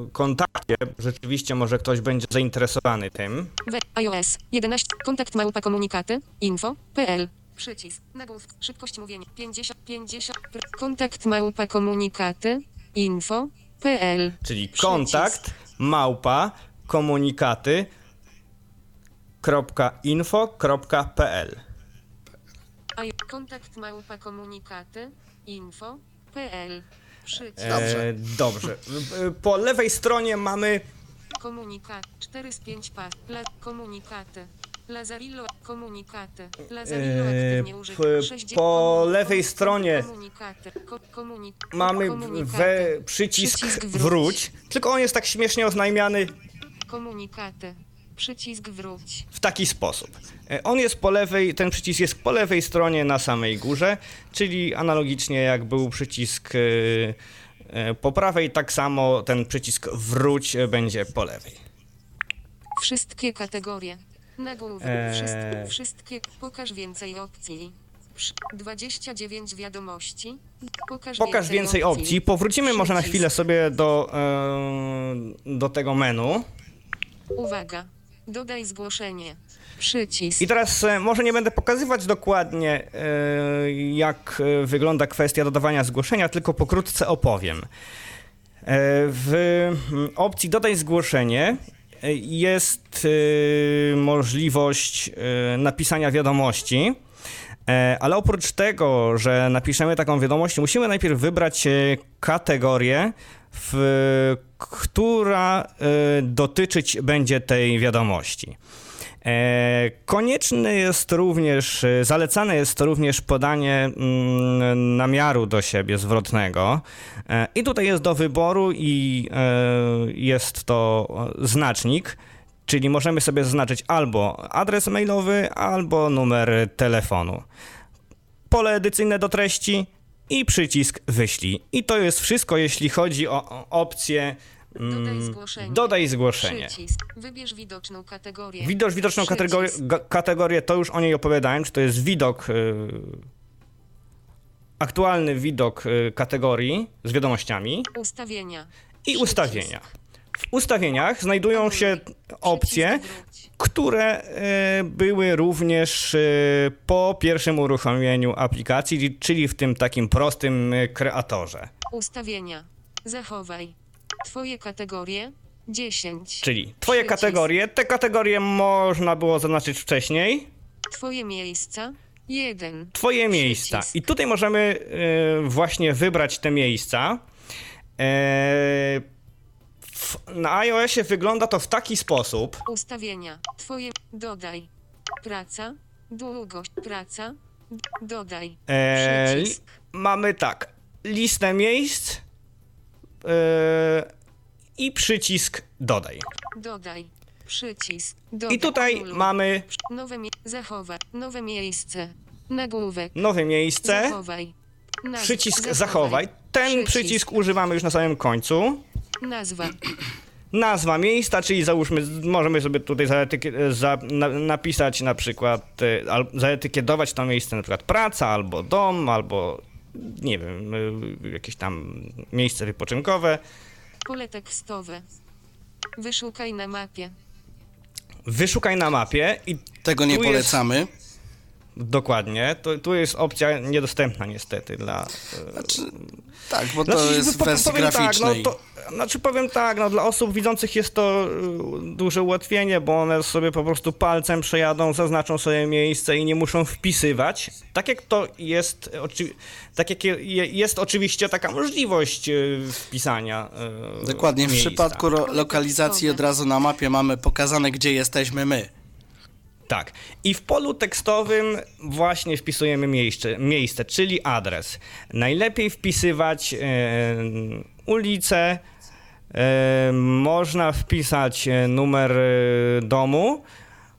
e, kontakcie. Rzeczywiście może ktoś będzie zainteresowany tym. IOS 11. Kontakt małpa komunikaty. Info. PL. Przycisk. Nagłówek. Szybkość mówienia. 50. 50. pr- Kontakt małpa komunikaty. Info. PL. Czyli Przycisk. kontakt małpa komunikaty info.pl I, kontakt małpa komunikaty. Info. PL. Przycisk. E, dobrze. E, Po lewej stronie mamy Komunikat 4 z 5 pa. La, komunikaty. Lazarillo komunikaty. Lazarillo Eee, aktywnie użyty. p- 60 po lewej stronie Komunikaty. Ko, komuni, mamy komunikaty. we przycisk, Przycisk wróć, tylko on jest tak śmiesznie oznajmiany Komunikaty. Przycisk wróć. w taki sposób. E, On jest po lewej, ten przycisk jest po lewej stronie na samej górze, czyli analogicznie jak był przycisk e, e, po prawej, tak samo ten przycisk wróć będzie po lewej. Wszystkie kategorie. Nagłówek. Eee. Wszystkie. Pokaż więcej opcji. Przy- 29 wiadomości. Pokaż, Pokaż więcej opcji. Powrócimy może na Przycisk. chwilę sobie do, e, do tego menu. Uwaga. Dodaj zgłoszenie. Przycisk. I teraz e, może nie będę pokazywać dokładnie, e, jak e, wygląda kwestia dodawania zgłoszenia, tylko pokrótce opowiem. W mm, opcji Dodaj zgłoszenie jest możliwość napisania wiadomości. Ale oprócz tego, że napiszemy taką wiadomość, musimy najpierw wybrać kategorię, w, która e, dotyczyć będzie tej wiadomości. E, Konieczne jest również, e, zalecane jest również podanie mm, namiaru do siebie zwrotnego. E, I tutaj jest do wyboru i e, jest to znacznik, czyli możemy sobie zaznaczyć albo adres mailowy, albo numer telefonu. Pole edycyjne do treści i przycisk wyślij. I to jest wszystko, jeśli chodzi o, o opcję mm, Dodaj zgłoszenie. Dodaj zgłoszenie. Przycisk. Wybierz widoczną kategorię. Widocz, widoczną kategorię, kategorię, to już o niej opowiadałem, czy to jest widok, y, aktualny widok y, kategorii z wiadomościami Ustawienia. i Przycisk. ustawienia. W ustawieniach znajdują się opcje, które y, były również y, po pierwszym uruchomieniu aplikacji, czyli w tym takim prostym y, kreatorze. Ustawienia. Zachowaj. Twoje kategorie. 10. Czyli twoje Przycisk. kategorie, te kategorie można było zaznaczyć wcześniej, Twoje miejsca. 1. Twoje miejsca. Przycisk. I tutaj możemy e, właśnie wybrać te miejsca. E, w, na iOSie wygląda to w taki sposób. Ustawienia. Twoje. Dodaj. Praca. Długość. Praca. Dodaj. E, li, Przycisk. mamy tak, listę miejsc e, i przycisk dodaj. Dodaj. Przycisk. Dodaj. I tutaj Anuluj. mamy Nowe mie- Zachowaj. Nowe miejsce. Nagłówek. nowe miejsce, Zachowaj. Przycisk zachowaj. Ten przycisk używamy już na samym końcu. Nazwa. nazwa miejsca, czyli załóżmy, możemy sobie tutaj zaetyki- za, na, napisać na przykład, e, al, zaetykietować to miejsce na przykład praca, albo dom, albo nie wiem, e, jakieś tam miejsce wypoczynkowe. Pole tekstowe. Wyszukaj na mapie. Wyszukaj na mapie i Tego nie Tu jest- polecamy. Dokładnie, to, tu jest opcja niedostępna niestety dla... e, Znaczy, tak, bo to Znaczy, jest w powiem graficznej. Tak, no to, znaczy powiem tak, no dla osób widzących jest to y, duże ułatwienie, bo one sobie po prostu palcem przejadą, zaznaczą sobie miejsce i nie muszą wpisywać. Tak jak to jest, oczy, tak jak je, jest oczywiście taka możliwość y, wpisania Dokładnie, w miejsca. przypadku ro- lokalizacji od razu na mapie mamy pokazane, gdzie jesteśmy my. Tak. I w polu tekstowym właśnie wpisujemy miejsce, miejsce czyli adres. Najlepiej wpisywać e, ulicę, e, można wpisać e, numer domu,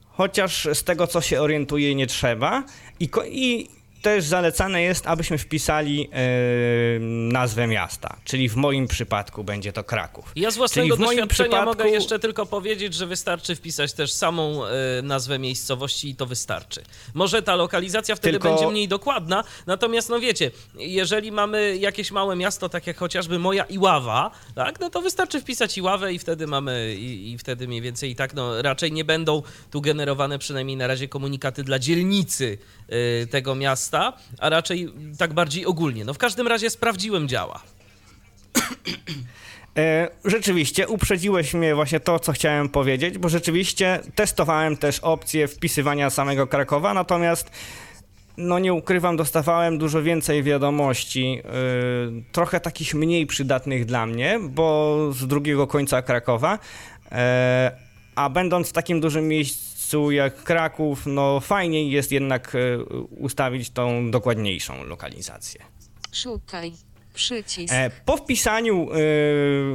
chociaż z tego co się orientuję nie trzeba. I, i też zalecane jest, abyśmy wpisali e, nazwę miasta, czyli w moim przypadku będzie to Kraków. Ja z Czyli własnego moim doświadczenia przypadku- mogę jeszcze tylko powiedzieć, że wystarczy wpisać też samą e, nazwę miejscowości i to wystarczy. Może ta lokalizacja wtedy Tylko- będzie mniej dokładna, natomiast no wiecie, jeżeli mamy jakieś małe miasto, tak jak chociażby moja Iława, tak, no to wystarczy wpisać Iławę i wtedy mamy, i, i wtedy mniej więcej i tak, no raczej nie będą tu generowane przynajmniej na razie komunikaty dla dzielnicy e, tego miasta, a raczej tak bardziej ogólnie. No w każdym razie sprawdziłem, działa. E, Rzeczywiście, uprzedziłeś mnie właśnie to, co chciałem powiedzieć, bo rzeczywiście testowałem też opcję wpisywania samego Krakowa, natomiast no nie ukrywam, dostawałem dużo więcej wiadomości, y, trochę takich mniej przydatnych dla mnie, bo z drugiego końca Krakowa, e, a będąc w takim dużym miejscu jak Kraków, no fajniej jest jednak e, ustawić tą dokładniejszą lokalizację. Szukaj. Przycisk. E, Po wpisaniu e,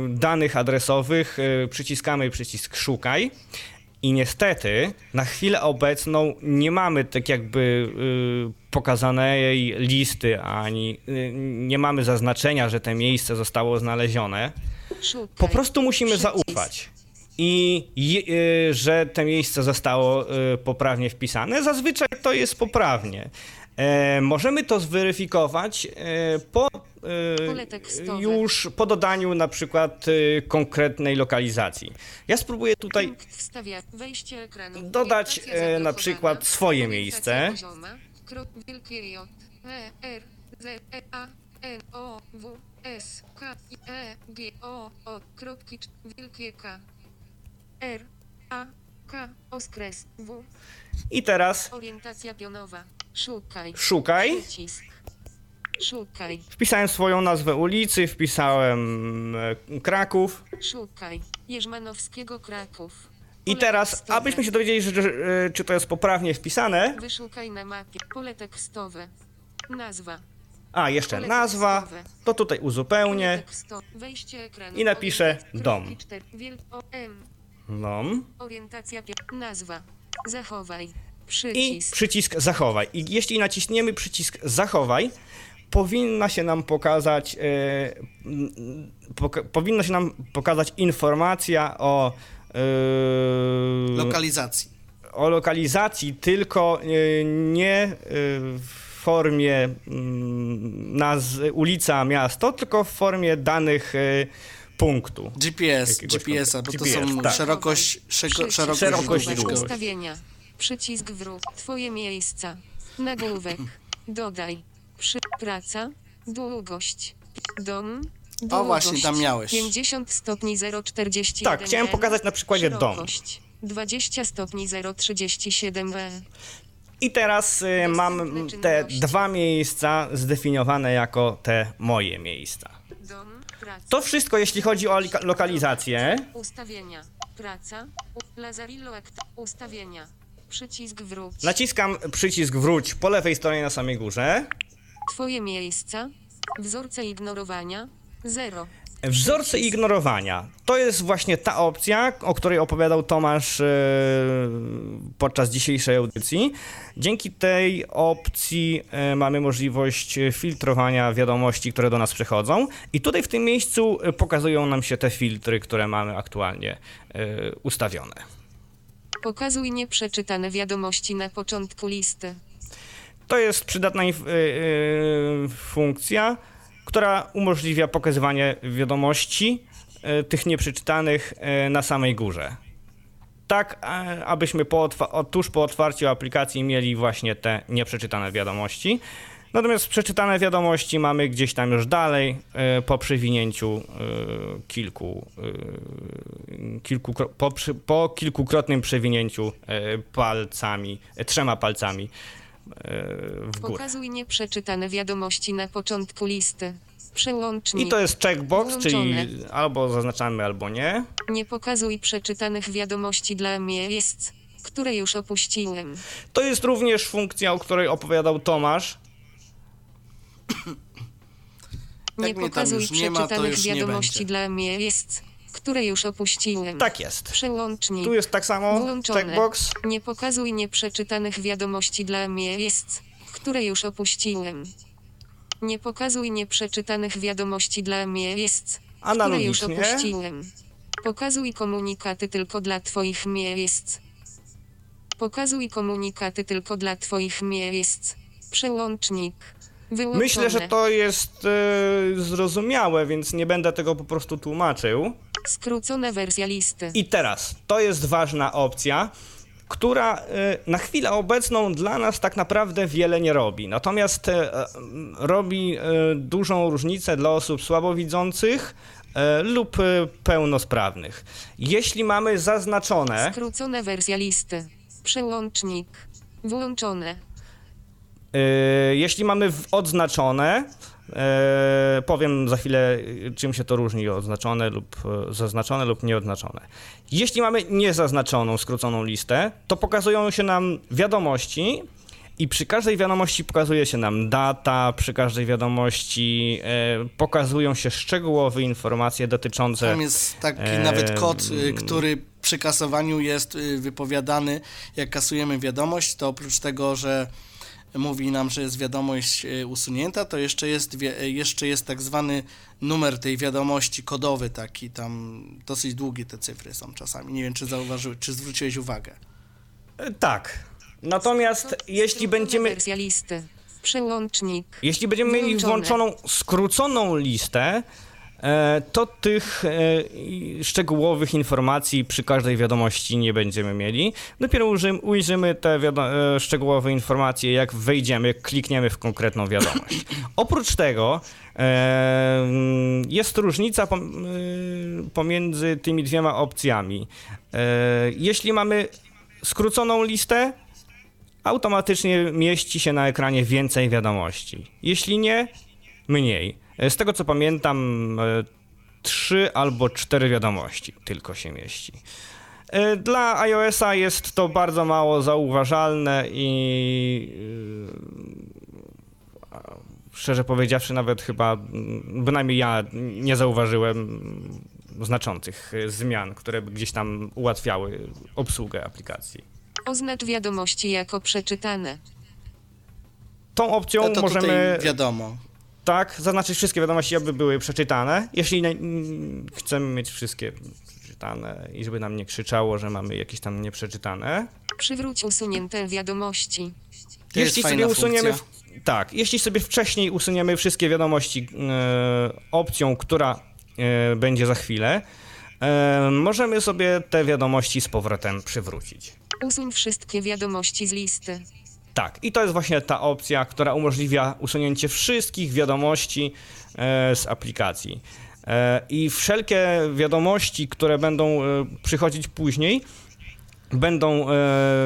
danych adresowych przyciskamy przycisk szukaj i niestety na chwilę obecną nie mamy tak jakby e, pokazanej listy ani e, nie mamy zaznaczenia, że to miejsce zostało znalezione. Szukaj. Po prostu musimy Przycisk. zaufać. I je, e, że to miejsce zostało e, poprawnie wpisane. Zazwyczaj to jest poprawnie. E, możemy to zweryfikować po, już po dodaniu na przykład konkretnej lokalizacji. Ja spróbuję tutaj. Dodać, na przykład swoje miejsce. N, O, W, S, K, I, E, G, O, O, kropki, wielkie K. R, A, K, oskres, W. i teraz Orientacja pionowa. Szukaj. szukaj. Przycisk. Szukaj. Wpisałem swoją nazwę ulicy, wpisałem e, Kraków. Szukaj. Jerzmanowskiego Kraków. I teraz, tekstowe. abyśmy się dowiedzieli, że, że, e, czy to jest poprawnie wpisane, Wyszukaj na mapie. Pole tekstowe. Nazwa. a jeszcze Pole nazwa, tekstowe. to tutaj uzupełnię. Teksto. I napiszę dom. kropki cztery, Wiel o M. Dom. Orientacja nazwa. Zachowaj. I Przycisk. przycisk zachowaj. I jeśli naciśniemy przycisk zachowaj, powinna się nam pokazać, mm, poka- powinna się nam pokazać informacja o e, Lokalizacji. o lokalizacji, tylko e, nie w formie naz- ulica, miasto, tylko w formie danych punktu. GPS, GPS-a, bo to GPS, są tak. szerokość, szeko, szerokość, Szerokość długość. długość. Ustawienia. Przycisk wróg. Twoje miejsca. Nagłówek. Dodaj. Przy... Praca. Długość. Dom. Długość. właśnie, tam miałeś. 50 stopni 0,41 Tak, chciałem pokazać na przykładzie dom. Szerokość. 20 stopni 0,37 E. I teraz y, mam te dwa miejsca zdefiniowane jako te moje miejsca. To wszystko, jeśli chodzi o lokalizację. Ustawienia. Praca. Lazarillo. Ustawienia. Przycisk wróć. Naciskam przycisk wróć po lewej stronie na samej górze. Twoje miejsca. Wzorce ignorowania. 0. Wzorce ignorowania. To jest właśnie ta opcja, o której opowiadał Tomasz e, podczas dzisiejszej audycji. Dzięki tej opcji e, mamy możliwość filtrowania wiadomości, które do nas przychodzą. I tutaj w tym miejscu e, pokazują nam się te filtry, które mamy aktualnie e, ustawione. Pokazuj nieprzeczytane wiadomości na początku listy. To jest przydatna funkcja, która umożliwia pokazywanie wiadomości y, tych nieprzeczytanych y, na samej górze. Tak, a- abyśmy po tuż po otwarciu aplikacji mieli właśnie te nieprzeczytane wiadomości. Natomiast przeczytane wiadomości mamy gdzieś tam już dalej, po przewinięciu y, kilku, kilku po, przy, po kilkukrotnym przewinięciu palcami, trzema palcami w górę. Pokazuj nieprzeczytane wiadomości na początku listy. Przełącznik. I to jest checkbox, czyli Włączone. albo zaznaczamy, albo nie. Nie pokazuj przeczytanych wiadomości dla mnie jest, które już opuściłem. To jest również funkcja, o której opowiadał Tomasz. Nie tam pokazuj już nie ma, przeczytanych wiadomości dla mnie jest, które już opuściłem. Tak jest. Przełącznik. Tu jest tak samo Włączone. checkbox. Nie pokazuj nieprzeczytanych wiadomości dla mnie jest, które już opuściłem. Nie pokazuj nieprzeczytanych wiadomości dla mnie jest, które już opuściłem. Pokazuj komunikaty tylko dla twoich miejsc. Pokazuj komunikaty tylko dla twoich miejsc. Przełącznik. Myślę, że to jest e, zrozumiałe, więc nie będę tego po prostu tłumaczył. Skrócona wersja listy. I teraz, to jest ważna opcja, która e, na chwilę obecną dla nas tak naprawdę wiele nie robi. Natomiast e, e, robi e, dużą różnicę dla osób słabowidzących e, lub pełnosprawnych. Jeśli mamy zaznaczone, Skrócona wersja listy. Przełącznik. Włączone. E, jeśli mamy odznaczone, e, powiem za chwilę, e, czym się to różni odznaczone lub e, zaznaczone lub nieodznaczone. Jeśli mamy niezaznaczoną, skróconą listę, to pokazują się nam wiadomości i przy każdej wiadomości pokazuje się nam data, przy każdej wiadomości e, pokazują się szczegółowe informacje dotyczące... Tam jest taki Em, nawet kod, y, który przy kasowaniu jest wypowiadany. Jak kasujemy wiadomość, to oprócz tego, że mówi nam, że jest wiadomość y, usunięta, to jeszcze jest, y, jeszcze jest tak zwany numer tej wiadomości kodowy taki, tam dosyć długie te cyfry są czasami. Nie wiem, czy zauważyłeś, czy zwróciłeś uwagę. E, Tak. Natomiast jeśli będziemy... Wersja listy. Przełącznik. Jeśli będziemy mieli włączoną skróconą listę, e, to tych e, szczegółowych informacji przy każdej wiadomości nie będziemy mieli. Dopiero ujrzymy te e, szczegółowe informacje, jak wejdziemy, klikniemy w konkretną wiadomość. Oprócz tego e, mm, jest różnica pom- pomiędzy tymi dwiema opcjami. E, Jeśli mamy skróconą listę, automatycznie mieści się na ekranie więcej wiadomości. Jeśli nie, mniej. E, Z tego co pamiętam, e, trzy albo cztery wiadomości tylko się mieści. E, Dla iOS-a jest to bardzo mało zauważalne i szczerze powiedziawszy nawet chyba bynajmniej ja nie zauważyłem znaczących zmian, które by gdzieś tam ułatwiały obsługę aplikacji. Oznacz wiadomości jako przeczytane. Tą opcją No to możemy tutaj wiadomo. Tak zaznaczyć wszystkie wiadomości, aby były przeczytane. Jeśli nie, chcemy mieć wszystkie przeczytane i żeby nam nie krzyczało, że mamy jakieś tam nieprzeczytane. Przywróć usunięte wiadomości. To jest jeśli fajna sobie usuniemy w, tak, jeśli sobie wcześniej usuniemy wszystkie wiadomości e, opcją, która e, będzie za chwilę, e, możemy sobie te wiadomości z powrotem przywrócić. Usuń wszystkie wiadomości z listy. Tak, i to jest właśnie ta opcja, która umożliwia usunięcie wszystkich wiadomości e, z aplikacji. E, I wszelkie wiadomości, które będą e, przychodzić później, będą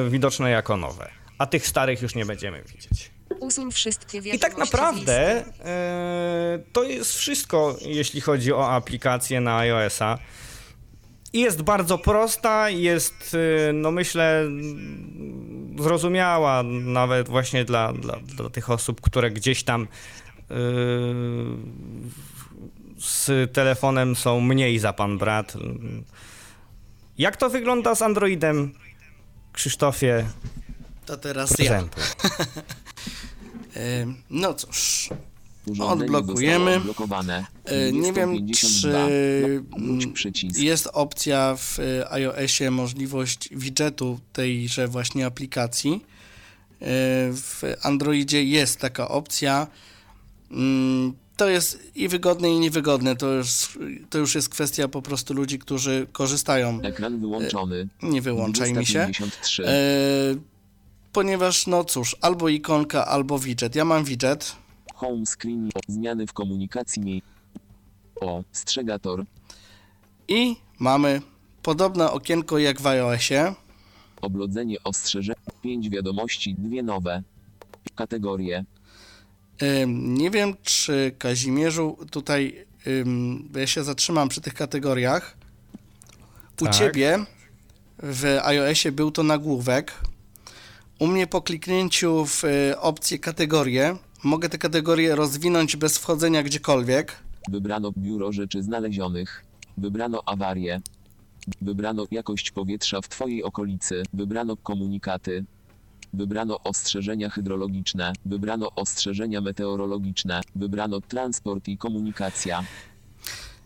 widoczne jako nowe, a tych starych już nie będziemy widzieć. Usuń wszystkie I wiadomości tak z listy. naprawdę to jest wszystko, jeśli chodzi o aplikację na iOS-a. I Jest bardzo prosta, jest, e, no myślę, zrozumiała nawet właśnie dla, dla, dla tych osób, które gdzieś tam e, z telefonem są mniej za pan brat. Jak to wygląda z Androidem? Krzysztofie, To teraz ja. prezentuj. E, No cóż, Urządzenie Odblokujemy. E, nie wiem 252. czy przycisk. jest opcja w e, iOSie możliwość widgetu tejże właśnie aplikacji. E, W Androidzie jest taka opcja. Mm, To jest i wygodne, i niewygodne. To już, to już jest kwestia po prostu ludzi, którzy korzystają. Ekran wyłączony. Nie wyłączaj mi się. 253. Ponieważ, no cóż, albo ikonka, albo widget. Ja mam widget. Home screen. Zmiany w komunikacji. O. Strzegator. I mamy podobne okienko jak w iOSie. Oblodzenie ostrzeżeń. 5 wiadomości. Dwie nowe. Kategorie. Ym, Nie wiem, czy Kazimierzu tutaj, ym, ja się zatrzymam przy tych kategoriach. U Tak. ciebie w iOSie był to nagłówek. U mnie po kliknięciu w y, opcję kategorie mogę te kategorie rozwinąć bez wchodzenia gdziekolwiek. Wybrano biuro rzeczy znalezionych. Wybrano awarię. Wybrano jakość powietrza w Twojej okolicy. Wybrano komunikaty. Wybrano ostrzeżenia hydrologiczne. Wybrano ostrzeżenia meteorologiczne. Wybrano transport i komunikacja.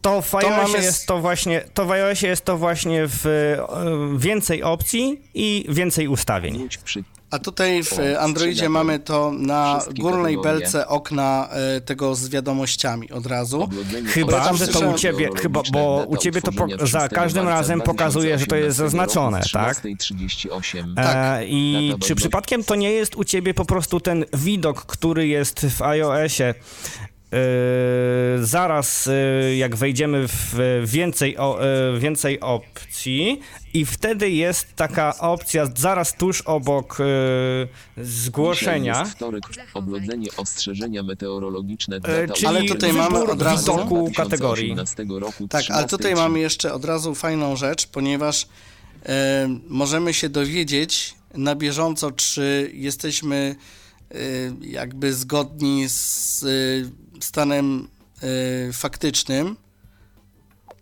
To w iOSie mamy jest to właśnie, to w iOSie jest to właśnie w e, więcej opcji i więcej ustawień. Wróć przy A tutaj w Androidzie mamy to na górnej belce okna y, tego z wiadomościami od razu. Chyba, tam że to u ciebie, chyba, bo u ciebie to po, za 6 każdym razem pokazuje, że to jest 2018 zaznaczone, tak? 13:38. Tak. E, I czy przypadkiem to nie jest u ciebie po prostu ten widok, który jest w iOSie? e, zaraz e, jak wejdziemy w więcej, o, e, więcej opcji i wtedy jest taka opcja zaraz tuż obok Dzisiaj zgłoszenia. jest wtorek, oblodzenie ostrzeżenia meteorologiczne. E, czyli Ale tutaj mamy od razu- widoku kategorii. 2018 Roku, Tak, ale tutaj 13:30. mamy jeszcze od razu fajną rzecz, ponieważ e, możemy się dowiedzieć na bieżąco, czy jesteśmy e, jakby zgodni z stanem faktycznym.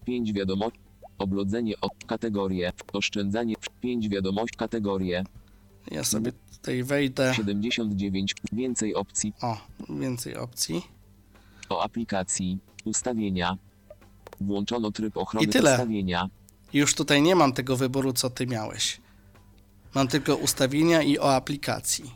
5 wiadomości. Oblodzenie o kategorie. Oszczędzanie 5 wiadomości kategorie. Ja sobie tutaj wejdę. 79 więcej opcji O, więcej opcji. o aplikacji. Ustawienia. Włączono tryb ochrony I tyle. ustawienia. Już tutaj nie mam tego wyboru, co ty miałeś. Mam tylko ustawienia i o aplikacji.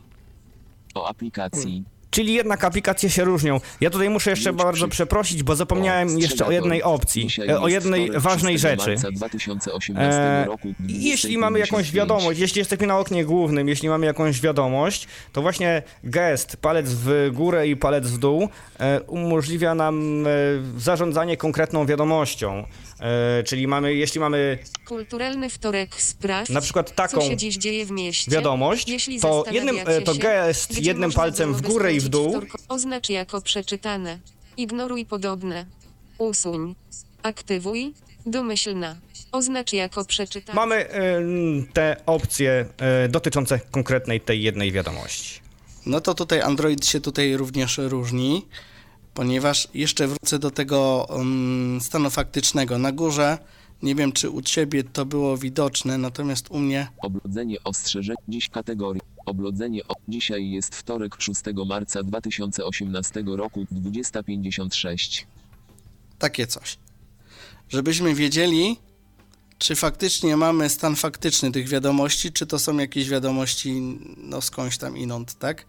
O aplikacji. Czyli jednak aplikacje się różnią. Ja tutaj muszę jeszcze bardzo przy- przeprosić, bo zapomniałem O, jeszcze o jednej opcji, e, o jednej ważnej 6 rzeczy. marca 2018 E, roku, Jeśli mamy jakąś 20:55. wiadomość, jeśli jesteśmy na oknie głównym, jeśli mamy jakąś wiadomość, to właśnie gest, palec w górę i palec w dół e, umożliwia nam e, zarządzanie konkretną wiadomością. E, czyli mamy, jeśli mamy Kulturalny wtorek sprawdź, na przykład taką co się dziś dzieje w mieście. wiadomość, Jeśli to jednym, e, to gest jednym palcem w górę i w spędzić dół Oznacz jako przeczytane. Ignoruj podobne. Usuń. Aktywuj. Domyślna. Oznacz jako przeczytane. mamy e, te opcje e, dotyczące konkretnej tej jednej wiadomości. No to tutaj Android się tutaj również różni, ponieważ jeszcze wrócę do tego um, stanu faktycznego. Na górze, nie wiem czy u Ciebie to było widoczne, natomiast u mnie Oblodzenie ostrzeżeń. Dziś kategorii. Oblodzenie o. Dzisiaj jest wtorek 6 marca 2018 roku 20.56. takie coś. Żebyśmy wiedzieli, czy faktycznie mamy stan faktyczny tych wiadomości, czy to są jakieś wiadomości no skądś tam inąd, tak?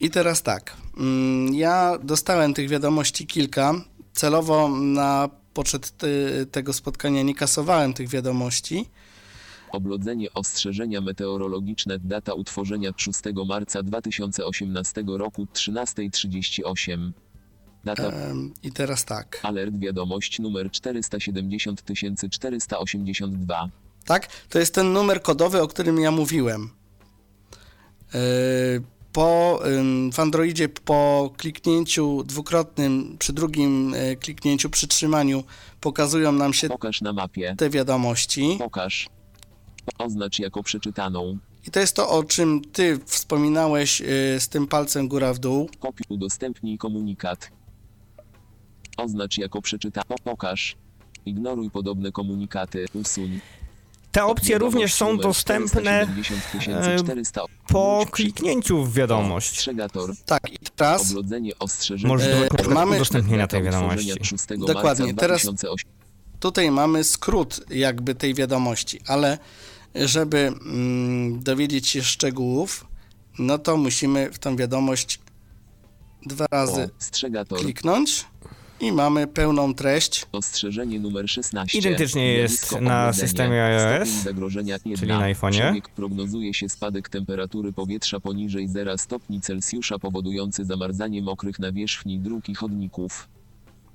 I teraz tak, mm, ja dostałem tych wiadomości kilka, celowo na poczet tego spotkania nie kasowałem tych wiadomości, Oblodzenie ostrzeżenia meteorologiczne. Data utworzenia 6 marca 2018 roku 13.38. Data I teraz tak, alert wiadomość numer 470 482. tak? To jest ten numer kodowy, o którym ja mówiłem. Yy, Po, w Androidzie po kliknięciu dwukrotnym, przy drugim e, kliknięciu, przytrzymaniu pokazują nam się Pokaż na mapie. te wiadomości. Pokaż. Oznacz jako przeczytaną. I to jest to, o czym ty wspominałeś y, z tym palcem góra w dół. Kopiuj udostępnij komunikat. Oznacz jako przeczyta. Po, pokaż. Ignoruj podobne komunikaty. Usuń. Te opcje również są dostępne 470 400. po kliknięciu w wiadomość. Tak, i teraz. Możliwość E, mamy- udostępnienia tej wiadomości. utworzenia 6 Dokładnie, teraz- 2008. tutaj mamy skrót jakby tej wiadomości, ale żeby mm, dowiedzieć się szczegółów, no to musimy w tą wiadomość dwa razy Ostrzegator. kliknąć i mamy pełną treść. Ostrzeżenie numer 16. Identycznie jest na systemie iOS, czyli na iPhone'ie. Prognozuje się spadek temperatury powietrza poniżej 0 stopni Celsjusza powodujący zamarzanie mokrych nawierzchni dróg i chodników.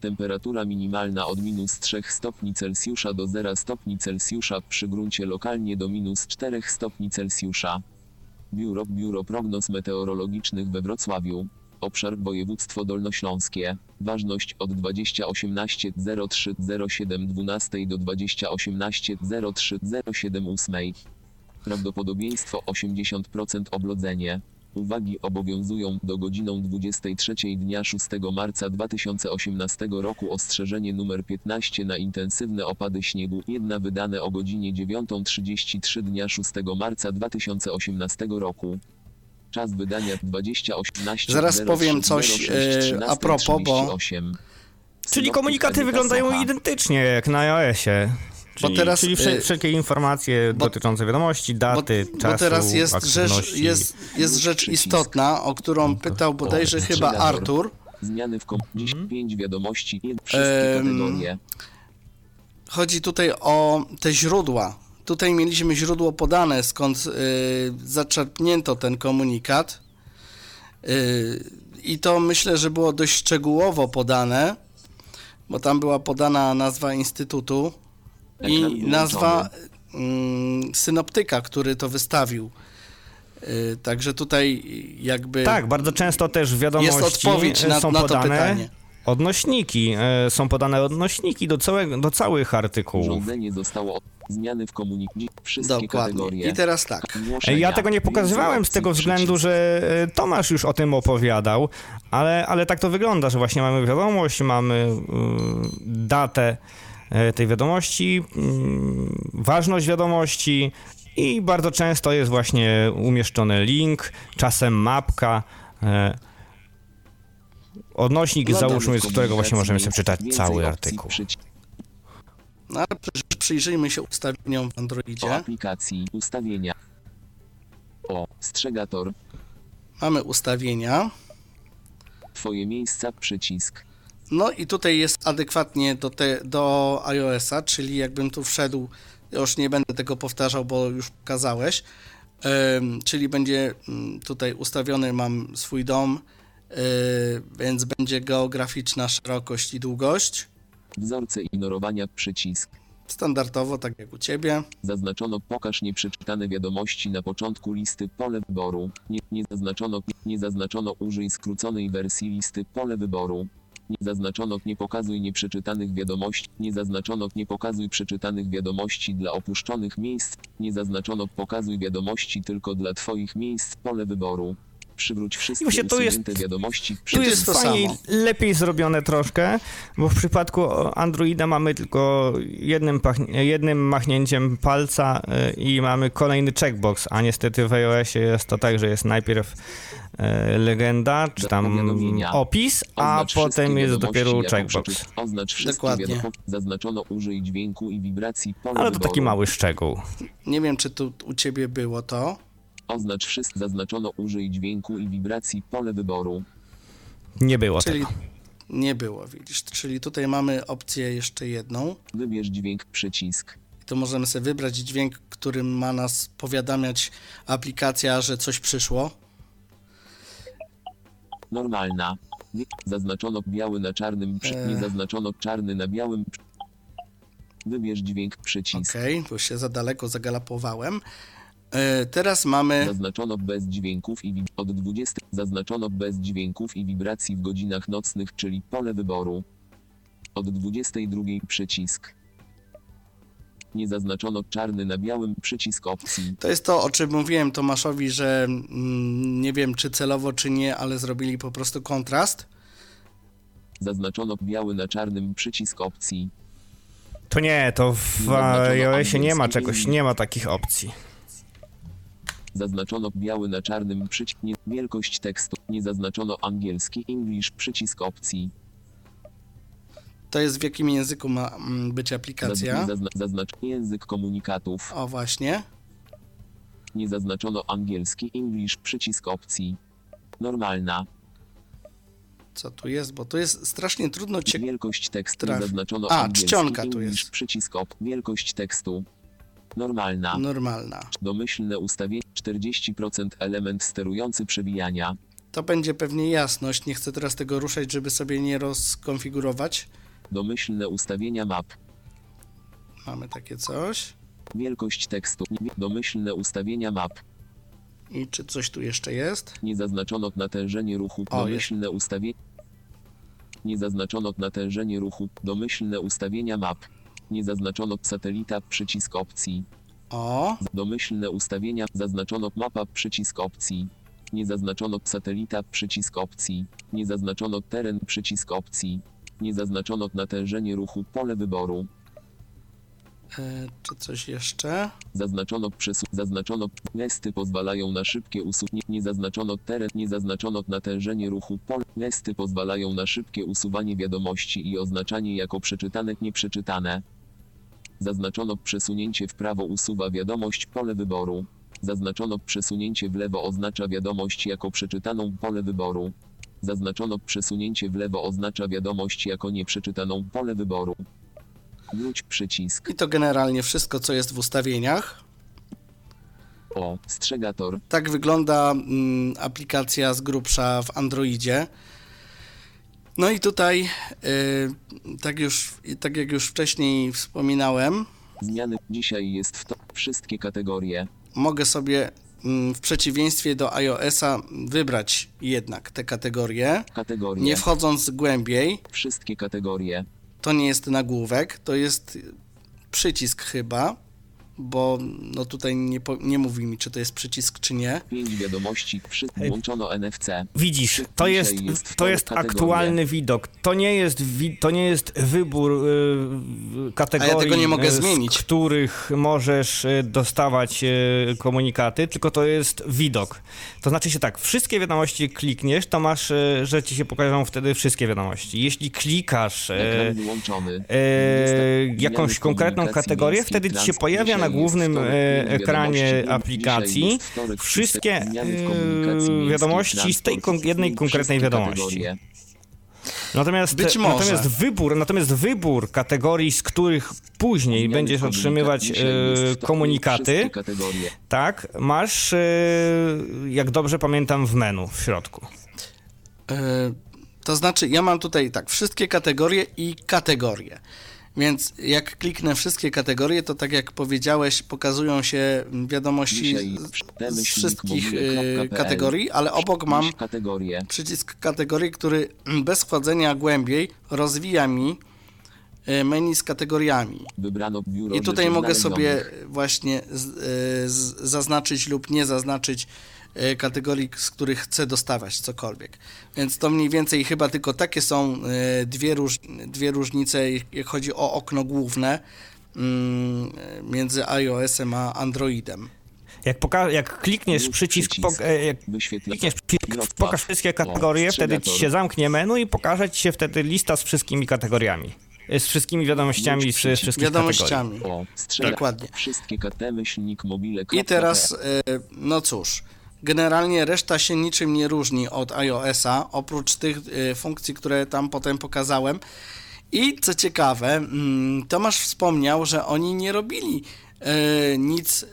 Temperatura minimalna od minus 3 stopni Celsjusza do 0 stopni Celsjusza przy gruncie lokalnie do minus 4 stopni Celsjusza. Biuro Biuro Prognoz Meteorologicznych we Wrocławiu. Obszar województwo dolnośląskie. Ważność od 2018 03 07 12 do 2018 03 07 8. Prawdopodobieństwo 80% oblodzenie. Uwagi obowiązują do godziną 23 dnia 6 marca 2018 roku ostrzeżenie numer 15 na intensywne opady śniegu, jedna wydane o godzinie 9.33 dnia 6 marca 2018 roku. Czas wydania 2018 Zaraz powiem coś, e, a propos, bo- Czyli komunikaty wyglądają identycznie jak na iOSie. Czyli, teraz, czyli wsze- y, wszelkie informacje bo- dotyczące wiadomości, daty, bo, czasu, bo teraz jest rzecz, jest, jest rzecz istotna, o którą pytał bodajże chyba. Artur. Zmiany w kom... 5 wiadomości, wszystkie kategorie. Chodzi tutaj o te źródła. Tutaj mieliśmy źródło podane, skąd y, zaczerpnięto ten komunikat. Y, I to myślę, że było dość szczegółowo podane, bo tam była podana nazwa instytutu i nazwa mm, synoptyka, który to wystawił. Y, Także tutaj jakby Tak, bardzo często też wiadomości jest odpowiedź e, na, są na to podane pytanie. odnośniki, e, są podane odnośniki do, całego, do całych artykułów. Urządzenie zostało od... zmiany w komunikacji. Wszystkie Dokładnie. kategorie. I teraz tak. E. Ja tego nie pokazywałem z tego względu, że Tomasz już o tym opowiadał, ale, ale tak to wygląda, że właśnie mamy wiadomość, mamy y, datę tej wiadomości, mm, ważność wiadomości i bardzo często jest właśnie umieszczony link, czasem mapka, e, odnośnik, No załóżmy, z którego właśnie możemy sobie Więcej cały artykuł. No ale przy- przyjrzyjmy się ustawieniom w O Androidzie. aplikacji. Ustawienia. O. Strzegator. Mamy ustawienia. Twoje miejsca. Przycisk. No i tutaj jest adekwatnie do, te, do iOS-a, czyli jakbym tu wszedł, już nie będę tego powtarzał, bo już pokazałeś, czyli będzie mm, tutaj ustawiony, mam swój dom, e, więc będzie geograficzna szerokość i długość, Wzorce ignorowania. Przycisk. standardowo, tak jak u Ciebie. Zaznaczono pokaż nieprzeczytane wiadomości na początku listy pole wyboru. Nie, nie zaznaczono nie zaznaczono użyj skróconej wersji listy pole wyboru. Nie zaznaczono nie pokazuj nieprzeczytanych wiadomości. Nie zaznaczono nie pokazuj przeczytanych wiadomości dla opuszczonych miejsc. Nie zaznaczono pokazuj wiadomości tylko dla twoich miejsc pole wyboru. Przywróć wszystkie właśnie tu jest- wiadomości. Tu jest to fajniej, samo. lepiej zrobione troszkę, bo w przypadku Androida mamy tylko jednym, pachnie- jednym machnięciem palca y, i mamy kolejny checkbox, a niestety w iOSie jest to tak, że jest najpierw y, legenda, czy tam opis, a Oznacz potem jest dopiero checkbox. Dokładnie. wiadomości. Zaznaczono użyj dźwięku i wibracji Ale to taki mały szczegół. Nie wiem, czy tu u Ciebie było to. Oznacz wszystko. Zaznaczono użyj dźwięku i wibracji pole wyboru. Nie było Czyli tego. nie było, widzisz. Czyli tutaj mamy opcję jeszcze jedną. Wybierz dźwięk przycisk. To możemy sobie wybrać dźwięk, którym ma nas powiadamiać aplikacja, że coś przyszło. Normalna. Zaznaczono biały na czarnym. Eee. Nie zaznaczono czarny na białym. Wybierz dźwięk przycisk. Okej, bo się za daleko zagalapowałem. E, teraz mamy. Zaznaczono bez dźwięków i wib- od 20. Zaznaczono bez dźwięków i wibracji w godzinach nocnych, czyli pole wyboru. Od 22 przycisk. Nie zaznaczono czarny na białym przycisk opcji. To jest to, o czym mówiłem Tomaszowi, że mm, nie wiem czy celowo, czy nie, ale zrobili po prostu kontrast. Zaznaczono biały na czarnym przycisk opcji. To nie, to w iOSie nie ma czegoś, nie ma takich opcji. Zaznaczono biały na czarnym przycisk. Nie, wielkość tekstu. Nie zaznaczono angielski English przycisk opcji. To jest w jakim języku ma mm, być aplikacja. Zazna, zaznacz język komunikatów. O, właśnie. Nie zaznaczono angielski English przycisk opcji. Normalna. Co tu jest? Bo to jest strasznie trudno cię... Wielkość tekstu. traf- Zaznaczono A, angielski czcionka tu English jest. przycisk op. Wielkość tekstu. Normalna. Normalna. Domyślne ustawienie 40% element sterujący przewijania. To będzie pewnie jasność. Nie chcę teraz tego ruszać, żeby sobie nie rozkonfigurować. Domyślne ustawienia map. Mamy takie coś. Wielkość tekstu. Domyślne ustawienia map. I czy coś tu jeszcze jest? Nie zaznaczono natężenie ruchu. O, Domyślne ustawienie. Nie zaznaczono natężenie ruchu. Domyślne ustawienia map. Nie zaznaczono satelita przycisk opcji. O, Domyślne ustawienia. Zaznaczono mapa przycisk opcji. Nie zaznaczono satelita przycisk opcji. Nie zaznaczono teren przycisk opcji. Nie zaznaczono natężenie ruchu pole wyboru. e, czy coś jeszcze? Zaznaczono przesu zaznaczono gesty pozwalają na szybkie usuwanie. Nie zaznaczono teren, nie zaznaczono natężenie ruchu pol. Gesty pozwalają na szybkie usuwanie wiadomości i oznaczanie jako przeczytane, nieprzeczytane. Zaznaczono przesunięcie w prawo usuwa wiadomość pole wyboru. Zaznaczono przesunięcie w lewo oznacza wiadomość jako przeczytaną pole wyboru. Zaznaczono przesunięcie w lewo oznacza wiadomość jako nieprzeczytaną pole wyboru. Wróć przycisk. I to generalnie wszystko, co jest w ustawieniach. O, strzegator. Tak wygląda mm, aplikacja z grubsza w Androidzie. No i tutaj, y, tak, już, tak jak już wcześniej wspominałem, Zmiany dzisiaj jest w to wszystkie kategorie. mogę sobie mm, w przeciwieństwie do iOS-a wybrać jednak te kategorie, Kategorie. nie wchodząc głębiej. Wszystkie kategorie. To nie jest nagłówek, to jest przycisk chyba, bo no tutaj nie, po, nie mówi mi, czy to jest przycisk, czy nie. Pięć wiadomości. Włączono NFC. Widzisz, to jest, to jest aktualny widok. To nie jest, wi- to nie jest wybór y, kategorii, A ja tego nie mogę y, zmienić. z których możesz y, dostawać y, komunikaty, tylko to jest widok. To znaczy się tak, wszystkie wiadomości klikniesz, to masz, y, że ci się pokażą wtedy wszystkie wiadomości. Jeśli klikasz y, jakąś konkretną kategorię, wtedy ci się pojawia na głównym e, ekranie aplikacji wszystkie e, wiadomości z tej jednej konkretnej wiadomości. Natomiast, Być może. natomiast wybór, natomiast wybór kategorii, z których później Zmiany będziesz otrzymywać e, komunikaty, tak, masz, e, jak dobrze pamiętam, w menu w środku. E, To znaczy, ja mam tutaj tak, wszystkie kategorie i kategorie. Więc jak kliknę wszystkie kategorie, to tak jak powiedziałeś, pokazują się wiadomości z, z wszystkich e, kategorii, ale obok mam przycisk kategorii, który bez wchodzenia głębiej rozwija mi e, menu z kategoriami. I tutaj mogę sobie właśnie z, e, z, zaznaczyć lub nie zaznaczyć kategorii, z których chcę dostawać cokolwiek. Więc to mniej więcej chyba tylko takie są e, dwie, róż, dwie różnice, jak chodzi o okno główne mm, między iOS-em a Androidem. Jak, poka- jak klikniesz przycisk, przycisk. pok- e, jak klikniesz przycisk, pokaż wszystkie kategorie, O, wtedy ci się zamknie menu i pokaże ci się wtedy lista z wszystkimi kategoriami. E, Z wszystkimi wiadomościami z przycisk. wszystkich kategorii. Wiadomościami. O, strzela. Dokładnie. Wszystkie KT myślnik mobile. I teraz, e, no cóż, generalnie reszta się niczym nie różni od iOS-a, oprócz tych e, funkcji, które tam potem pokazałem. I co ciekawe, mm, Tomasz wspomniał, że oni nie robili e, nic, e,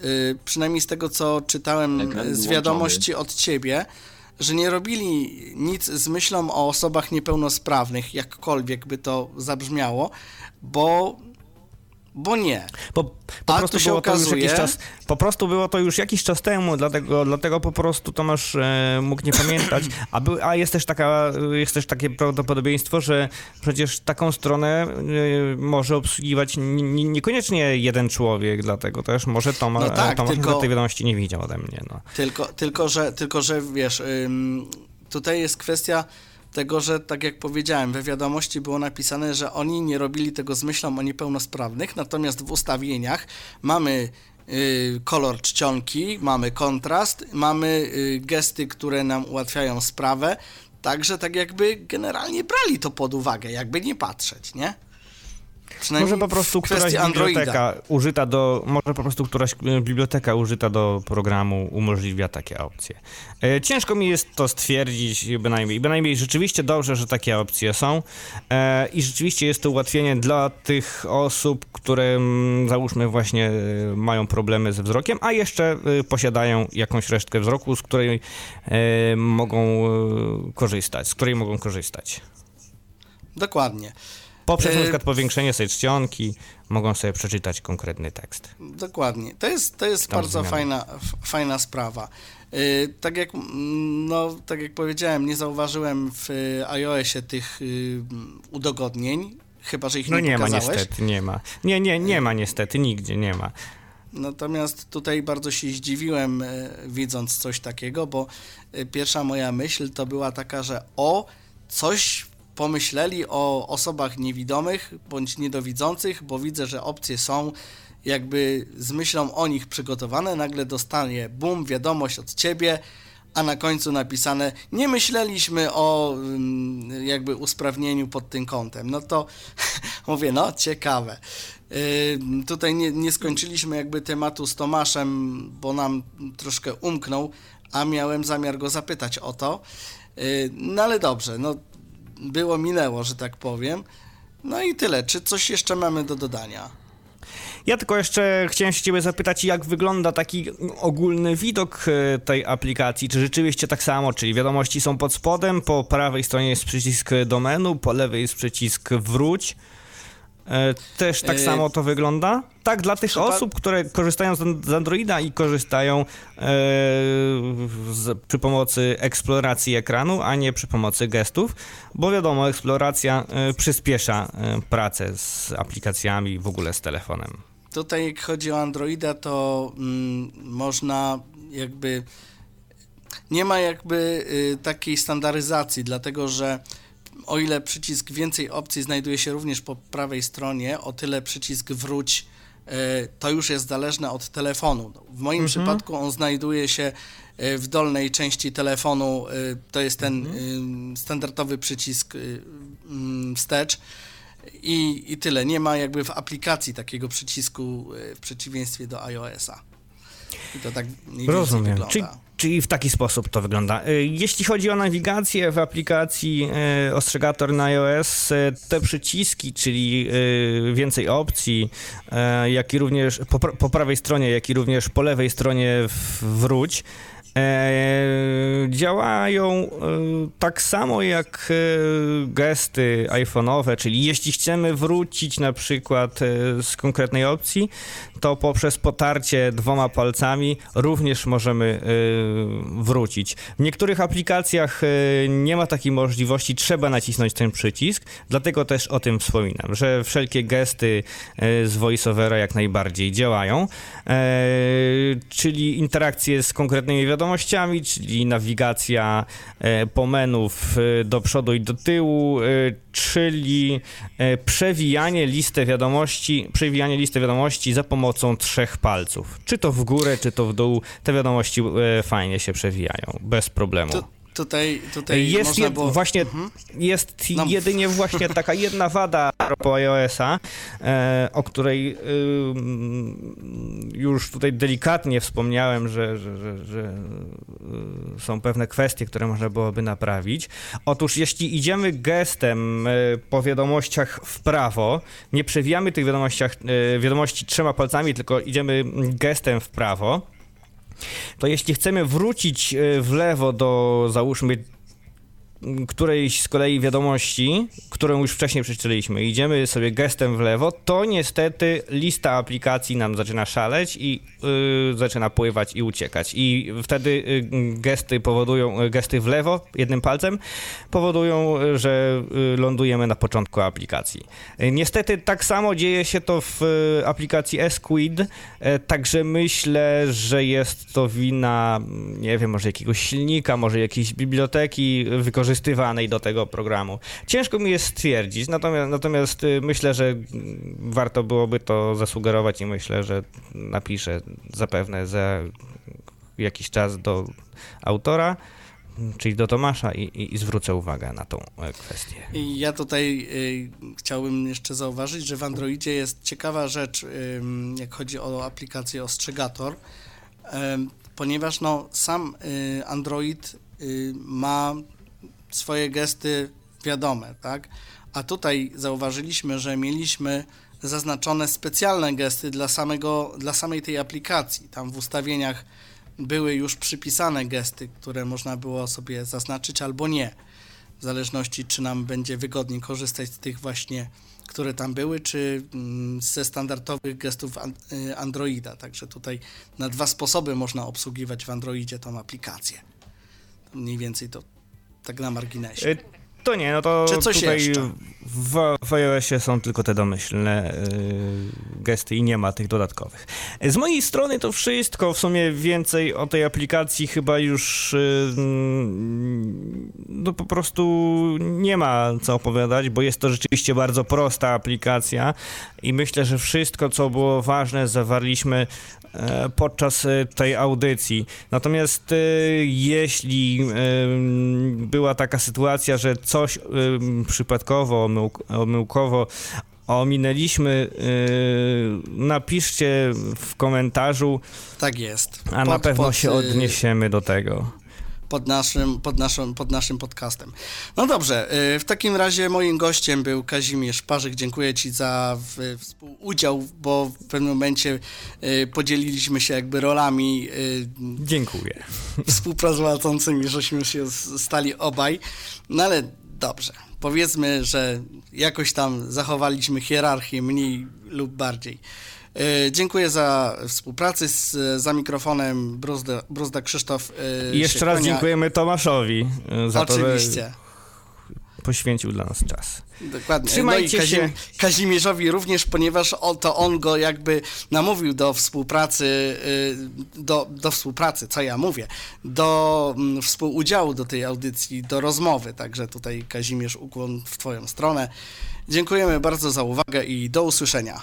przynajmniej z tego co czytałem z wiadomości od ciebie, że nie robili nic z myślą o osobach niepełnosprawnych, jakkolwiek by to zabrzmiało, bo, bo nie. Po, po prostu było to już okazuje- jakiś czas, po prostu było to już jakiś czas temu, dlatego, dlatego po prostu Tomasz e, mógł nie pamiętać, a, był, a jest, też taka, jest też takie prawdopodobieństwo, że przecież taką stronę e, może obsługiwać niekoniecznie jeden człowiek, dlatego też może Toma, No tak, Tomasz tylko- tej wiadomości nie widział ode mnie. No. Tylko, tylko, że, tylko że wiesz, ym, tutaj jest kwestia tego, że tak jak powiedziałem, we wiadomości było napisane, że oni nie robili tego z myślą o niepełnosprawnych, natomiast w ustawieniach mamy y, kolor czcionki, mamy kontrast, mamy y, gesty, które nam ułatwiają sprawę, także tak jakby generalnie brali to pod uwagę, jakby nie patrzeć, nie? Może po prostu któraś Androida. biblioteka użyta do, może po prostu któraś e, biblioteka użyta do programu umożliwia takie opcje. E, ciężko mi jest to stwierdzić bynajmniej. Bynajmniej rzeczywiście dobrze, że takie opcje są e, i rzeczywiście jest to ułatwienie dla tych osób, które mm, załóżmy właśnie mają problemy ze wzrokiem, a jeszcze posiadają jakąś resztkę wzroku, z której mogą korzystać, z której mogą korzystać. Dokładnie. Poprzez E, na przykład powiększenie sobie czcionki mogą sobie przeczytać konkretny tekst. Dokładnie. To jest, to jest Tam bardzo zmiany. fajna, fajna sprawa. Yy, tak, jak, mm, no, tak jak powiedziałem, nie zauważyłem w iOSie tych y, udogodnień, chyba że ich No nie, nie ma niestety, nie ma. Nie, nie, nie ma niestety, nigdzie nie ma. Natomiast tutaj bardzo się zdziwiłem, e, widząc coś takiego, bo e, pierwsza moja myśl to była taka, że o, coś pomyśleli o osobach niewidomych bądź niedowidzących, bo widzę, że opcje są jakby z myślą o nich przygotowane, nagle dostanie bum, wiadomość od ciebie, a na końcu napisane nie myśleliśmy o mm, jakby usprawnieniu pod tym kątem. No to mówię, no ciekawe. Yy, Tutaj nie, nie skończyliśmy jakby tematu z Tomaszem, bo nam troszkę umknął, a miałem zamiar go zapytać o to. Yy, No ale dobrze, no było minęło, że tak powiem. No i tyle. Czy coś jeszcze mamy do dodania? Ja tylko jeszcze chciałem się ciebie zapytać, jak wygląda taki ogólny widok e, tej aplikacji. Czy rzeczywiście tak samo, czyli wiadomości są pod spodem, po prawej stronie jest przycisk domenu, po lewej jest przycisk wróć. E, Też tak E, samo to wygląda? Tak, dla tych przypa- osób, które korzystają z z Androida i korzystają e, z, przy pomocy eksploracji ekranu, a nie przy pomocy gestów, bo wiadomo, eksploracja e, przyspiesza e, pracę z aplikacjami, w ogóle z telefonem. Tutaj jak chodzi o Androida, to mm, można jakby nie ma jakby y, takiej standaryzacji, dlatego że o ile przycisk więcej opcji znajduje się również po prawej stronie, o tyle przycisk wróć y, to już jest zależne od telefonu. W moim przypadku on znajduje się y, w dolnej części telefonu, y, to jest ten y, standardowy przycisk mm, wstecz. I, I tyle. Nie ma jakby w aplikacji takiego przycisku w przeciwieństwie do iOS-a. I to tak mniej Rozumiem. Czyli, czyli w taki sposób to wygląda. Y, Jeśli chodzi o nawigację w aplikacji y, Ostrzegator na iOS, y, te przyciski, czyli więcej opcji, jak i również po, pra- po prawej stronie, jak i również po lewej stronie wróć, działają tak samo jak gesty iPhone'owe, czyli jeśli chcemy wrócić na przykład z konkretnej opcji, to poprzez potarcie dwoma palcami również możemy e, wrócić. W niektórych aplikacjach e, nie ma takiej możliwości, trzeba nacisnąć ten przycisk, dlatego też o tym wspominam, że wszelkie gesty e, z VoiceOvera jak najbardziej działają, czyli interakcje z konkretnymi wiadomościami, czyli nawigacja po menów e, do przodu i do tyłu, czyli przewijanie listy wiadomości, przewijanie listy wiadomości za pomocą trzech palców. Czy to w górę, czy to w dół, te wiadomości e, fajnie się przewijają, bez problemu. Tu, tutaj tutaj Jest można jed, było... właśnie Mhm. jest No. jedynie właśnie taka jedna wada propos iOS-a, e, o której ym, już tutaj delikatnie wspomniałem, że, że, że, że y, są pewne kwestie, które można byłoby naprawić. Otóż jeśli idziemy gestem e, po wiadomościach w prawo, nie przewijamy tych wiadomościach, e, wiadomości trzema palcami, tylko idziemy gestem w prawo, to jeśli chcemy wrócić e, w lewo do załóżmy którejś z kolei wiadomości, którą już wcześniej przeczytaliśmy, idziemy sobie gestem w lewo, to niestety lista aplikacji nam zaczyna szaleć i y, zaczyna pływać i uciekać. I wtedy y, gesty powodują, gesty w lewo jednym palcem powodują, że y, lądujemy na początku aplikacji. Y, Niestety tak samo dzieje się to w aplikacji Squid, y, także myślę, że jest to wina, mm, nie wiem, może jakiegoś silnika, może jakiejś biblioteki wykorzystywanej wykorzystywanej do tego programu. Ciężko mi jest stwierdzić, natomiast, natomiast y, myślę, że mm, warto byłoby to zasugerować i myślę, że napiszę zapewne za jakiś czas do autora, czyli do Tomasza i, i, i zwrócę uwagę na tą e, kwestię. Ja tutaj y, chciałbym jeszcze zauważyć, że w Androidzie jest ciekawa rzecz, ym, jak chodzi o aplikację Ostrzegator, ym, ponieważ no, sam y, Android y, ma swoje gesty wiadome, tak? A tutaj zauważyliśmy, że mieliśmy zaznaczone specjalne gesty dla, samego, dla samej tej aplikacji. Tam w ustawieniach były już przypisane gesty, które można było sobie zaznaczyć albo nie w zależności czy nam będzie wygodniej korzystać z tych właśnie, które tam były, czy mm, ze standardowych gestów y, Androida. Także tutaj na dwa sposoby można obsługiwać w Androidzie tą aplikację. Mniej więcej to tak na marginesie. Y, To nie, no to Czy coś tutaj jeszcze? w, w iOSie są tylko te domyślne y, gesty i nie ma tych dodatkowych. Z mojej strony to wszystko. W sumie więcej o tej aplikacji chyba już y, mm, no po prostu nie ma co opowiadać, bo jest to rzeczywiście bardzo prosta aplikacja i myślę, że wszystko, co było ważne, zawarliśmy podczas e, tej audycji. Natomiast e, jeśli była taka sytuacja, że coś przypadkowo, omyłk, omyłkowo ominęliśmy, e, napiszcie w komentarzu, Tak jest. a na Pod- pewno pod, się odniesiemy do tego. Pod naszym, pod, naszym, pod naszym podcastem. No dobrze, y, w takim razie moim gościem był Kazimierz Parzyk. Dziękuję Ci za współudział, bo w pewnym momencie y, podzieliliśmy się jakby rolami y, Dziękuję. współpracującymi, żeśmy się stali obaj. No ale dobrze, powiedzmy, że jakoś tam zachowaliśmy hierarchię mniej lub bardziej. Y, Dziękuję za współpracę z, za mikrofonem Bruzda, Bruzda Krzysztof. y, I jeszcze raz dziękujemy Tomaszowi e, za to, że Oczywiście. poświęcił dla nas czas. Dokładnie. Trzymajcie no i się. Kazimierzowi również, ponieważ on, to on go jakby namówił do współpracy, y, do, do współpracy, co ja mówię, do mm, współudziału do tej audycji, do rozmowy. Także tutaj Kazimierz ukłon w Twoją stronę. Dziękujemy bardzo za uwagę i do usłyszenia.